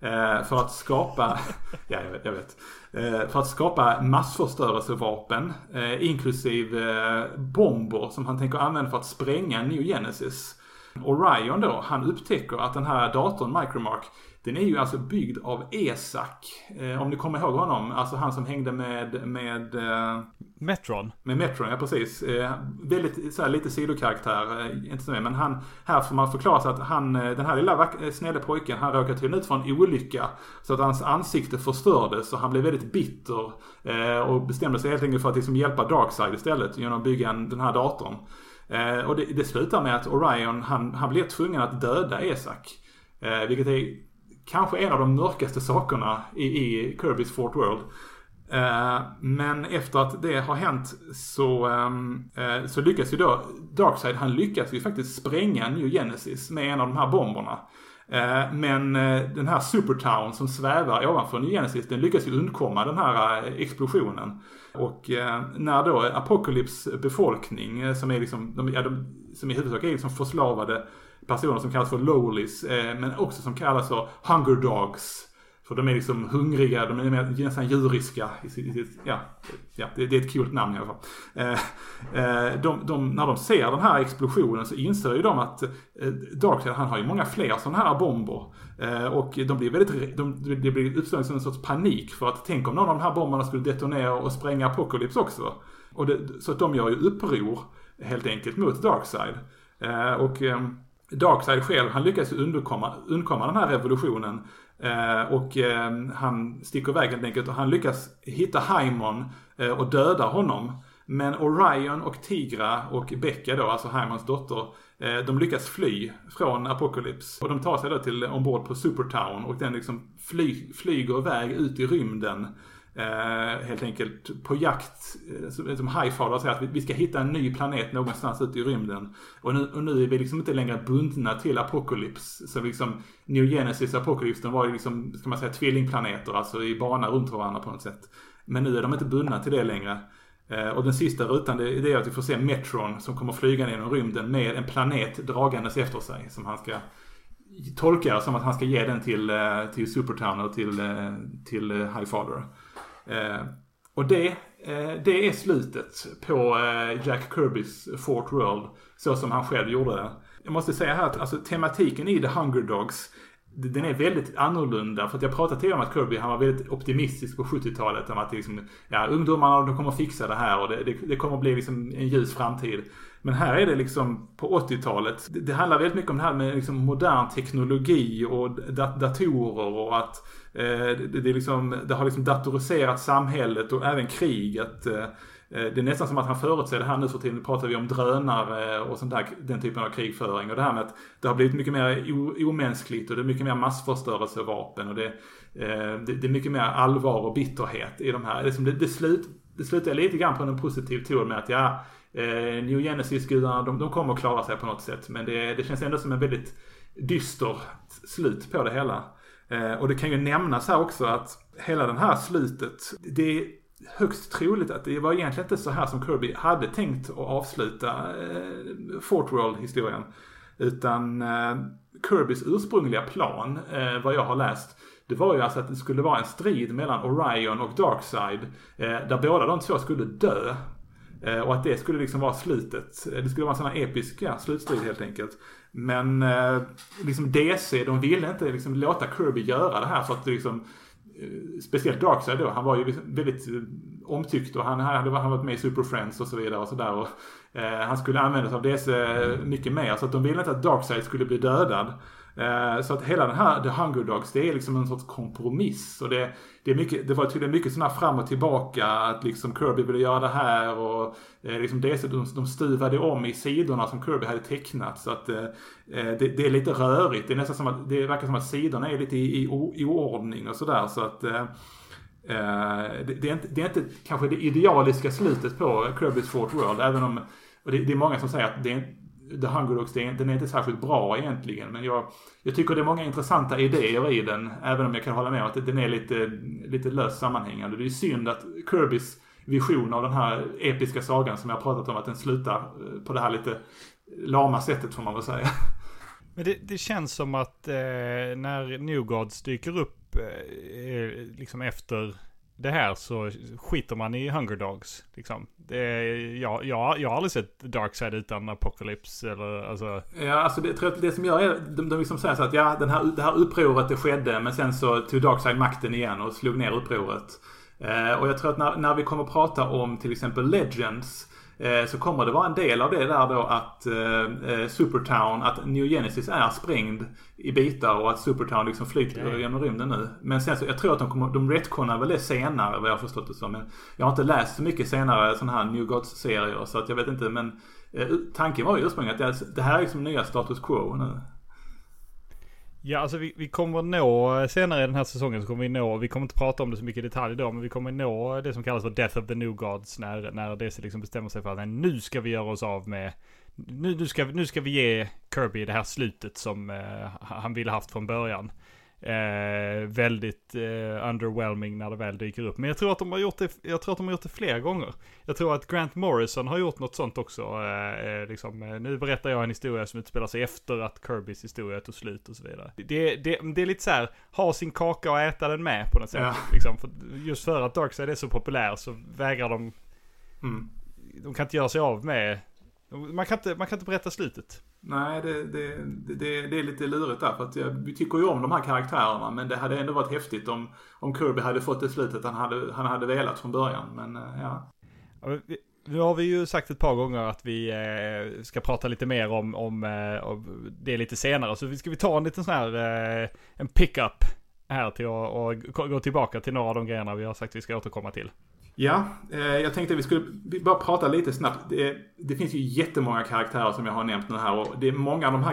Eh, för att skapa, ja jag vet, jag vet. Eh, för att skapa massförstörelsevapen, eh, inklusive eh, bomber som han tänker använda för att spränga New Genesis. Orion då, han upptäcker att den här datorn Micromark den är ju alltså byggd av Esak. Eh, om ni kommer ihåg honom. Alltså han som hängde med... med eh, Metron. Med Metron, ja precis. Eh, väldigt så här, lite sidokaraktär. Eh, inte så mycket, men han... Här får man förklara sig att han, den här lilla snälla pojken, han råkade tydligen ut för en olycka. Så att hans ansikte förstördes och han blev väldigt bitter. Och bestämde sig helt enkelt för att liksom hjälpa Darkseid istället genom att bygga en, den här datorn. Och det, det slutar med att Orion, han, han blir tvungen att döda Esak. Eh, vilket är kanske en av de mörkaste sakerna i, i Kirby's Fort World. Uh, men efter att det har hänt så, um, uh, så lyckas ju då Darkseid, han lyckas ju faktiskt spränga New Genesis med en av de här bomberna. Uh, men den här Supertown som svävar ovanför New Genesis, den lyckas ju undkomma den här explosionen. Och när då Apocalypse befolkning, som är liksom, de, ja, de, som i huvudsak är liksom förslavade personer som kallas för lowlies, eh, men också som kallas för hunger dogs. För de är liksom hungriga, de är nästan djuriska. Ja, ja det, är ett coolt namn i alla fall. Eh, eh, de, de, när de ser den här explosionen så inser ju de att eh, Darkseid han har ju många fler sådana här bomber. Och de blir väldigt, de, det blir uppstått en sorts panik för att tänk om någon av de här bomberna skulle detonera och spränga Apocalypse också. Och det, så att de gör ju uppror helt enkelt mot Darkseid. Och ehm, Darkseid själv, han lyckas undkomma, undkomma den här revolutionen. Eh, och eh, han sticker iväg helt enkelt och han lyckas hitta Haimon eh, och döda honom. Men Orion och Tigra och Becka då, alltså Haimons dotter, eh, de lyckas fly från Apocalypse. Och de tar sig då till ombord på Supertown och den liksom fly, flyger iväg ut i rymden. Eh, helt enkelt på jakt, eh, som, Highfather säger att vi, vi ska hitta en ny planet någonstans ute i rymden. Och nu, och nu är vi liksom inte längre bundna till Apocalypse. Så liksom New Genesis och Apocalypse, de var ju liksom, ska man säga, tvillingplaneter, alltså i bana runt varandra på något sätt. Men nu är de inte bundna till det längre. Eh, och den sista rutan det, det är att vi får se Metron som kommer flyga genom rymden med en planet dragandes efter sig. Som han ska tolka som att han ska ge den till, eh, till Supertown och till, eh, till Highfather. Eh, och det, eh, det är slutet på eh, Jack Kirbys Fort World. Så som han själv gjorde det. Jag måste säga här att alltså, tematiken i The Hunger Dogs den är väldigt annorlunda. För att jag pratade tidigare om att Kirby han var väldigt optimistisk på 70-talet. Om att liksom, ja, ungdomarna de kommer fixa det här och det, det, det kommer bli liksom en ljus framtid. Men här är det liksom på 80-talet. Det, det handlar väldigt mycket om det här med liksom modern teknologi och datorer och att eh, det, det, liksom, det har liksom datoriserat samhället och även kriget. Eh, eh, det är nästan som att han förutser det här nu för tiden. Nu pratar vi om drönare och sånt där, den typen av krigföring. Och det här med att det har blivit mycket mer omänskligt och det är mycket mer massförstörelsevapen. Och det, eh, det, det är mycket mer allvar och bitterhet i de här. Det, det, det, slut, det slutar lite grann på en positiv ton med att ja, Eh, New Genesis-gudarna, de, de kommer att klara sig på något sätt. Men det, det känns ändå som en väldigt dyster slut på det hela. Eh, och det kan ju nämnas här också att hela det här slutet, det är högst troligt att det var egentligen inte så här som Kirby hade tänkt att avsluta eh, Fort World-historien. Utan eh, Kirbys ursprungliga plan, eh, vad jag har läst, det var ju alltså att det skulle vara en strid mellan Orion och Darkside, Eh, där båda de två skulle dö. Eh, och att det skulle liksom vara slutet. Eh, det skulle vara en sån här episka slutstrid helt enkelt. Men eh, liksom DC, de ville inte liksom låta Kirby göra det här för att liksom eh, Speciellt Darkseid då, han var ju liksom väldigt eh, omtyckt och han hade han varit med i Super Friends och så vidare och sådär. Eh, han skulle användas av DC mycket mer så att de ville inte att Darkseid skulle bli dödad. Eh, så att hela den här The Hunger Dogs, det är liksom en sorts kompromiss. Och det, det, är mycket, det var tydligen mycket sådana fram och tillbaka. Att liksom Kirby ville göra det här och eh, liksom det, de, de stuvade om i sidorna som Kirby hade tecknat. Så att eh, eh, det, det, är lite rörigt. Det är nästan som att, det verkar som att sidorna är lite i, i, i oordning och sådär. Så att eh, det, det, är inte, det är inte kanske det idealiska slutet på Kirby's Fort World. Även om, och det, det är många som säger att det är The Hunger Dogs, den är inte särskilt bra egentligen. Men jag, jag tycker det är många intressanta idéer i den. Även om jag kan hålla med om att den är lite, lite löst sammanhängande. Det är synd att Kirbys vision av den här episka sagan som jag har pratat om, att den slutar eh, på det här lite lama sättet får man väl säga. Men det, det känns som att eh, när New Gods dyker upp eh, liksom efter det här så skiter man i Hunger Dogs. Liksom. Det, jag, jag, jag har aldrig sett Darkside utan Apocalypse eller alltså. Ja, alltså det, tror jag det som gör är de, de liksom säger så att ja, den här, det här upproret det skedde men sen så tog Darkside makten igen och slog ner upproret. Eh, och jag tror att när, när vi kommer prata om till exempel Legends Eh, så kommer det vara en del av det där då att eh, eh, Supertown, att New Genesis är sprängd i bitar och att Supertown liksom flyter okay. genom rymden nu. Men sen så, jag tror att de kommer, de retconar väl det senare vad jag har förstått det som. Men jag har inte läst så mycket senare sådana här New Gods-serier så att jag vet inte men eh, tanken var ju ursprungligen att det, det här är liksom nya status quo nu. Ja, alltså vi, vi kommer nå senare i den här säsongen så kommer vi nå, vi kommer inte prata om det så mycket i detalj då, men vi kommer nå det som kallas för Death of the New Gods när, när DC liksom bestämmer sig för att nu ska vi göra oss av med, nu, nu, ska, nu ska vi ge Kirby det här slutet som eh, han ville haft från början. Eh, väldigt eh, underwhelming när det väl dyker upp. Men jag tror att de har gjort det, jag tror att de har gjort det fler gånger. Jag tror att Grant Morrison har gjort något sånt också. Eh, eh liksom, eh, nu berättar jag en historia som utspelar sig efter att Kirbys historia tog slut och så vidare. Det, det, det är lite så här, ha sin kaka och äta den med på något sätt. Ja. Liksom, för, just för att Darkside är så populär så vägrar de, mm. de kan inte göra sig av med, man kan inte, man kan inte berätta slutet. Nej, det, det, det, det, är lite lurigt där. För att jag, vi tycker ju om de här karaktärerna. Men det hade ändå varit häftigt om, om Kirby hade fått det slutet han hade, han hade velat från början. Men eh, ja. Nu har vi ju sagt ett par gånger att vi eh, ska prata lite mer om, om, eh, om det lite senare. Så ska vi ta en liten sån här, en pickup här till att gå tillbaka till några av de grejerna vi har sagt att vi ska återkomma till. Ja, eh, jag tänkte att vi skulle bara prata lite snabbt. Det, det, finns ju jättemånga karaktärer som jag har nämnt nu här och det är många av de här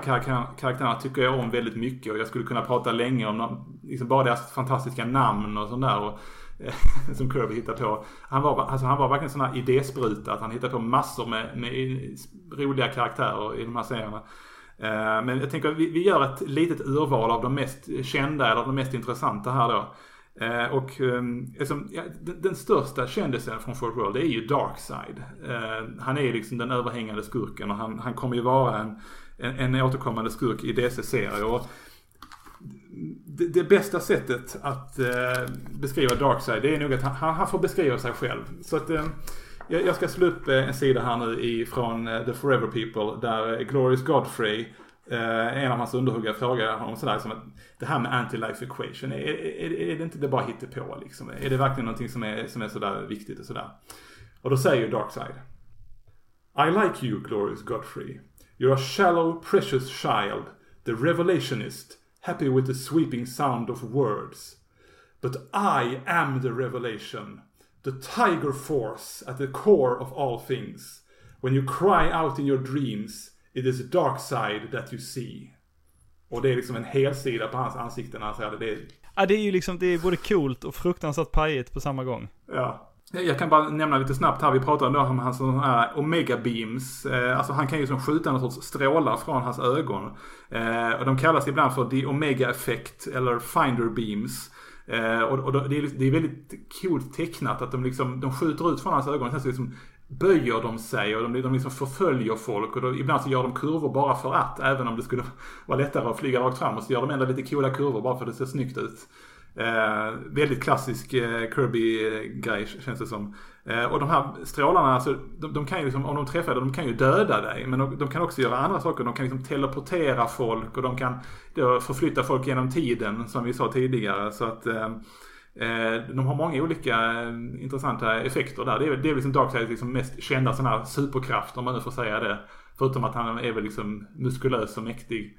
karaktärerna tycker jag om väldigt mycket och jag skulle kunna prata länge om dem, liksom bara deras fantastiska namn och sånt där. Och, eh, som Kirby hittar på. Han var, alltså han var verkligen en sån här idéspruta. Att han hittade på massor med, med roliga karaktärer i de här serierna. Eh, men jag tänker att vi, vi gör ett litet urval av de mest kända eller de mest intressanta här då. Eh, och eh, liksom, ja, den, den, största kändisen från Fort World är ju Darkside. Eh, han är liksom den överhängande skurken och han, han kommer ju vara en, en, en återkommande skurk i DC-serier. Det, det, bästa sättet att eh, beskriva Darkside det är nog att han, han får beskriva sig själv. Så att eh, jag, jag ska slå upp eh, en sida här nu ifrån eh, The Forever People där eh, Glorious Godfrey Eh, en av hans underhuggare frågar honom sådär som att det här med anti-life equation, är, är, är, det inte det bara hittepå liksom? Är det verkligen någonting som är, som är sådär viktigt och sådär? Och då säger ju Darkside. I like you, Glorious Godfrey. You're a shallow, precious child, the revelationist, happy with the sweeping sound of words. But I am the revelation, the tiger force at the core of all things. When you cry out in your dreams It is a dark side that you see. Och det är liksom en helsida på hans ansikte när han säger det. Det är, ja, det är ju liksom, det är både coolt och fruktansvärt pajigt på samma gång. Ja. Jag kan bara nämna lite snabbt här. Vi pratade om hans sådana här omega beams. Eh, alltså han kan ju som skjuta någon sorts strålar från hans ögon. Eh, och de kallas ibland för the omega effect eller finder beams. Eh, och, det, är, det är väldigt coolt tecknat att de liksom, de skjuter ut från hans ögon. Sen så liksom böjer de sig och de, de liksom förföljer folk och då, ibland så gör de kurvor bara för att. Även om det skulle vara lättare att flyga rakt fram och så gör de ändå lite coola kurvor bara för att det ser snyggt ut. Eh, väldigt klassisk eh, Kirby-grej känns det som. Eh, och de här strålarna, alltså, de, de kan ju liksom, om de träffar dig, de kan ju döda dig. Men de, de, kan också göra andra saker. De kan liksom teleportera folk och de kan då, förflytta folk genom tiden som vi sa tidigare. Så att eh, Eh, de har många olika eh, intressanta effekter där. Det är, det är liksom Darkseids liksom mest kända sån här superkraft om man nu får säga det. Förutom att han är väl liksom muskulös och mäktig.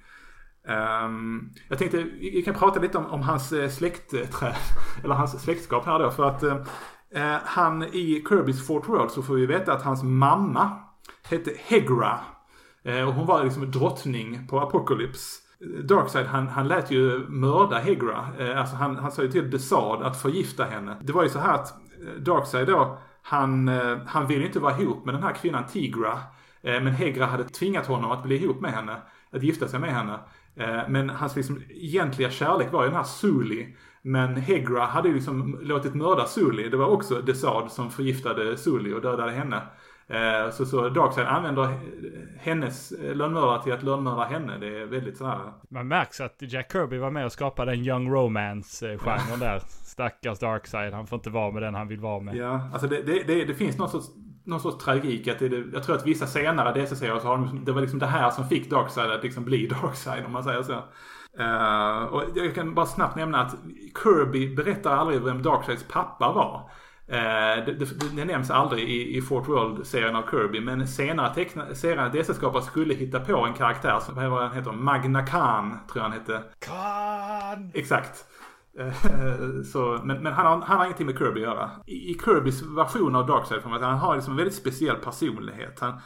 Um, jag tänkte vi kan prata lite om, om hans eh, släktträd. Eller hans släktskap här då. För att uh, han i Kirby's Fort World så får vi veta att hans mamma hette Hegra. Uh, och hon var liksom drottning på Apocalypse. Darkseid han, han lät ju mörda Hegra. Eh, alltså han, han sa ju till Desad att förgifta henne. Det var ju så här att eh, Darkseid då, han, eh, han ville inte vara ihop med den här kvinnan Tigra. Men Hegra hade tvingat honom att bli ihop med henne. Att gifta sig med henne. Men hans liksom egentliga kärlek var ju den här Suli. Men Hegra hade ju liksom låtit mörda Suli. Det var också Desad som förgiftade Suli och dödade henne. Eh, så, så Darkseid använder hennes lönnmördare till att lönnmörda henne. Det är väldigt sådär. Man märks att Jack Kirby var med och skapade en young romance-genren där. Stackars Darkseid, han får inte vara med den han vill vara med. Ja, alltså det, det, det, det finns någon sorts någon sorts tragik. Att det, jag tror att vissa senare DC-serier så har de, det var liksom det här som fick Darkseid att liksom bli Darkseid om man säger så. Uh, och jag kan bara snabbt nämna att Kirby berättar aldrig vem Darkseids pappa var. Uh, det, det, det, nämns aldrig i, i Fort World-serien av Kirby men senare, teckna, senare DC-skapare skulle hitta på en karaktär som vad han heter, Magna Khan tror jag han hette. Khan! Exakt. Eh, så, men men han, har, han har ingenting med Kirby att göra. I, i Kirbys version av Darkseid, för han har liksom en väldigt speciell personlighet. Han, eh,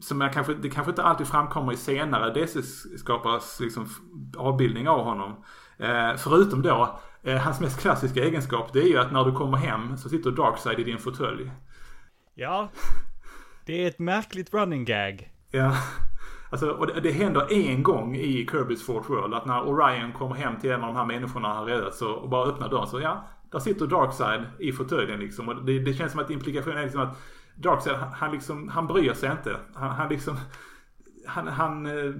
som jag kanske, det kanske inte alltid framkommer i senare DC-skapares liksom, avbildning av honom. Eh, förutom då, eh, hans mest klassiska egenskap det är ju att när du kommer hem så sitter Darkseid i din fåtölj. Ja, det är ett märkligt running gag. Ja. Alltså, och det, det händer en gång i Kirby's Fort World att när Orion kommer hem till en av de här människorna han räddat så och bara öppnar dörren så ja, där sitter Darkseid i fåtöljen liksom. Och det, det, känns som att implikationen är liksom att Darkseid, han liksom, han bryr sig inte. Han, han liksom, han, han eh,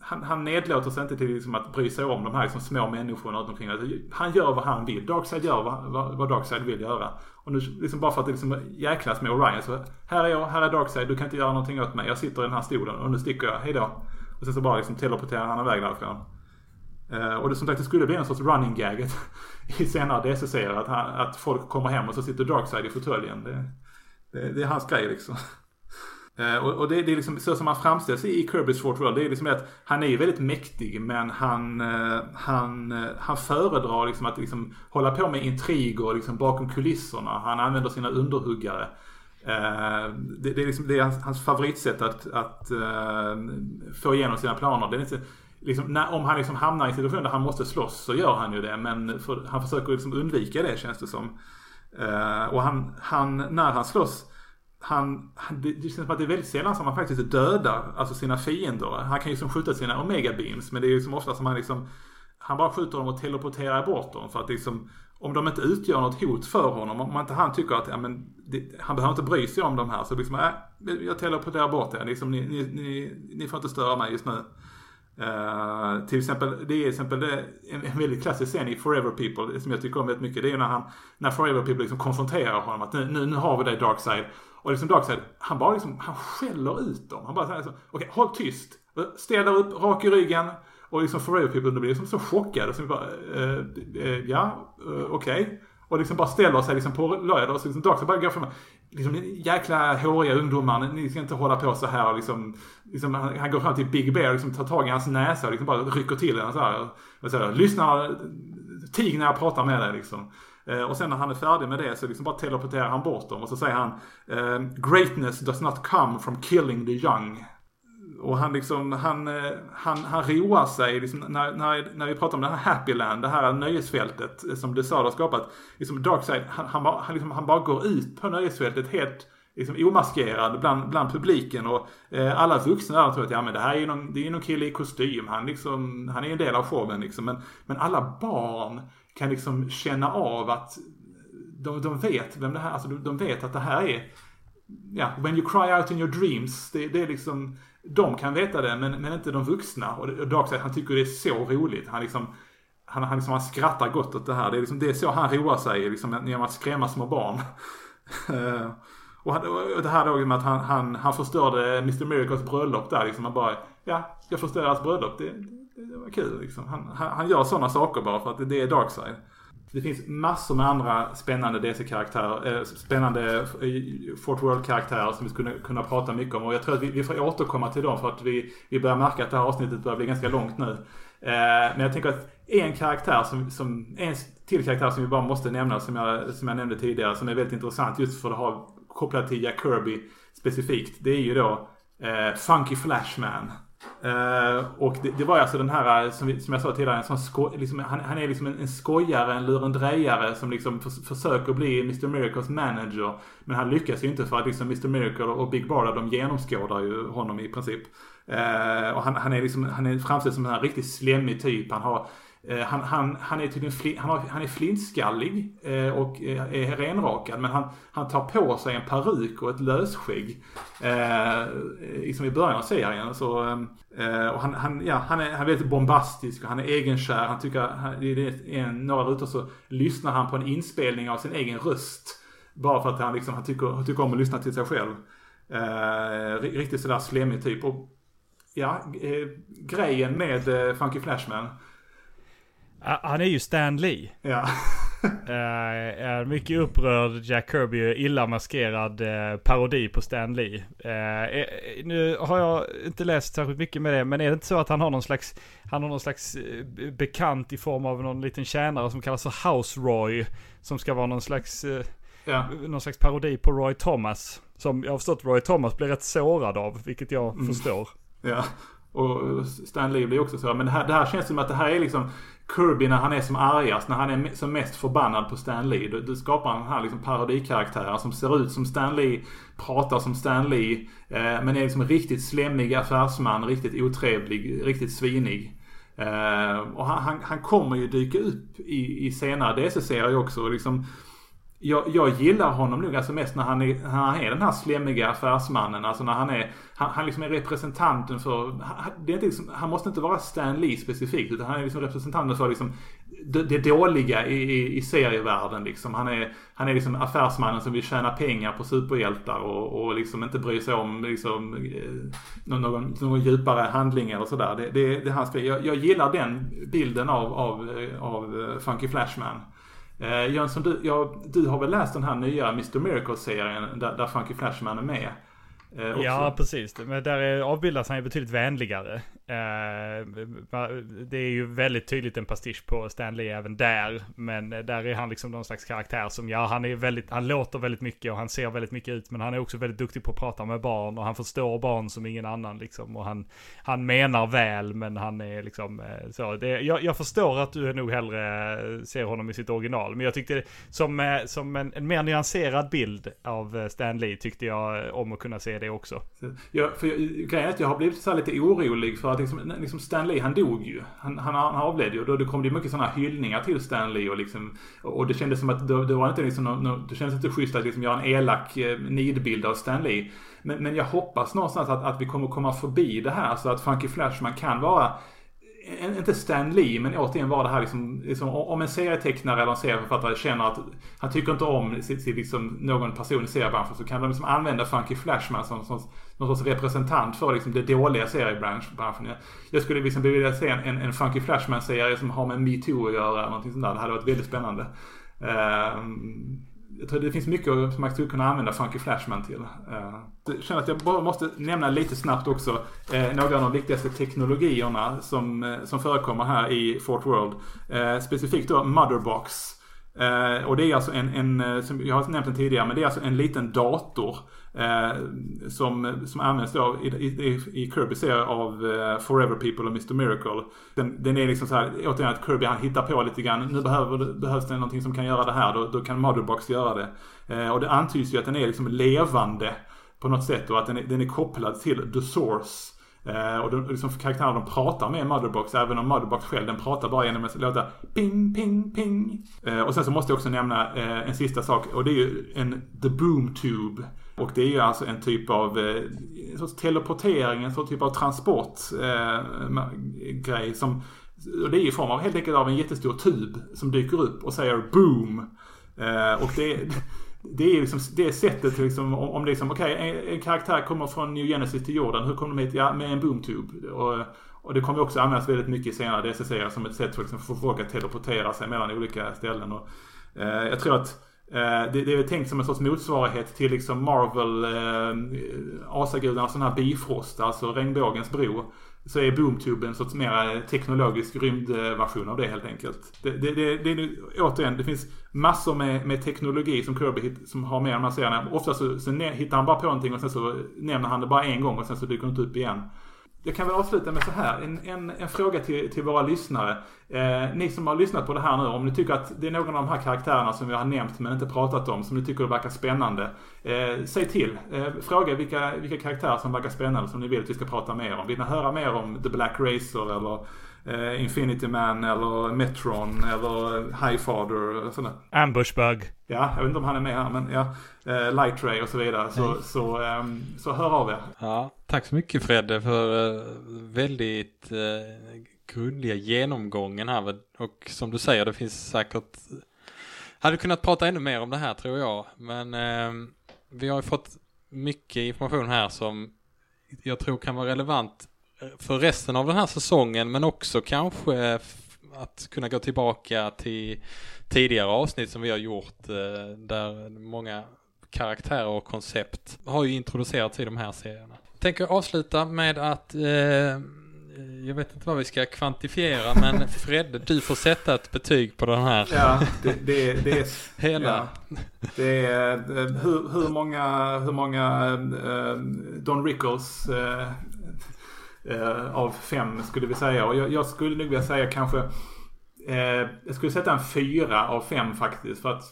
han, han nedlåter sig inte till liksom att bry sig om de här liksom små människorna runt omkring. Alltså, han gör vad han vill. Darkside gör vad, vad, vad Darkside vill göra. Och nu liksom bara för att det liksom jäklas med Orion så här är jag, här är Darkside, du kan inte göra någonting åt mig. Jag sitter i den här stolen och nu sticker jag, hejdå. Och sen så bara liksom teleporterar han iväg därifrån. Uh, och det som sagt det skulle bli en sorts running gag i senare DC-serier att, att folk kommer hem och så sitter Darkside i fåtöljen. Det, det, det är hans grej liksom. Eh, och, och det, det, är liksom så som han framställs i Kirby's Fort World. Det är liksom det att han är väldigt mäktig men han, eh, han, eh, han föredrar liksom att liksom hålla på med intriger liksom bakom kulisserna. Han använder sina underhuggare. Det, det är, liksom, det är hans, hans favoritsätt att, att få igenom sina planer. Det är inte, liksom, när, om han liksom hamnar i en situation där han måste slåss så gör han ju det. Men för, han försöker liksom undvika det känns det som. Och han, han, när han slåss han, det, det känns som att det är väldigt sällan som han faktiskt dödar alltså sina fiender. Han kan ju liksom skjuta sina omega beams men det är ju som ofta som han liksom han bara skjuter dem och teleporterar bort dem för att liksom om de inte utgör något hot för honom, om inte han tycker att ja, men, det, han behöver inte bry sig om de här så liksom, äh, jag teleporterar bort er, liksom, ni, ni, ni, ni får inte störa mig just nu. Uh, till exempel, det är exempel det, en, en väldigt klassisk scen i Forever People som jag tycker om väldigt mycket. Det är när han, när Forever People liksom konfronterar honom att nu, nu, nu har vi dig Darkside. Och liksom Darkseid, han bara liksom, han skäller ut dem. Han bara säger liksom, okej okay, håll tyst. Ställ upp, rak i ryggen. Och liksom Forever People blir liksom så chockade. Så vi bara, eh, eh, ja, eh, okej. Okay. Och liksom bara ställer sig liksom på lördag. Och så liksom Darkseid bara går fram. Liksom jäkla håriga ungdomar, ni ska inte hålla på så här. Liksom, liksom, han, han går fram till Big Bear och liksom tar tag i hans näsa och liksom bara rycker till den så här. Och så här Lyssna, tig när jag pratar med dig liksom. Eh, och sen när han är färdig med det så liksom bara teleporterar han bort dem och så säger han eh, Greatness does not come from killing the young. Och han liksom, han, eh, han, han roar sig, liksom, när, när, när vi pratar om det här Happyland, det här nöjesfältet som Desard har skapat. Liksom Darkside, han, han, bara, han, liksom, han bara går ut på nöjesfältet helt liksom omaskerad bland, bland publiken och eh, alla vuxna där tror att ja men det här är ju någon, det är någon kille i kostym, han liksom, han är en del av showen liksom. Men, men alla barn kan liksom känna av att de, de vet vem det här, alltså de, de vet att det här är, ja, when you cry out in your dreams, det, det är liksom, de kan veta det men, men inte de vuxna. Och, och Darkseid han tycker det är så roligt. Han liksom, han, han, liksom, han skrattar gott åt det här. Det är, liksom, det är så han roar sig liksom, genom att skrämma små barn. och, och, och det här då med att han, han, han förstörde Mr. Miracles bröllop där liksom. Han bara, ja, jag förstörde hans bröllop. Det, det, var kul liksom. Han, han, han gör sådana saker bara för att det, är Darkseid. Det finns massor med andra spännande DC-karaktärer, äh, eh, spännande eh, Fort World-karaktärer som vi skulle kunna prata mycket om. Och jag tror att vi, vi får återkomma till dem för att vi, vi börjar märka att det här avsnittet börjar bli ganska långt nu. Eh, men jag tänker att en karaktär som, som en till karaktär som vi bara måste nämna som jag, som jag nämnde tidigare som är väldigt intressant just för att ha kopplat till Jack Kirby specifikt. Det är ju då eh, Funky Flashman. Uh, och det, det, var alltså den här, eh, som, vi, som jag sa tidigare, en sån sko, liksom, han, han, är liksom en, en skojare, en lurendrejare som liksom för, försöker bli Mr. Miracles manager. Men han lyckas ju inte för att liksom Mr. Miracle och Big Barda de genomskådar ju honom i princip. Uh, och han, han, är liksom, han är framställd som en här riktigt slemmig typ. Han har Eh, han, han, han är tydligen han, har, han är flintskallig eh, och eh, är renrakad men han, han tar på sig en peruk och ett lösskägg. Eh, liksom i början av serien. Så, eh, och han, han, ja, han, är, han är väldigt bombastisk och han är egenkär. Han tycker, han, det är en, några rutor så lyssnar han på en inspelning av sin egen röst. Bara för att han, liksom, han, tycker, han tycker om att lyssna till sig själv. Eh, riktigt sådär slemmig typ. Och, ja, eh, grejen med eh, Funky Flashman han är ju Stan Lee. Ja. uh, mycket upprörd Jack Kirby, illa maskerad uh, parodi på Stan Lee. Uh, nu har jag inte läst särskilt mycket med det, men är det inte så att han har någon slags, han har någon slags bekant i form av någon liten tjänare som kallas för House Roy, som ska vara någon slags, ja. någon slags parodi på Roy Thomas. Som jag har förstått Roy Thomas blir rätt sårad av, vilket jag mm. förstår. Ja. Och Stan Lee blir också så. Men det här, det här känns som att det här är liksom Kirby när han är som argast, när han är som mest förbannad på Stan Lee. Då, då skapar han den här liksom parodikaraktären som ser ut som Stan Lee, pratar som Stan Lee. Eh, men är liksom en riktigt slemmig affärsman, riktigt otrevlig, riktigt svinig. Eh, och han, han, han, kommer ju dyka upp i, i senare DC-serier också. Liksom, jag, jag gillar honom nog alltså mest när han, är, när han är den här slemmiga affärsmannen. Alltså när han är, han, han liksom är representanten för, det är inte liksom, han måste inte vara Stan Lee specifikt. Utan han är liksom representanten för liksom det, det dåliga i, i, i serievärlden liksom. Han är, han är liksom affärsmannen som vill tjäna pengar på superhjältar och, och liksom inte bry sig om liksom eh, någon, någon djupare handling eller sådär. Det, det, det hans jag, jag gillar den bilden av, av, eh, av eh, Funky Flashman. Eh, Jönsson, du, ja, du har väl läst den här nya Mr. Miracle-serien där, där Funky Flashman är med? Eh, ja, precis. Men där avbildas han ju betydligt vänligare. Eh, det är ju väldigt tydligt en pastisch på Stanley även där. Men eh, där är han liksom någon slags karaktär som, ja han är väldigt, han låter väldigt mycket och han ser väldigt mycket ut. Men han är också väldigt duktig på att prata med barn och han förstår barn som ingen annan liksom. Och han, han menar väl men han är liksom eh, så. Det, jag, jag förstår att du nog hellre ser honom i sitt original. Men jag tyckte som, som en, en mer nyanserad bild av Stanley tyckte jag om att kunna se det också. Ja, för grejen är att jag har blivit så lite orolig för att liksom, liksom Stan Lee, han dog ju. Han, han, han avled ju. Då det kom det mycket sådana hyllningar till Stan Lee och liksom, och det kändes som att det, det var inte liksom no, no, det kändes inte schysst att liksom göra en elak eh, nidbild av Stan Lee. Men, men jag hoppas någonstans att, att vi kommer komma förbi det här så att Funky Flashman kan vara inte Stan Lee, men återigen var det här liksom, liksom, om en serietecknare eller en serieförfattare känner att han tycker inte om sitt, sitt, liksom, någon person i seriebranschen så kan de liksom använda Funky Flashman som, som någon sorts representant för liksom, det dåliga seriebranschen. Jag, skulle liksom vilja se en, en, en Funky Flashman-serie som har med metoo att göra eller någonting sånt där. Det hade varit väldigt spännande. Uh, jag tror det finns mycket som man skulle kunna använda Funky Flashman till. Eh, jag känner att jag bara måste nämna lite snabbt också eh, några av de viktigaste teknologierna som, eh, som förekommer här i Fort World. Specifikt då Motherbox. Och det är alltså en, en, som jag har nämnt den tidigare, men det är alltså en liten dator Eh, som, som används då i, i, i Kirby serie av eh, Forever People och Mr. Miracle. Den, den är liksom så här, återigen att Kirby han hittar på lite grann. Nu behöver, behövs det någonting som kan göra det här. Då, då kan Motherbox göra det. Eh, och det antyds ju att den är liksom levande på något sätt och att den är, den är kopplad till The Source. Eh, och de, liksom, karaktärerna de pratar med Motherbox, även om Motherbox själv den pratar bara genom att låta ping, ping, ping. Eh, och sen så måste jag också nämna eh, en sista sak och det är ju en The Boom Tube. Och det är ju alltså en typ av eh, en sorts teleportering, en sorts typ av transportgrej eh, som och det är i form av helt enkelt av en jättestor tub som dyker upp och säger boom. Eh, och det, det är liksom det sättet liksom, om, det är liksom, okej, okay, en, en, karaktär kommer från New Genesis till jorden. Hur kommer de hit? Ja, med en boomtube. Och, Och det kommer också användas väldigt mycket i senare DC-serier som ett sätt för liksom, för folk att teleportera sig mellan olika ställen. Och, eh, jag tror att Eh, Eh, det, det, är tänkt som en sorts motsvarighet till liksom Marvel, eh, asagudarnas sån här Bifrost, alltså regnbågens bro. Så är Boomtube en sorts mer teknologisk rymdversion av det helt enkelt. Det, det, det, det är återigen, det finns massor med, med teknologi som Kirby hit, som har med i de här serierna. Ofta så, så hittar han bara på någonting och sen så nämner han det bara en gång och sen så dyker det inte upp igen. Jag kan väl avsluta med så här. En, en, en fråga till, till våra lyssnare. Eh, ni som har lyssnat på det här nu, om ni tycker att det är någon av de här karaktärerna som vi har nämnt men inte pratat om, som ni tycker verkar spännande. Eh, säg till. Eh, fråga vilka, vilka karaktärer som verkar spännande som ni vill att vi ska prata mer om. Vill ni höra mer om The Black Racer eller eh, Infinity Man eller Metron eller Highfather och sådär. Ambushbug. Ja, jag vet inte om han är med här men ja. Eh, Light Ray och så vidare. Så, så, um, så hör av er. Ja, tack så mycket Fredde för uh, väldigt uh, grundliga genomgången här. Och som du säger, det finns säkert... Hade kunnat prata ännu mer om det här tror jag. Men uh, vi har ju fått mycket information här som jag tror kan vara relevant för resten av den här säsongen men också kanske att kunna gå tillbaka till tidigare avsnitt som vi har gjort eh, där många karaktärer och koncept har ju introducerats i de här serierna. Tänker avsluta med att eh, jag vet inte vad vi ska kvantifiera men Fredde, du får sätta ett betyg på den här. Ja, det, det, det är... Hela. Ja, det är eh, hur, hur många, hur många uh, Don Rickles uh, eh, av fem skulle vi säga. Och jag, jag skulle nog vilja säga kanske eh, jag skulle sätta en fyra av fem faktiskt. För att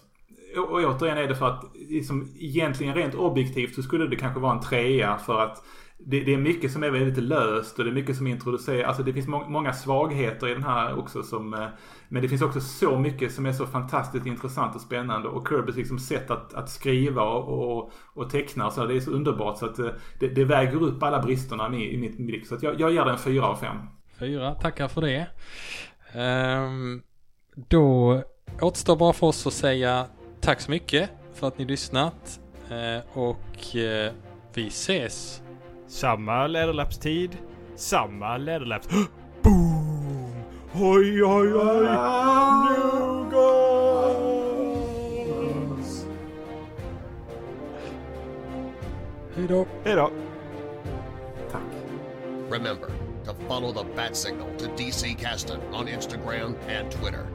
och återigen är det för att liksom, egentligen rent objektivt så skulle det kanske vara en trea för att det, det, är mycket som är väldigt löst och det är mycket som introducerar, alltså det finns må många svagheter i den här också som eh, Men det finns också så mycket som är så fantastiskt intressant och spännande och Kirbys liksom sätt att, att skriva och, och, och teckna så det är så underbart så att eh, det, det väger upp alla bristerna i, i mitt blick. Så att jag, jag ger den fyra av fem. Fyra, tackar för det. Um, då återstår bara för oss att säga tack så mycket för att ni lyssnat. Uh, och uh, vi ses. Samma läderlappstid, samma läderlapps... Boom! Oj, oj, oj! New goals! Hejdå. Hejdå. Tack. Remember to follow the bat signal to DC Caston on Instagram and Twitter.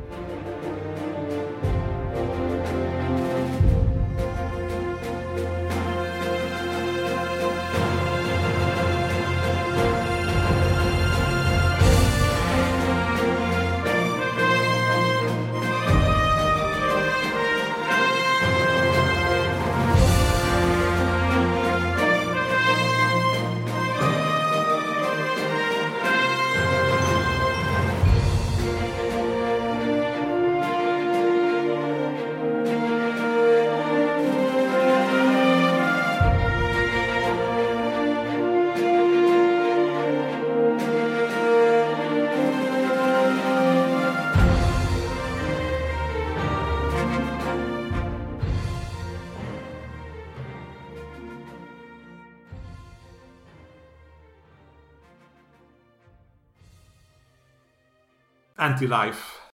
Anti-life